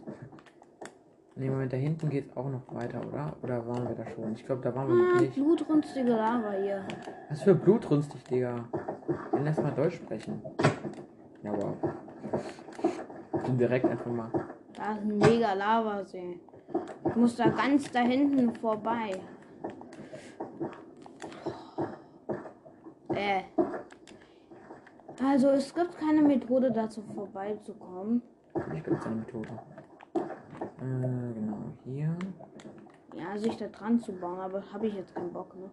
Ne, Moment, da hinten geht auch noch weiter, oder? Oder waren wir da schon? Ich glaube, da waren wir noch
Ah,
nicht.
blutrünstige Lava hier.
Was für blutrünstig, Digga. Dann lass mal Deutsch sprechen. Ja, wow. Und direkt einfach mal.
Da ist ein mega Lavasee. Ich muss da ganz da hinten vorbei. Äh. Also es gibt keine Methode dazu vorbeizukommen.
Ich es eine Methode. Äh, genau, hier.
Ja, sich da dran zu bauen, aber habe ich jetzt keinen Bock, ne?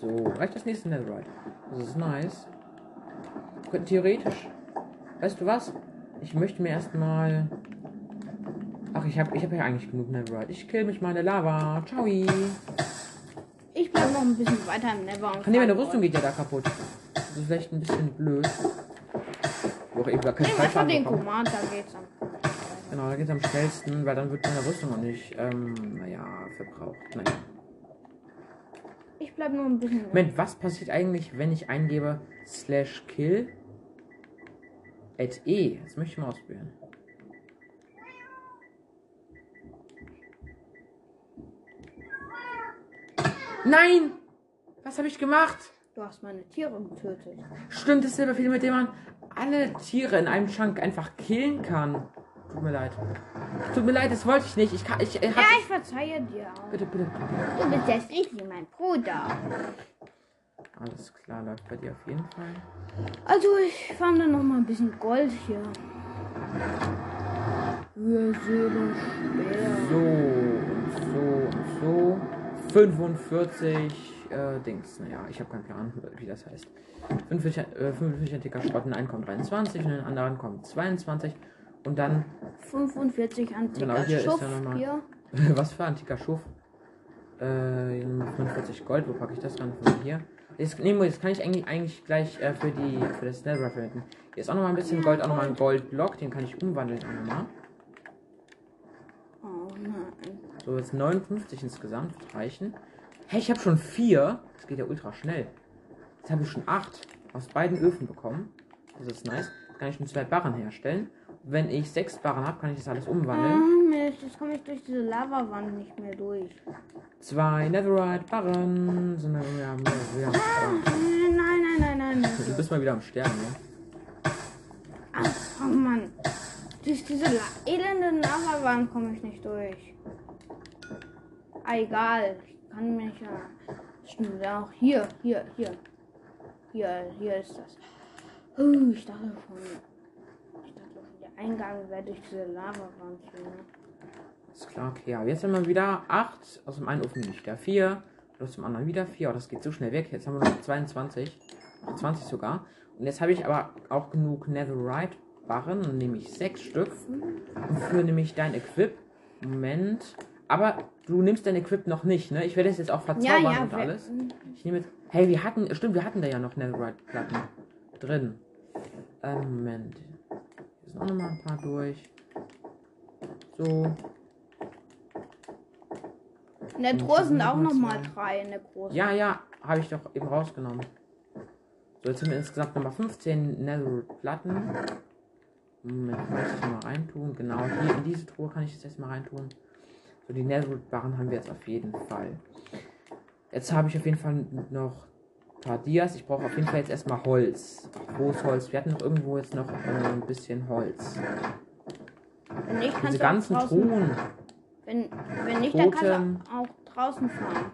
So, reicht das nächste Netherite. Das ist nice. Theoretisch. Weißt du was? Ich möchte mir erstmal. Ich habe ich hab ja eigentlich genug Netherite. Ich kill mich mal in der Lava. Ciao.
Ich bleib noch ein bisschen weiter im Never und
nee, meine Rüstung geht ja da kaputt. Das ist vielleicht ein bisschen blöd. Wo auch eben gar kein
Nee,
Fallschaden
den. Command, da geht's dann.
Genau, da geht's am schnellsten, weil dann wird meine Rüstung auch nicht, ähm, naja, verbraucht. Naja.
Ich bleib noch ein bisschen.
Moment, was passiert eigentlich, wenn ich eingebe slash kill at e? Das möchte ich mal ausprobieren. Nein! Was habe ich gemacht?
Du hast meine Tiere getötet.
Stimmt, das Silberfiel, mit dem man alle Tiere in einem Chunk einfach killen kann. Tut mir leid. Tut mir leid, das wollte ich nicht. Ich kann, ich, äh,
Ja, ich verzeihe dir auch.
bitte, bitte.
Du bist jetzt richtig mein Bruder.
Alles klar, läuft bei dir auf jeden Fall.
Also ich fand dann noch mal ein bisschen Gold hier. Wir sehen schwer.
So und so und so. 45 äh, Dings. Naja, ich habe keinen Plan, wie das heißt. 45, äh, 45 antiker Schrott, in einen kommt 23 und in den anderen kommt 22. Und dann,
45 antiker
Genau, hier ist
Schuff
ja noch mal-
hier.
was für antiker Schuff? Äh, hier nochmal 45 Gold, wo packe ich das ran? Von hier. Jetzt, nee, jetzt kann ich eigentlich, eigentlich gleich äh, für, die, für das Nether verwenden. Hier ist auch nochmal ein bisschen Gold, auch nochmal ein Goldblock, den kann ich umwandeln auch nochmal.
Oh nein.
So, jetzt 59 insgesamt reichen. Hey, ich habe schon vier. Das geht ja ultra schnell. Jetzt habe ich schon acht aus beiden Öfen bekommen. Das ist nice. Jetzt kann ich schon zwei Barren herstellen. Wenn ich sechs Barren habe, kann ich das alles umwandeln.
Ah, Mist, jetzt komme ich durch diese Lavawand nicht mehr durch.
Zwei Netherite Barren. Sind wir wieder, wieder Sterben.
Nein, nein, nein, nein, nein.
Du bist mal wieder am Sterben, ne?
Ach, oh Mann. Durch diese La elende Lavawand komme ich nicht durch. Ah, egal. Kann mich ja. Stimmt, auch hier, hier, hier. Hier, hier ist das. Uh, ich dachte schon. Ich dachte schon, der Eingang wäre durch diese Lavawand hier. Ne?
Ist klar, okay. Ja, jetzt haben wir wieder acht. Aus dem einen Ofen wieder vier. Und aus dem anderen wieder vier. Oh, das geht so schnell weg. Jetzt haben wir noch 22. Noch 20 sogar. Und jetzt habe ich aber auch genug Netherite Barren. Dann nehme ich sechs Stück. Und für nämlich dein Equip. Moment. Aber du nimmst dein Equip noch nicht, ne? Ich werde es jetzt auch verzaubern und
wir-
alles. Ich nehme jetzt. Hey, wir hatten. Stimmt, wir hatten da ja noch Netherite-Platten drin. Ähm, Moment. Hier sind auch noch mal ein paar durch. So.
In der
Und
Truhe sind auch
noch
noch mal
zwei.
drei in der großen.
Ja, ja, habe ich doch eben rausgenommen. So, jetzt haben wir insgesamt nochmal 15 Netherite-Platten. Moment, kann ich das mal reintun? Genau, hier in diese Truhe kann ich das jetzt mal reintun. So, die Netherite-Barren haben wir jetzt auf jeden Fall. Jetzt habe ich auf jeden Fall noch ein paar Dias. Ich brauche auf jeden Fall jetzt erstmal Holz. Ist Holz? Wir hatten noch irgendwo jetzt noch äh, ein bisschen Holz.
Wenn nicht, kannst
Diese ganzen Truhen.
Wenn, wenn nicht, dann kannst
Totem.
du auch draußen fahren.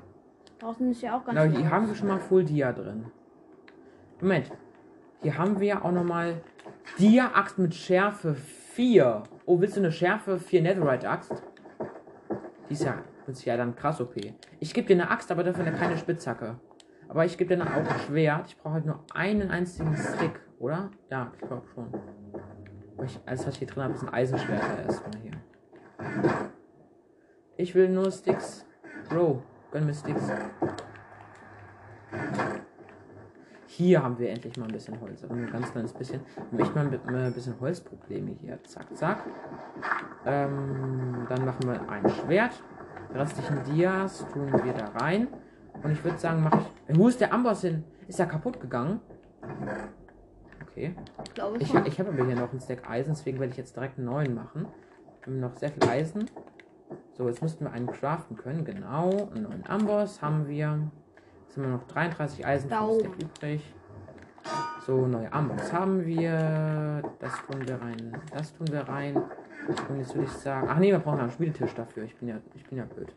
Draußen ist ja auch ganz
Genau, hier haben wir schon mal Full Dia drin. Moment. Hier haben wir auch nochmal Dia-Axt mit Schärfe 4. Oh, willst du eine Schärfe 4 Netherite-Axt? Die ist ja, ist ja dann krass OP. Ich gebe dir eine Axt, aber dafür keine Spitzhacke. Aber ich gebe dir dann auch ein Schwert. Ich brauche halt nur einen einzigen Stick, oder? Ja, ich glaube schon. Aber ich, alles, was ich hier drin habe, ist ein Eisenschwert erstmal hier. Ich will nur Sticks. Bro, gönn mir Sticks. Hier haben wir endlich mal ein bisschen Holz, aber nur ein ganz kleines bisschen. Wir haben echt mal ein, äh, bisschen Holzprobleme hier. Zack, zack. Ähm, dann machen wir ein Schwert. Die restlichen Dias tun wir da rein. Und ich würde sagen, mache ich. Wo ist der Amboss hin? Ist er kaputt gegangen? Okay.
Ich glaube
Ich, ha- ich habe aber hier noch einen Stack Eisen, deswegen werde ich jetzt direkt einen neuen machen. Wir haben noch sehr viel Eisen. So, jetzt müssten wir einen craften können. Genau. Einen neuen Amboss haben wir. Jetzt haben wir noch 33 Eisen übrig. So, neue Amboss haben wir. Das tun wir rein. Das tun wir rein. Und jetzt würde ich sagen. Ach nee, wir brauchen einen Spieltisch dafür. Ich bin ja, ich bin ja blöd.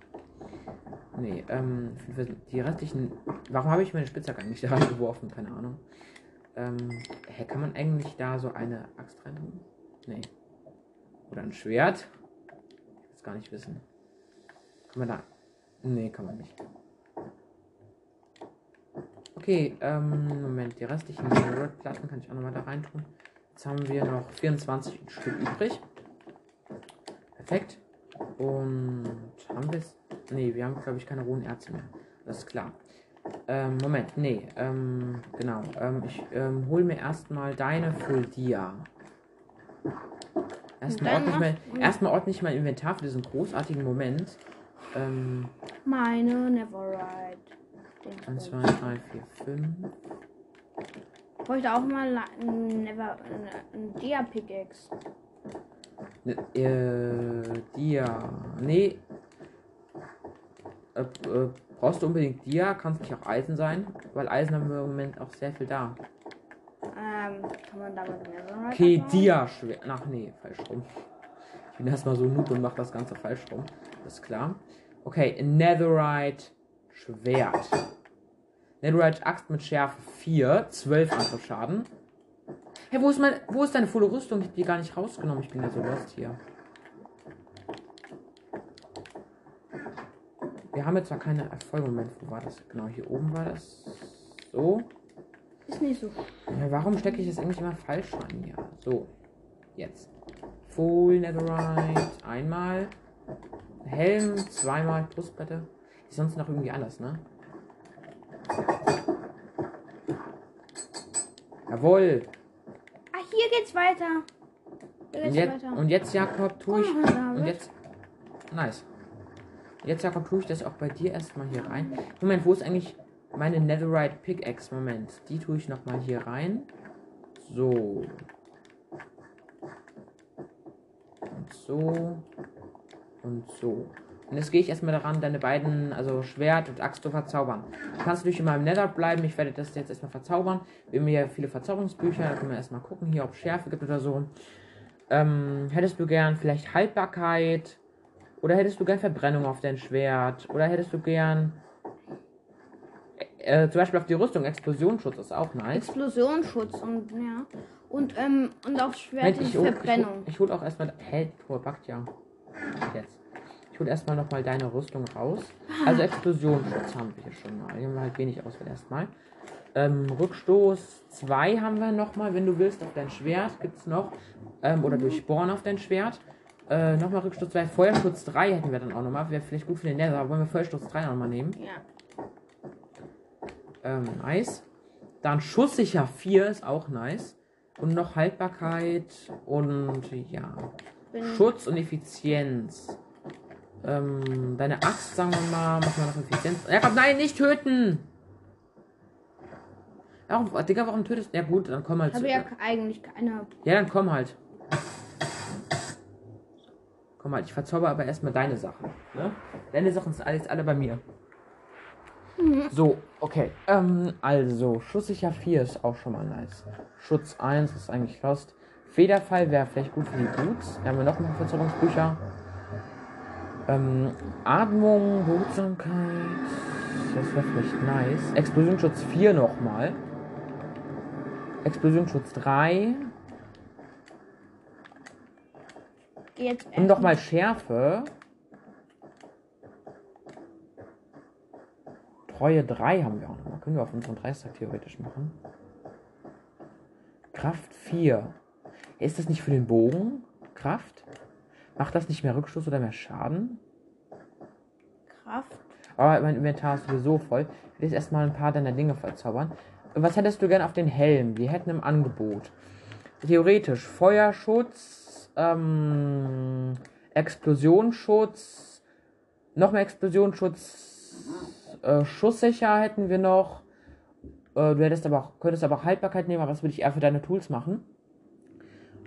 Nee, ähm, für die restlichen. Warum habe ich meine Spitzhacke eigentlich da reingeworfen? Keine Ahnung. Ähm, hä, kann man eigentlich da so eine Axt rein tun? Nee. Oder ein Schwert? Ich will es gar nicht wissen. Kann man da. Nee, kann man nicht. Okay, ähm, Moment, die restlichen Red-Platten kann ich auch nochmal da rein tun. Jetzt haben wir noch 24 Stück übrig. Perfekt. Und haben wir es? Nee, wir haben, glaube ich, keine rohen Erze mehr. Das ist klar. Ähm, Moment, nee, ähm, genau. Ähm, ich ähm, hol mir erstmal deine Full Dia. Erstmal ordne, ich mein, erstmal ordne ich mein Inventar für diesen großartigen Moment. Ähm,
Meine Neverride.
1, 2, 3, 4, 5.
Ich bräuchte auch mal ein Never, ein Dia Pickaxe.
Ne, äh, Dia. Nee. Äh, äh, brauchst du unbedingt Dia? Kann es nicht auch Eisen sein? Weil Eisen haben wir im Moment auch sehr viel da.
Ähm, kann man damit Neverride
Okay,
abbauen?
Dia schwer. Ach nee, falsch rum. Ich bin erstmal so noob und mach das Ganze falsch rum. Das ist klar. Okay, Netherite Schwert. Netherite Axt mit Schärfe 4, 12 Angriffsschaden. Hey, wo ist mein, wo ist deine volle Rüstung? Ich hab die gar nicht rausgenommen. Ich bin ja so lost hier. Wir haben jetzt zwar keine Erfolge. Moment, wo war das? Genau, hier oben war das. So.
Ist nicht so.
Ja, warum stecke ich das eigentlich immer falsch rein hier? So, jetzt. Full Netherite, einmal. Helm, zweimal, Brustplatte. Ist sonst noch irgendwie anders, ne? Jawohl.
Ah, hier geht's weiter. Hier
Und jetzt,
weiter.
und jetzt Jakob, tue ich. Und jetzt. Nice. Jetzt, Jakob, tue ich das auch bei dir erstmal hier rein. Moment, wo ist eigentlich meine Netherite Pickaxe? Moment, die tue ich nochmal hier rein. So. Und so. Und so. Und jetzt gehe ich erstmal daran, deine beiden, also Schwert und Axt zu verzaubern. Du kannst natürlich in meinem Nether bleiben. Ich werde das jetzt erstmal verzaubern. Wir haben hier viele Verzauberungsbücher. Da können wir erstmal gucken, hier, ob es Schärfe gibt oder so. Ähm, hättest du gern vielleicht Haltbarkeit? Oder hättest du gern Verbrennung auf dein Schwert? Oder hättest du gern. Äh, zum Beispiel auf die Rüstung, Explosionsschutz ist auch nice.
Explosionsschutz und ja. Und ähm, und aufs Schwert
Moment, ich hol, ich, hol,
Verbrennung.
ich hol auch erstmal. Hä, Tor backt ja. Jetzt. Ich hol erstmal nochmal deine Rüstung raus. Also Explosionsschutz haben wir hier schon mal. Hier haben wir halt wenig Auswahl erstmal. Ähm, Rückstoß 2 haben wir nochmal, wenn du willst, auf dein Schwert gibt es noch. Ähm, oder durchbohren auf dein Schwert. Äh, nochmal Rückstoß 2. Feuerschutz 3 hätten wir dann auch nochmal. Wäre vielleicht gut für den Nether, aber wollen wir Feuerschutz 3 nochmal nehmen?
Ja.
Ähm, nice. Dann Schusssicher 4 ist auch nice. Und noch Haltbarkeit und ja.
Bin,
Schutz und Effizienz. Ähm, deine Axt, sagen wir mal, machen wir noch Effizienz. Ja, komm, nein, nicht töten! Warum, Digga, warum tötest du? Ja gut, dann komm halt.
Habe ja eigentlich keine.
ja, dann komm halt. Komm halt, ich verzauber aber erstmal deine Sachen. Ne? Deine Sachen sind alles alle bei mir. So, okay. Ähm, also, Schusssicher 4 ist auch schon mal nice. Schutz 1 ist eigentlich lost. Federfall wäre vielleicht gut für die Boots. Hier haben wir noch ein paar Verzauberungsbücher. Ähm, Atmung, Behutsamkeit. Das wäre vielleicht nice. Explosionsschutz 4 nochmal. Explosionsschutz 3.
Geh jetzt
Und nochmal Schärfe. Treue 3 haben wir auch nochmal. Können wir auf unseren Dreistack theoretisch machen. Kraft 4. Ist das nicht für den Bogen? Kraft? Macht das nicht mehr Rückstoß oder mehr Schaden?
Kraft.
Aber mein Inventar ist sowieso voll. Ich will jetzt erstmal ein paar deiner Dinge verzaubern. Was hättest du gern auf den Helm? Wir hätten im Angebot. Theoretisch Feuerschutz, ähm, Explosionsschutz, noch mehr Explosionsschutz, äh, Schusssicher hätten wir noch. Äh, du hättest aber auch, könntest aber auch Haltbarkeit nehmen, aber das würde ich eher für deine Tools machen.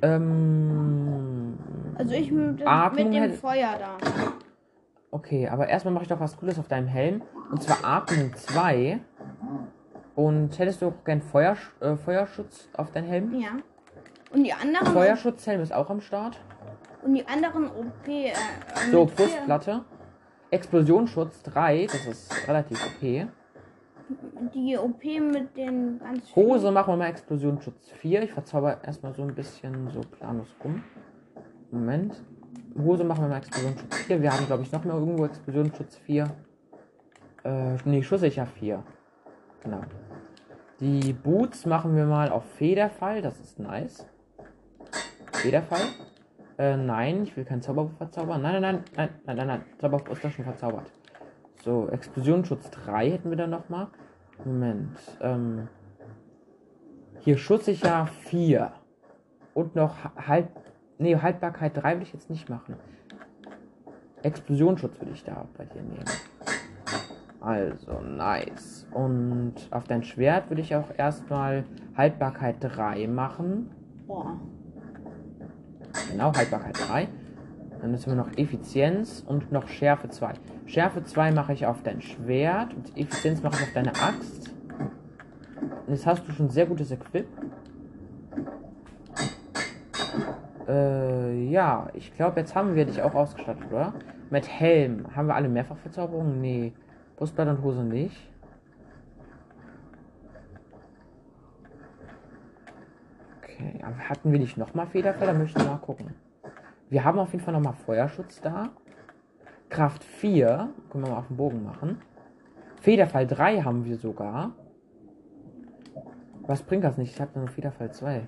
Ähm,
Also ich mit,
Atmung
mit dem Feuer da.
Okay, aber erstmal mache ich doch was Cooles auf deinem Helm. Und zwar Atmung 2. Und hättest du auch gern Feuer, äh, Feuerschutz auf deinem Helm?
Ja. Und die anderen.
Feuerschutzhelm ist auch am Start.
Und die anderen OP. Äh,
So, Brustplatte. Explosionsschutz 3, das ist relativ OP.
Die OP mit den ganz
Hose machen wir mal Explosionsschutz 4. Ich verzauber erstmal so ein bisschen so planlos rum. Moment. Hose machen wir mal Explosionsschutz 4. Wir haben, glaube ich, noch mehr irgendwo Explosionsschutz 4. Äh, nee, Schusssicher 4. Genau. Die Boots machen wir mal auf Federfall. Das ist nice. Federfall. Äh, nein, ich will keinen Zauberwurf verzaubern. Nein, nein, nein, nein, nein, nein, nein. Zauberwurf ist doch schon verzaubert. So, Explosionsschutz 3 hätten wir dann nochmal. Moment. Ähm, hier schusssicher 4. Und noch Ha- halt. Nee, Haltbarkeit 3 will ich jetzt nicht machen. Explosionsschutz würde ich da bei dir nehmen. Also, nice. Und auf dein Schwert würde ich auch erstmal Haltbarkeit 3 machen.
Boah.
Genau, Haltbarkeit 3. Dann ist immer noch Effizienz und noch Schärfe 2. Schärfe 2 mache ich auf dein Schwert und Effizienz mache ich auf deine Axt. Und jetzt hast du schon sehr gutes Equip. Äh, ja, ich glaube, jetzt haben wir dich auch ausgestattet, oder? Mit Helm. Haben wir alle Mehrfachverzauberungen? Nee. Brustblatt und Hose nicht. Okay, hatten wir nicht nochmal Federfell? Da möchte ich mal gucken. Wir haben auf jeden Fall nochmal Feuerschutz da. Kraft 4. Können wir mal auf den Bogen machen. Federfall 3 haben wir sogar. Was bringt das nicht? Ich habe nur Federfall 2.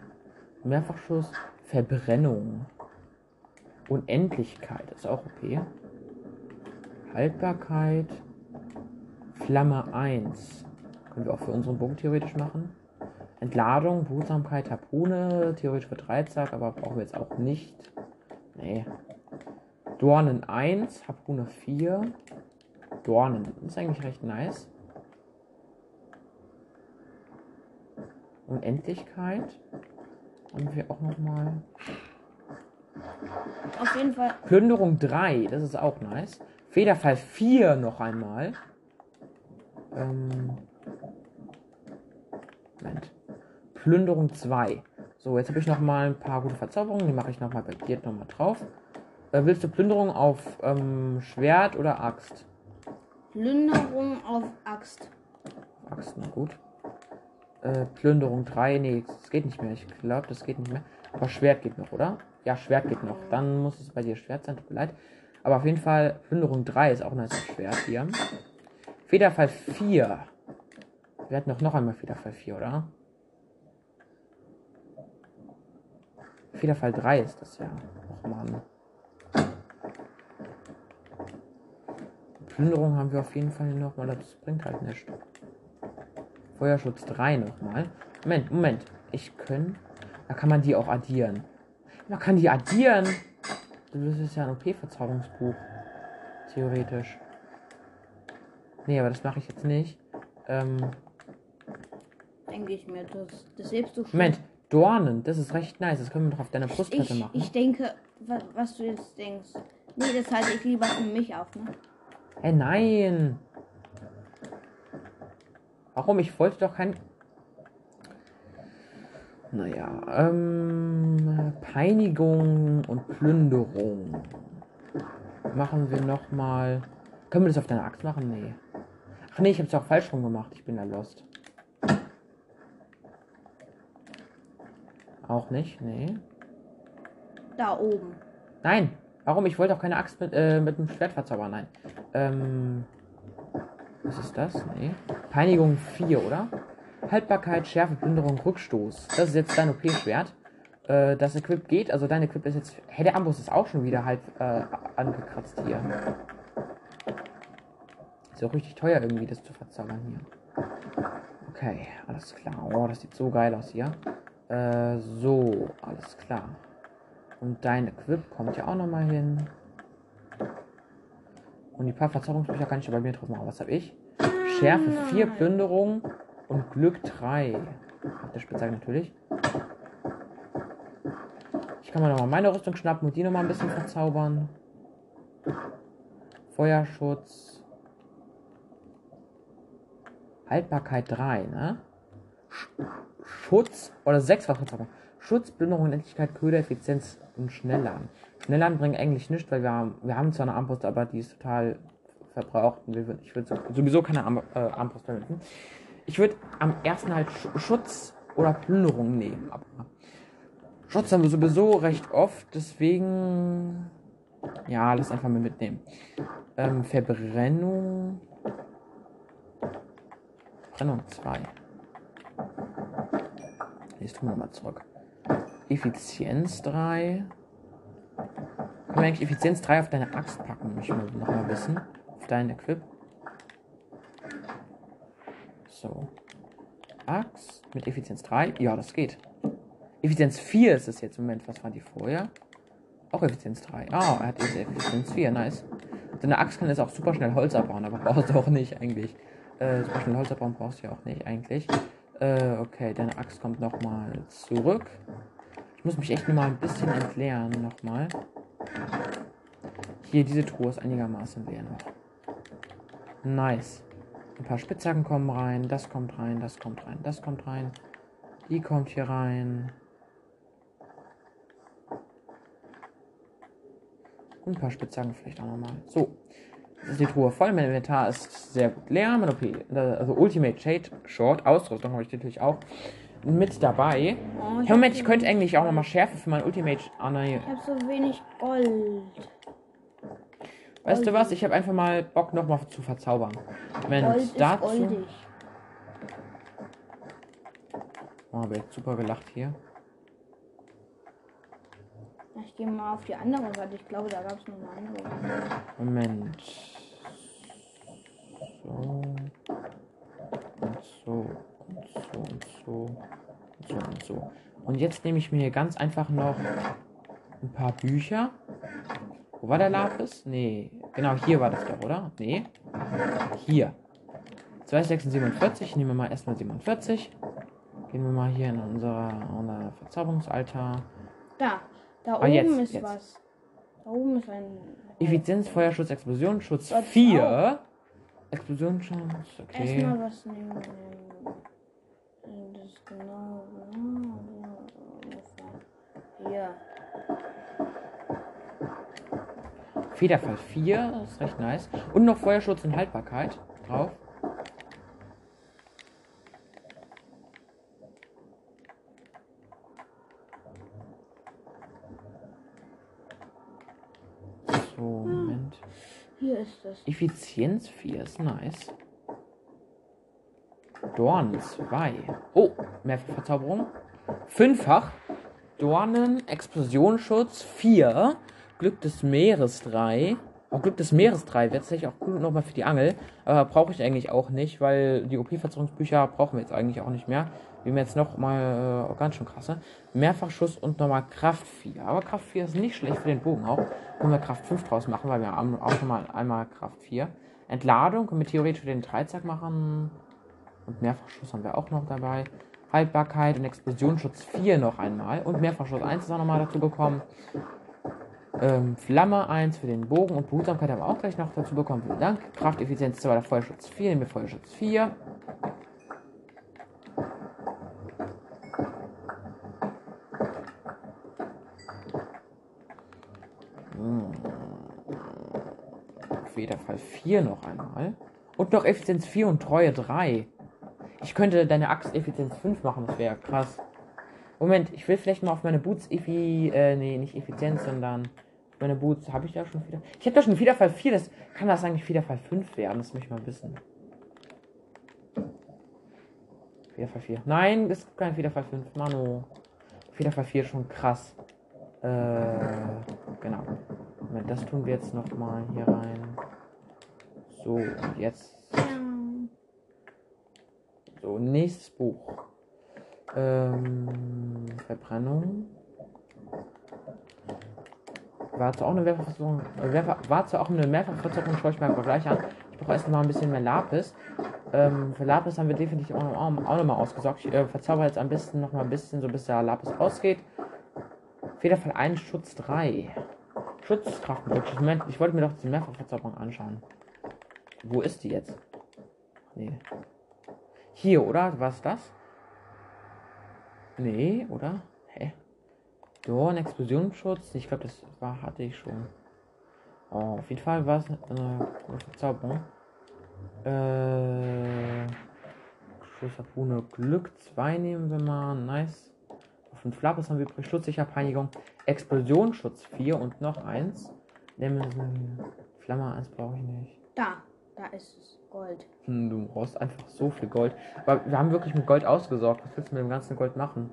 Mehrfachschuss. Verbrennung. Unendlichkeit ist auch okay. Haltbarkeit. Flamme 1. Können wir auch für unseren Bogen theoretisch machen. Entladung, Behutsamkeit, Harpune, theoretisch für Dreizack, aber brauchen wir jetzt auch nicht. Nee. Dornen 1, Harpune 4. Dornen, ist eigentlich recht nice. Unendlichkeit. Haben wir auch nochmal.
Auf jeden Fall.
Plünderung 3, das ist auch nice. Federfall 4 noch einmal. Ähm. Moment. Plünderung 2. So, jetzt habe ich noch mal ein paar gute Verzauberungen. Die mache ich noch mal bei dir noch mal drauf. Äh, willst du Plünderung auf ähm, Schwert oder Axt?
Plünderung auf Axt.
Axt, na gut. Äh, Plünderung 3, nee, das geht nicht mehr. Ich glaube, das geht nicht mehr. Aber Schwert geht noch, oder? Ja, Schwert geht noch. Dann muss es bei dir Schwert sein, tut mir leid. Aber auf jeden Fall, Plünderung 3 ist auch ein nice Schwert hier. Federfall 4. Wir hatten doch noch einmal Federfall 4, oder? Federfall 3 ist das ja. Och Mann. Plünderung haben wir auf jeden Fall nochmal. Das bringt halt nichts. Feuerschutz 3 nochmal. Moment, Moment. Ich kann. Da kann man die auch addieren. Man kann die addieren. Das ist ja ein OP-Verzauberungsbuch. Theoretisch. Nee, aber das mache ich jetzt nicht. Ähm,
denke ich mir. Das, das lebst du schon.
Moment, Dornen, das ist recht nice. Das können wir doch auf deiner Brustplatte
ich,
machen.
ich denke, was, was du jetzt denkst. Nee, das halte ich lieber für mich auf, ne?
Hey, nein. Warum? Ich wollte doch kein. Naja, ähm, Peinigung und Plünderung. Machen wir nochmal. Können wir das auf deiner Axt machen? Nee. Ach nee, ich hab's auch falsch rum gemacht. Ich bin da lost. Auch nicht? Nee.
Da oben.
Nein. Warum? Ich wollte auch keine Axt mit, äh, mit dem Schwert verzaubern. Nein. Ähm. Was ist das? Nee. Peinigung 4, oder? Haltbarkeit, Schärfe, Plünderung, Rückstoß. Das ist jetzt dein OP-Schwert. Äh, das Equip geht. Also dein Equip ist jetzt. Hey, der Amboss ist auch schon wieder halb äh, angekratzt hier. Ist auch richtig teuer irgendwie, das zu verzaubern hier. Okay, alles klar. Oh, das sieht so geil aus hier. Äh, so, alles klar. Und dein Equip kommt ja auch nochmal hin. Und die paar Verzauberungsbücher kann ich ja bei mir drauf machen. Was habe ich? Schärfe 4, Plünderung und Glück 3. Auf der Spitzhacke natürlich. Ich kann mir nochmal meine Rüstung schnappen und die nochmal ein bisschen verzaubern. Feuerschutz. Haltbarkeit 3, ne? Sch- Schutz oder 6 Verzauberung. Schutz, Plünderung, Unendlichkeit, Köder, Effizienz und Schnellladen. Schnellladen bringen eigentlich nichts, weil wir haben, wir haben zwar eine Armbrust, aber die ist total verbraucht. Und wir ich würde sowieso keine Arm, äh, Armbrust verwenden. Ich würde am ersten halt Sch- Schutz oder Plünderung nehmen. Aber Schutz haben wir sowieso recht oft, deswegen. Ja, lass einfach mal mitnehmen. Ähm, Verbrennung. Verbrennung 2. Jetzt tun wir nochmal zurück. Effizienz 3. Können wir eigentlich Effizienz 3 auf deine Axt packen? Ich mal nochmal wissen. Auf deinen Equip. So. Axt mit Effizienz 3. Ja, das geht. Effizienz 4 ist es jetzt Moment. Was war die vorher? Auch Effizienz 3. Ah, er hat jetzt Effizienz 4. Nice. Deine Axt kann jetzt auch super schnell Holz abbauen, aber brauchst du auch nicht eigentlich. Äh, super schnell Holz abbauen brauchst du ja auch nicht eigentlich. Äh, okay, deine Axt kommt nochmal zurück. Ich muss mich echt nur mal ein bisschen entleeren nochmal. Hier, diese Truhe ist einigermaßen leer noch. Nice. Ein paar Spitzhacken kommen rein, das kommt rein, das kommt rein, das kommt rein. Die kommt hier rein. Und ein paar Spitzhacken vielleicht auch nochmal. So. Jetzt ist die Truhe voll. Mein Inventar ist sehr gut leer. Mein OP, also Ultimate Shade Short Ausrüstung habe ich natürlich auch mit dabei.
Oh,
Ja, Moment, ich könnte eigentlich auch nochmal Schärfe für mein Ultimate. Ah, nein.
Gold. Ich habe so wenig Gold.
Weißt du was? Ich habe einfach mal Bock nochmal zu verzaubern. Wenn
Gold ist
dazu.
goldig.
Oh, jetzt super gelacht hier.
Ich gehe mal auf die andere Seite. Ich glaube, da gab es noch eine andere.
Moment. So. Und so. So und so. Und so und so. Und jetzt nehme ich mir hier ganz einfach noch ein paar Bücher. Wo war der Lapis? Nee. Genau, hier war das doch, oder? Nee. Hier. 2647. Nehmen wir mal erstmal 47. Gehen wir mal hier in unser, unser Verzauberungsaltar.
Da. Da
Ah,
oben
jetzt,
ist
jetzt.
was. Da oben ist ein.
Effizienz, Feuerschutz, Explosionsschutz
Dort
4. Explosionsschutz, okay.
Erstmal was nehmen. Das ist genau. genau, ungefähr. Hier.
Federfall 4, das ist recht nice. Und noch Feuerschutz und Haltbarkeit drauf. So, Moment.
Hier ist das.
Effizienz 4 ist nice. Dorn 2. Oh, mehrfach Verzauberung. Fünffach. Dornen, Explosionsschutz 4. Glück des Meeres 3. Oh, Glück des Meeres 3 wäre tatsächlich auch cool nochmal für die Angel. Aber brauche ich eigentlich auch nicht, weil die OP-Verzauberungsbücher brauchen wir jetzt eigentlich auch nicht mehr. Wir haben jetzt noch mal äh, ganz schön krasse. Mehrfachschuss und nochmal Kraft 4. Aber Kraft 4 ist nicht schlecht für den Bogen auch. Können wir Kraft 5 draus machen, weil wir haben auch nochmal einmal Kraft 4. Entladung können wir theoretisch für den Dreizack machen. Und Mehrfachschuss haben wir auch noch dabei. Haltbarkeit und Explosionsschutz 4 noch einmal. Und Mehrfachschuss 1 ist auch nochmal dazu gekommen. Ähm, Flamme 1 für den Bogen und Behutsamkeit haben wir auch gleich noch dazu bekommen. Vielen Dank. Krafteffizienz 2, der Feuerschutz 4, nehmen wir Feuerschutz 4. Hm. Auf jeden Fall 4 noch einmal. Und noch Effizienz 4 und Treue 3. Ich könnte deine Axt Effizienz 5 machen, das wäre krass. Moment, ich will vielleicht mal auf meine Boots Effi, äh, nee, nicht Effizienz, sondern meine Boots, habe ich da schon wieder? Ich habe da schon Wiederfall 4, das kann das eigentlich Wiederfall 5 werden, das möchte ich mal wissen. Wiederfall 4. Nein, das ist kein Wiederfall 5, Manu. Wiederfall 4 ist schon krass. Äh, genau. Moment, das tun wir jetzt noch mal hier rein. So, jetzt. So, nächstes Buch. Ähm, Verbrennung. War zwar auch eine Mehrfachverzögerung, äh, war zwar auch schaue ich mir aber gleich an. Ich brauche erst noch mal ein bisschen mehr Lapis. Ähm, für Lapis haben wir definitiv auch noch, auch noch mal ausgesorgt. Ich äh, verzauber jetzt am besten noch mal ein bisschen, so bis der Lapis ausgeht. Auf jeden Fall ein Schutz 3. Schutzkraftbüchse. Moment, ich wollte mir doch die Mehrfachverzauberung anschauen. Wo ist die jetzt? Nee. Hier, oder? Was das? Nee, oder? Hä? Dorn, Explosionsschutz. Ich glaube, das war, hatte ich schon. Oh, auf jeden Fall war es eine Verzauberung. Äh. Schussharpune Glück 2 nehmen wir mal. Nice. Auf 5 Lapis haben wir übrig. Schutzsicher Peinigung. Explosionsschutz 4 und noch eins. Nehmen wir Flamme 1 brauche ich nicht.
Da, da ist es. Gold.
Hm, du brauchst einfach so viel Gold. Aber wir haben wirklich mit Gold ausgesorgt. Was willst du mit dem ganzen Gold machen?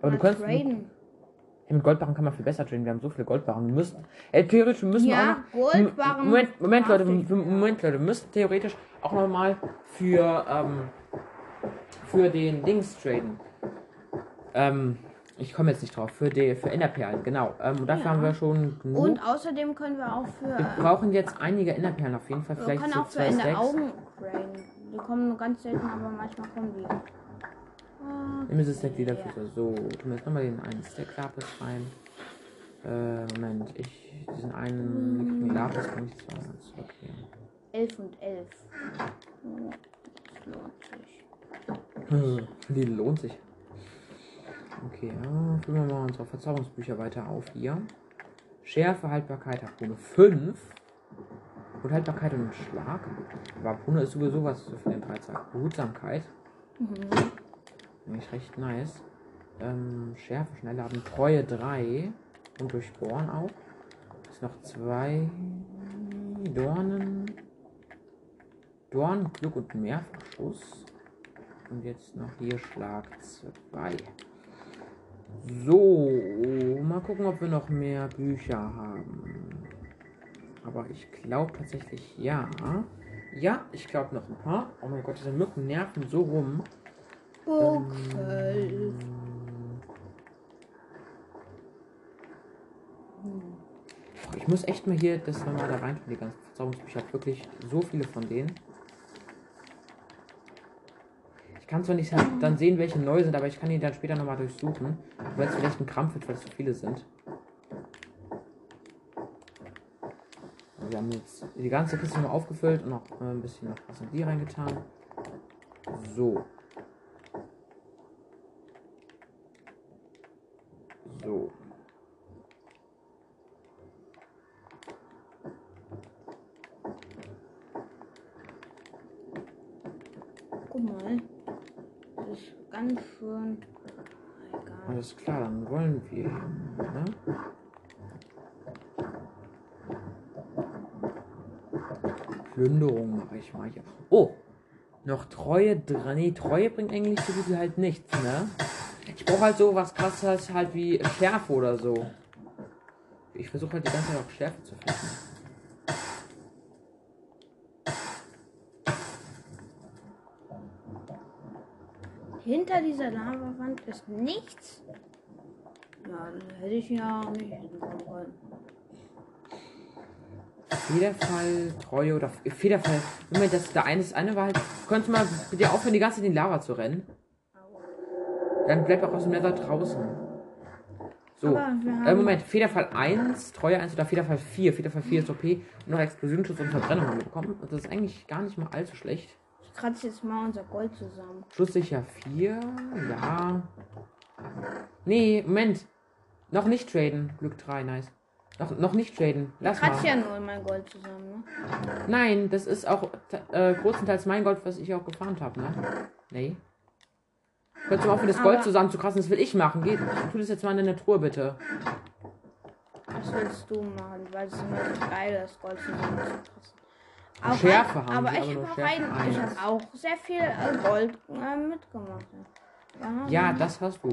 Aber
Mal
du kannst.
traden.
Hey, mit Goldbarren kann man viel besser traden. Wir haben so viele Goldbarren. Wir müssen. Ey, theoretisch, wir müssen
Ja,
auch noch.
Goldbarren
Moment, Moment, Leute. wir- Moment, Leute. Wir müssen theoretisch auch noch mal für, ähm, für den Dings traden. Ähm, ich komme jetzt nicht drauf. Für die, für Enderperlen, genau. Ähm, und dafür
Ja.
haben wir schon genug.
Und außerdem können wir auch für.
wir brauchen jetzt einige Enderperlen auf jeden Fall.
Wir
Vielleicht
können
so
auch für
zwei
in der
Stacks.
Augen traden. Die kommen nur ganz selten, aber manchmal kommen die. Ah,
Nimm dieses Stack wieder für so. Tun wir jetzt nochmal den einen Stack Lapis rein. Äh, Moment, ich. Diesen einen Lapis kann ich zwar okay.
11 und 11. Oh, das lohnt sich.
Die lohnt sich. Okay, ja, füllen wir mal unsere Verzauberungsbücher weiter auf hier. Schärfe, Haltbarkeit, Harpune 5. Und Haltbarkeit und Schlag. Aber Harpune ist sowieso was für den Dreizack. Behutsamkeit.
Mhm.
Nämlich recht nice. Ähm, Schärfe, Schnellladen, Treue 3. Und durchbohren auch. Ist noch zwei Dornen. Dorn, Glück und Mehrfachschuss. Und jetzt noch hier Schlag 2. So, mal gucken, ob wir noch mehr Bücher haben. Aber ich glaube tatsächlich ja. Ja, ich glaube noch ein paar. Oh mein Gott, diese Mücken nerven so rum.
Buckel.
Boah, Ich muss echt mal hier das nochmal da rein tun, die ganzen Verzauberungsbücher. Ich habe wirklich so viele von denen. Kann zwar nicht dann sehen, welche neu sind, aber ich kann die dann später nochmal durchsuchen. Weil es vielleicht ein Krampf wird, weil es so viele sind. Wir haben jetzt die ganze Kiste mal aufgefüllt und noch äh, ein bisschen was in die reingetan. So. So.
Guck mal. Schön. Egal.
Alles klar, dann wollen wir. Ne? Plünderung mache ich mal hier. Oh! Noch Treue dran. Nee, Treue bringt eigentlich so gut halt nichts, ne? Ich brauche halt so was krasses halt wie Schärfe oder so. Ich versuche halt die ganze Zeit auf Schärfe zu finden.
Hinter dieser Lavawand ist nichts. Ja, das hätte ich ja nicht hinkommen können.
Federfall, Treue oder Federfall. Moment, das der eine ist eine war halt. Könntest du mal bitte aufhören, die ganze Zeit in die Lava zu rennen? Dann bleibt auch aus dem Nether draußen. So. Äh, Moment, Federfall 1, Treue 1 oder Federfall 4. Federfall 4 ist OP. Und noch Explosionsschutz und Verbrennung haben wir bekommen. Und das ist eigentlich gar nicht mal allzu schlecht.
Kratze jetzt mal unser Gold zusammen.
Schusssicher 4, ja. Nee, Moment. Noch nicht traden. Glück 3, nice. Noch, noch nicht traden. Lass
Ich kratze
mal.
ja nur mein Gold zusammen, ne?
Nein, das ist auch äh, größtenteils mein Gold, was ich auch gefarmt habe, ne? Nee. Könntest du mal aufhören, das Gold
Aber-
zusammenzukratzen? Das will ich machen. Geht. Tu das jetzt mal in der Truhe, bitte.
Was willst du machen? Weil es immer so geil ist, Gold zusammenzukratzen. Auch
Schärfe
ein,
haben
aber
sie,
ich
aber nur
habe auch,
Schärfe
ich
eins.
hab auch sehr viel äh, Gold äh, mitgemacht. Ja,
Ja, das hast du.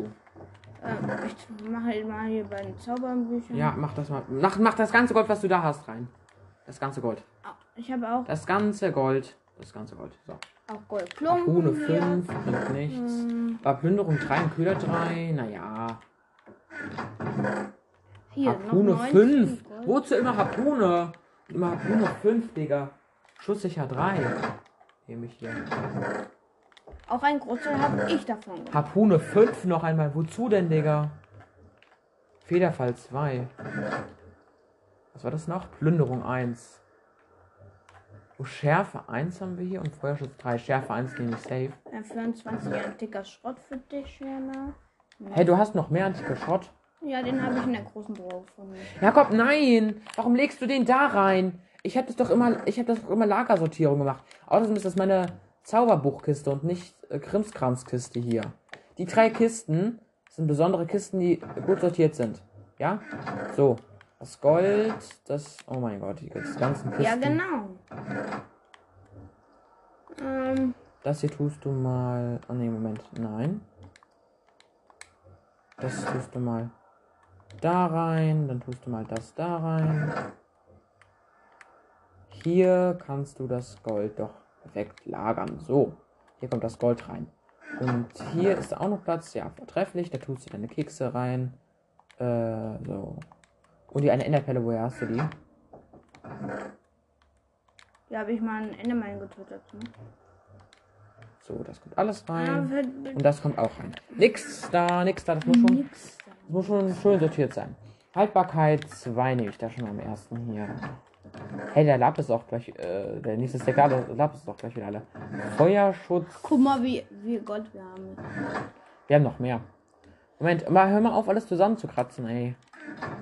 Ähm, ich mache halt mal hier bei den Zauberbüchern.
Ja, mach das mal. Mach, mach das ganze Gold, was du da hast, rein. Das ganze Gold.
Ich habe auch,
Das ganze Gold. Das ganze Gold. So.
auch Goldklumpen.
Harpune
hier.
5, bringt nichts.
Hm,
War Plünderung 3 und Köder 3. Naja.
hier,
Harpune
noch 19
5.
Gold.
Wozu immer Harpune? Immer Harpune 5, Digga. Schusssicher 3. Nehme ich hier.
Auch ein Großteil habe ich davon.
Harpune 5 noch einmal. Wozu denn, Digga? Federfall 2. Was war das noch? Plünderung 1. Oh, Schärfe 1 haben wir hier und Feuerschutz 3. Schärfe 1 nehme ich safe.
Äh, 24 ein dicker Schrott für dich, Jana.
Hey, du hast noch mehr antiker Schrott.
Ja, den habe ich in der großen Droge gefunden.
Jakob, nein! Warum legst du den da rein? Ich habe das doch immer, ich habe das doch immer Lagersortierung gemacht. Außerdem ist das meine Zauberbuchkiste und nicht äh, Krimskramskiste hier. Die drei Kisten sind besondere Kisten, die gut sortiert sind. Ja? So. Das Gold, das. Oh mein Gott, die ganzen Kisten.
Ja, genau. Ähm,
Das hier tust du mal. Oh ne, Moment. Nein. Das tust du mal da rein. Dann tust du mal das da rein. Hier kannst du das Gold doch perfekt lagern. So. Hier kommt das Gold rein. Und hier ist auch noch Platz. Ja, vortrefflich. Da tust du deine Kekse rein. Äh, so. Und die eine Enderpelle, woher hast du die?
hier habe ich mal einen Enderman getötet. Ne?
So, das kommt alles
Ja,
rein.
wird-
Und das kommt auch rein. Nix da, nix da. Das muss schon. Das muss schon schön sortiert sein. Haltbarkeit 2 nehme ich da schon am ersten hier. Hey, der Lab ist auch gleich, äh, der nächste Stack Lab ist auch gleich wieder alle. Feuerschutz,
Guck mal, wie wie Gold wir haben.
wir haben noch mehr. Moment, mal hör mal auf, alles zusammenzukratzen, ey.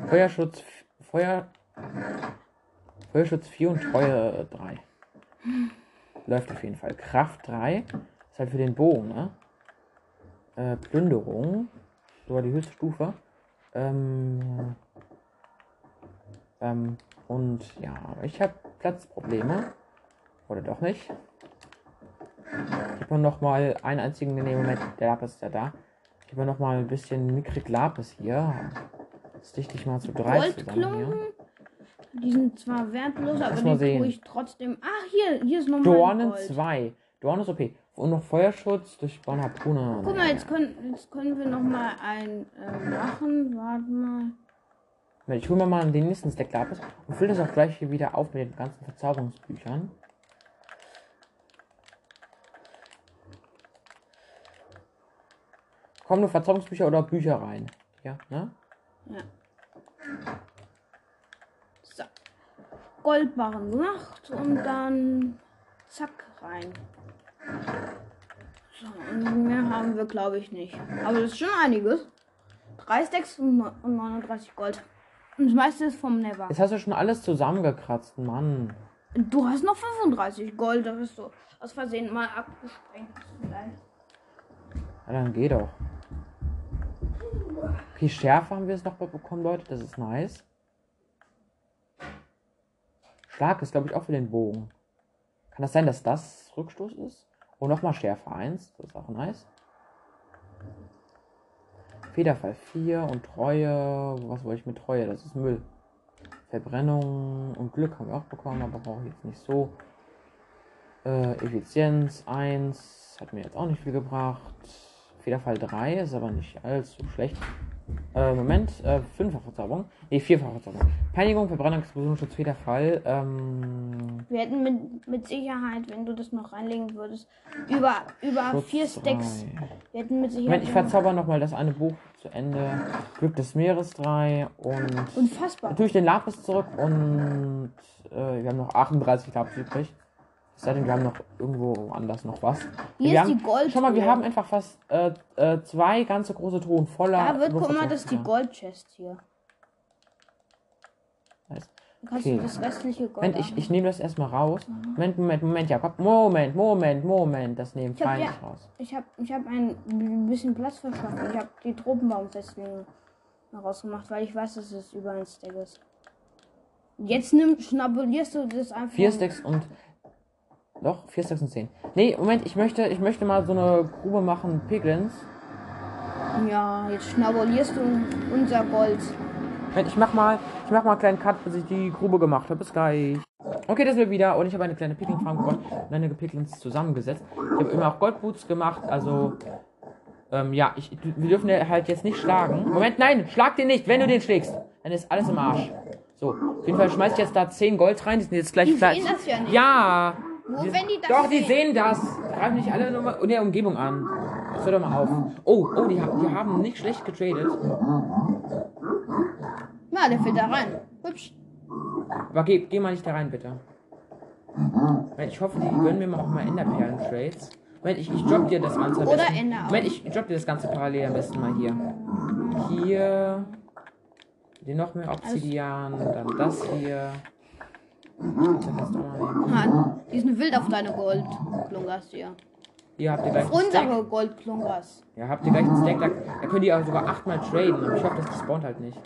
Feuerschutz, Feuer, Feuerschutz 4 und Treue 3. Läuft auf jeden Fall. Kraft 3 ist halt für den Bogen, ne? Äh, Plünderung, sogar die höchste Stufe. Ähm, ähm, und ja, ich habe Platzprobleme. Oder doch nicht. Ich habe noch mal einen einzigen, nee, Moment, der Lapis ist ja da. Ich habe noch mal ein bisschen mickrig Lapis hier. Das dichte ich mal zu drei zusammen hier.
Die sind zwar wertlos, aber
mal
die
sehen.
ich trotzdem. Ach, hier, hier ist nochmal
Dornen
Gold.
2. Dornen ist OP. Und noch Feuerschutz durch Harpune.
Guck mal, jetzt können, jetzt können wir nochmal ein äh, machen. Warte mal.
Ich hole mir mal den nächsten Stack Lapis und fülle das auch gleich hier wieder auf mit den ganzen Verzauberungsbüchern. Kommen nur Verzauberungsbücher oder Bücher rein. Ja, ne?
Ja. So. Goldbarren gemacht und dann zack rein. So, und mehr haben wir glaube ich nicht. Aber das ist schon einiges. Drei Stacks und neun- und 39 Gold. Und das meiste ist vom Never.
Jetzt hast du schon alles zusammengekratzt, Mann.
Du hast noch 35 Gold, da bist du aus Versehen mal abgesprengt.
Ja, dann geh doch. Okay, Schärfe haben wir jetzt noch bekommen, Leute. Das ist nice. Schlag ist, glaube ich, auch für den Bogen. Kann das sein, dass das Rückstoß ist? Oh, nochmal Schärfe 1. Das ist auch nice. Federfall 4 und Treue. Was wollte ich mit Treue? Das ist Müll. Verbrennung und Glück haben wir auch bekommen, aber brauche ich jetzt nicht so. Äh, Effizienz 1 hat mir jetzt auch nicht viel gebracht. Federfall 3 ist aber nicht allzu schlecht. Äh, Moment, äh, fünffache Verzauberung. Ne, vierfache Verzauberung. Peinigung, Verbrennung, Explosion, Schutz, Federfall. Ähm,
Wir hätten mit, mit Sicherheit, wenn du das noch reinlegen würdest, über, über
Schutz
vier Stacks.
drei.
Wir hätten mit Sicherheit.
Moment, ich verzauber nochmal das eine Buch zu Ende. Glück des Meeres 3 und
Unfassbar.
natürlich den Lapis zurück und äh, wir haben noch 38 Lapis übrig. Es sei denn, wir haben noch irgendwo anders noch was.
Hier
wir
ist die
haben,
Gold.
Schau mal, wir haben einfach fast äh, äh, zwei ganze große Truhen voller.
Da wird, guck mal, das ist die. Goldchest hier.
Okay.
das restliche Gold.
Moment, ich, ich nehme das erstmal raus. Moment, Moment, Moment, ja, komm. Moment, Moment, Moment. Das nehmen
Ich hab
fein
ja-
raus.
Ich habe ich hab ein bisschen Platz verschafft. Ich habe die Tropenbaumfestlinge rausgemacht, weil ich weiß, dass es über ein Stack ist. Jetzt nimm, schnabulierst du das einfach.
Vier Stacks und. Doch, vier Stacks und zehn. Nee, Moment, ich möchte, ich möchte mal so eine Grube machen, Piglins.
Ja, jetzt schnabulierst du unser Gold.
Moment, ich mach mal, ich mach mal einen kleinen Cut, bis ich die Grube gemacht habe. Bis gleich. Okay, das sind wir wieder und ich habe eine kleine Piglin Farm gebaut und einige Piglins zusammengesetzt. Ich habe immer auch Goldboots gemacht, also. Ähm, ja, ich, wir dürfen den halt jetzt nicht schlagen. Moment, nein, schlag den nicht, wenn du den schlägst. Dann ist alles im Arsch. So, auf jeden Fall schmeiß ich jetzt da 10 Gold rein, die sind jetzt gleich fleiß-
sehen das ja nicht.
Ja!
Nur wenn die das
Doch, die
sehen.
das. Greifen nicht alle nur in der Umgebung an. Das hör doch mal auf. Oh, oh, die, haben- die haben nicht schlecht getradet.
Na, der fällt da rein. Hübsch.
Aber geh, geh mal nicht da rein, bitte. Ich hoffe, die gönnen mir mal auch mal Enderperlen-Trades. Moment, ich, ich drop dir das Ganze
Oder. Ender.
Moment, ich drop dir das Ganze parallel am besten mal hier. Hier. Den noch mehr Obsidian. Dann das hier.
Mann, die sind wild auf deine Goldklungers hier.
Hier habt ihr gleich Stack.
Unsere Goldklungers.
Ja, habt ihr gleich einen Stack. Da, da könnt ihr auch sogar achtmal traden. Aber ich hoffe, das spawnt halt nicht.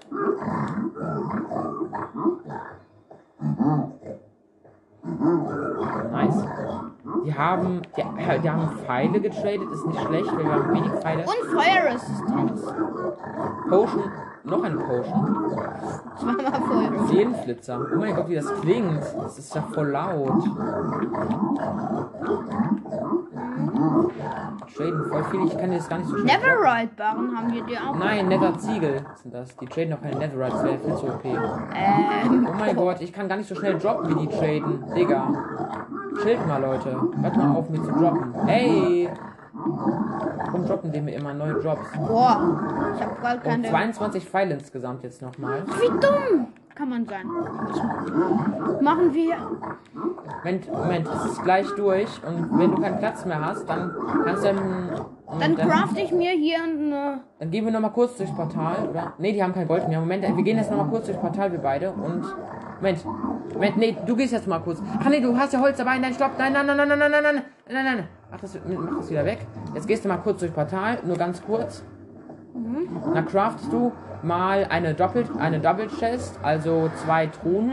Nice. Die haben, die, die haben Pfeile getradet, ist nicht schlecht, weil wir haben wenig Pfeile.
Und Feuerresistenz.
Potion, noch eine Potion.
Zweimal Feuer.
Seelenflitzer. Oh mein Gott, wie das klingt. Das ist ja voll laut. Traden voll viel. Ich kann das gar nicht so schnell. droppen.
Neverite-Barren haben wir dir auch.
Nein, Nether Ziegel sind das. Die traden noch keine Netherite, das wäre viel zu OP.
Ähm,
Oh mein Gott, ich kann gar nicht so schnell droppen, wie die traden. Digga. Chillt mal, Leute. Hört mal auf, mir zu droppen. Hey! Warum droppen die mir immer neue Drops?
boah, ich hab gar
Und
keine.
22 Pfeile insgesamt jetzt nochmal.
Wie dumm kann man sein? Machen wir.
Moment, Moment, es ist gleich durch. Und wenn du keinen Platz mehr hast, dann kannst du dann...
Dann craft ich mir hier eine.
Dann gehen wir nochmal kurz durchs Portal, oder? Ne, die haben kein Gold mehr. Moment, wir gehen jetzt nochmal kurz durchs Portal, wir beide. Und. Moment. Moment, nee, du gehst jetzt mal kurz. Ach nee, du hast ja Holz dabei. Nein, stopp. Nein, nein, nein, nein, nein, nein, nein, nein, nein, nein, nein. Mach das, mach das wieder weg. Jetzt gehst du mal kurz durchs Portal, nur ganz kurz. Dann craftest du mal eine Doppel, eine Double Chest, also zwei Truhen.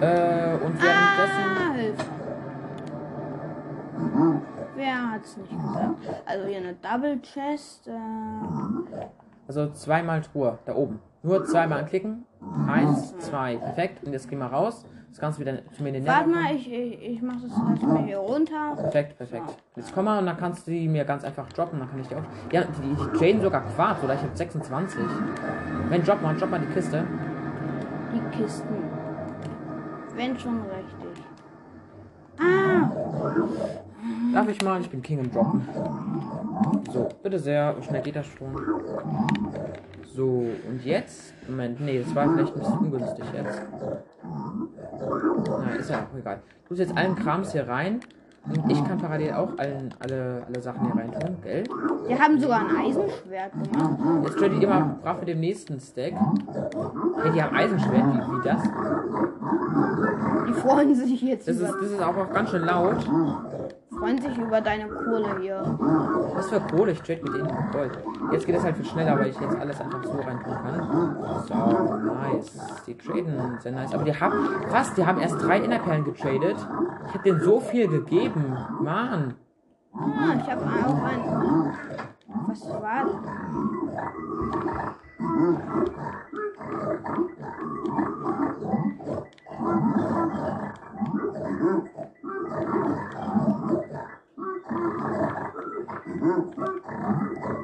Äh, und währenddessen.
Ah. Wer hat's nicht gesagt? Also hier eine Double Chest. Äh,
Also zweimal Truhe, da oben. Nur zweimal anklicken. Eins, zwei. Perfekt. Und jetzt gehen wir raus. Das Ganze wieder zu mir in den
warte mal, ich, ich, ich mach das erstmal hier runter.
Perfekt, perfekt. Jetzt komm mal und dann kannst du die mir ganz einfach droppen. Dann kann ich die auch. Ja, die, die traden sogar Quarz, oder? Ich habe 26. Wenn, drop mal, drop mal die Kiste.
Die Kisten. Wenn schon richtig. Ah,
Darf ich mal? Ich bin King im Droppen. So, bitte sehr. Wie schnell geht das schon? So, und jetzt? Moment, nee, das war vielleicht ein bisschen ungünstig jetzt. Na, ist ja auch egal. Du tust jetzt allen Krams hier rein. Und ich kann parallel auch allen, alle, alle Sachen hier rein tun, gell?
wir haben sogar ein Eisenschwert gemacht.
Jetzt trade ich immer brav mit dem nächsten Stack. Hey, die haben Eisenschwert, wie, wie das?
Die freuen sich jetzt
Das ist, das ist auch, auch ganz schön laut.
Freuen sich über deine Kohle hier.
Was für Kohle, ich trade mit denen Gold. Jetzt geht es halt viel schneller, weil ich jetzt alles einfach so rein tun kann. So, nice. Die traden sehr nice. Aber die haben, was? Die haben erst drei Innerperlen getradet. Ich hab denen so viel gegeben. Mann.
Ah, ich habe auch ein. Was war das? Mm-hmm.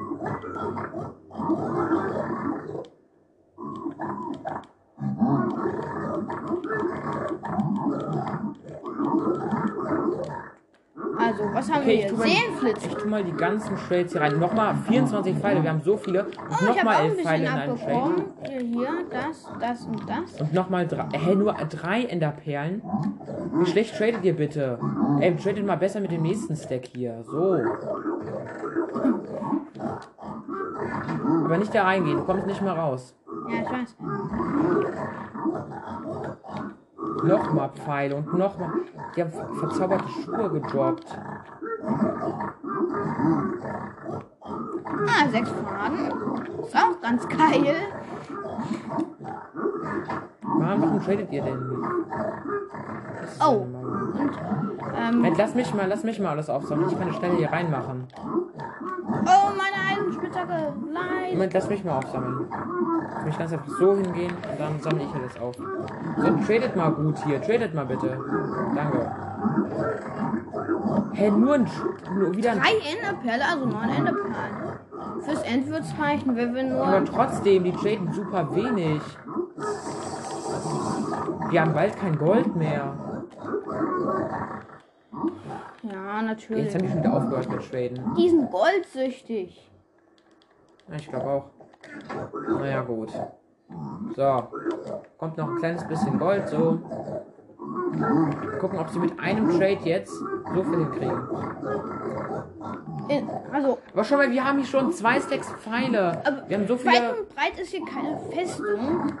Was haben
Okay, ich
wir hier?
mal,
Seelenflitz.
ich tu mal die ganzen Trades hier rein. Nochmal 24 Pfeile, wir haben so viele. Und
Oh,
nochmal
auch ein
11 Pfeile in einem Trade.
Hier, hier, das, das und das.
Und nochmal drei. Hä, nur drei Enderperlen? Wie schlecht tradet ihr bitte? Ey, tradet mal besser mit dem nächsten Stack hier. So. Aber nicht da reingehen, du kommst nicht mehr raus.
Ja, ich weiß.
Nochmal Pfeile und nochmal. Die haben ver- verzauberte Schuhe gedroppt.
Ah, sechs Faden. Ist auch ganz geil.
Mann, warum tradet ihr denn nicht?
Oh. Und, ähm,
Moment, lass mich mal, lass mich mal alles aufsammeln. Ich kann eine Stelle hier reinmachen.
oh, meine Eisenspitzhacke. Nein.
Moment, lass mich mal aufsammeln. Ich ganz einfach so hingehen und dann sammle ich alles auf. So, tradet mal gut hier. Tradet mal bitte. Danke. Hä, nur ein. Nur wieder ein.
Drei Enderperle, also neun Enderperlen. Fürs End wird's reichen, wenn wir
Aber
nur.
trotzdem, die traden super wenig. Wir haben bald kein Gold mehr.
Ja,
Jetzt
natürlich.
haben die schon wieder aufgehört mit Traden.
Die sind goldsüchtig.
Ich glaube auch. Naja, gut. So. Kommt noch ein kleines bisschen Gold, so. Gucken, ob sie mit einem Trade jetzt so viel hinkriegen.
In, also,
Aber schau mal, wir haben hier schon zwei Stacks Pfeile. Wir haben so viele.
und breit ist hier keine Festung.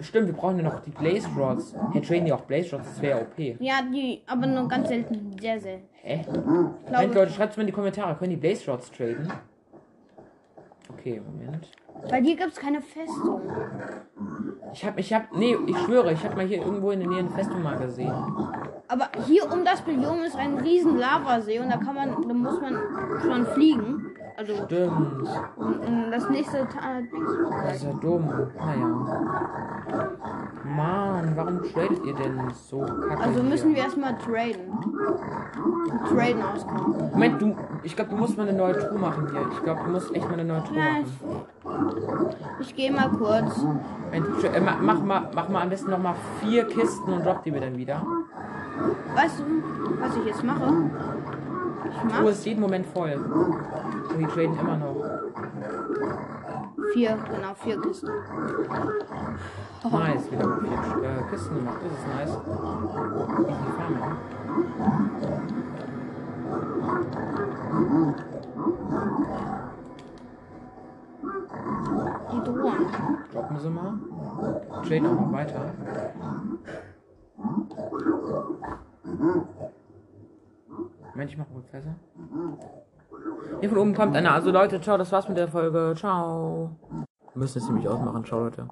Stimmt, wir brauchen ja noch die Blaze Rods. Hey, traden die auch Blaze Rods? Das wäre OP.
Ja, die, aber nur ganz selten. Sehr selten.
Hä?
Glaube,
Leute, schreibt mal in die Kommentare. Können die Blaze Rods traden? Okay, Moment.
bei dir gibt's keine Festung.
Ich hab, ich hab, nee, ich schwöre, ich hab mal hier irgendwo in der Nähe eine Festung mal gesehen.
Aber hier um das Biom ist ein riesen Lavasee und da kann man, da muss man schon fliegen. Also
Stimmt.
und, und das nächste Ta-
Das ist ja dumm. Naja. Mann, warum tradet ihr denn so kacke?
Also
hier?
müssen wir erstmal traden. Und traden auskommen.
Moment, du, ich glaube, du musst mal eine neue Truhe machen hier. Ich glaube, du musst echt mal eine neue Truhe
Ja,
machen.
ich, ich gehe mal kurz.
Moment, äh, ma- mach, mal, mach mal am besten noch mal vier Kisten und drop die mir dann wieder.
Weißt du, was ich jetzt mache? Ich
Truhe
mache
ist jeden Moment voll. Und die traden immer noch.
vier, genau, vier Kisten.
Nice, wieder vier äh, Kisten gemacht. Das ist nice. Easy Farming.
Die Drohnen.
Droppen sie mal. Traden auch noch weiter. Moment, ich mach mal Fresse. Mhm. Hier von oben kommt einer. Also Leute, ciao, das war's mit der Folge. Ciao. Wir müssen es nämlich ausmachen. Ciao, Leute.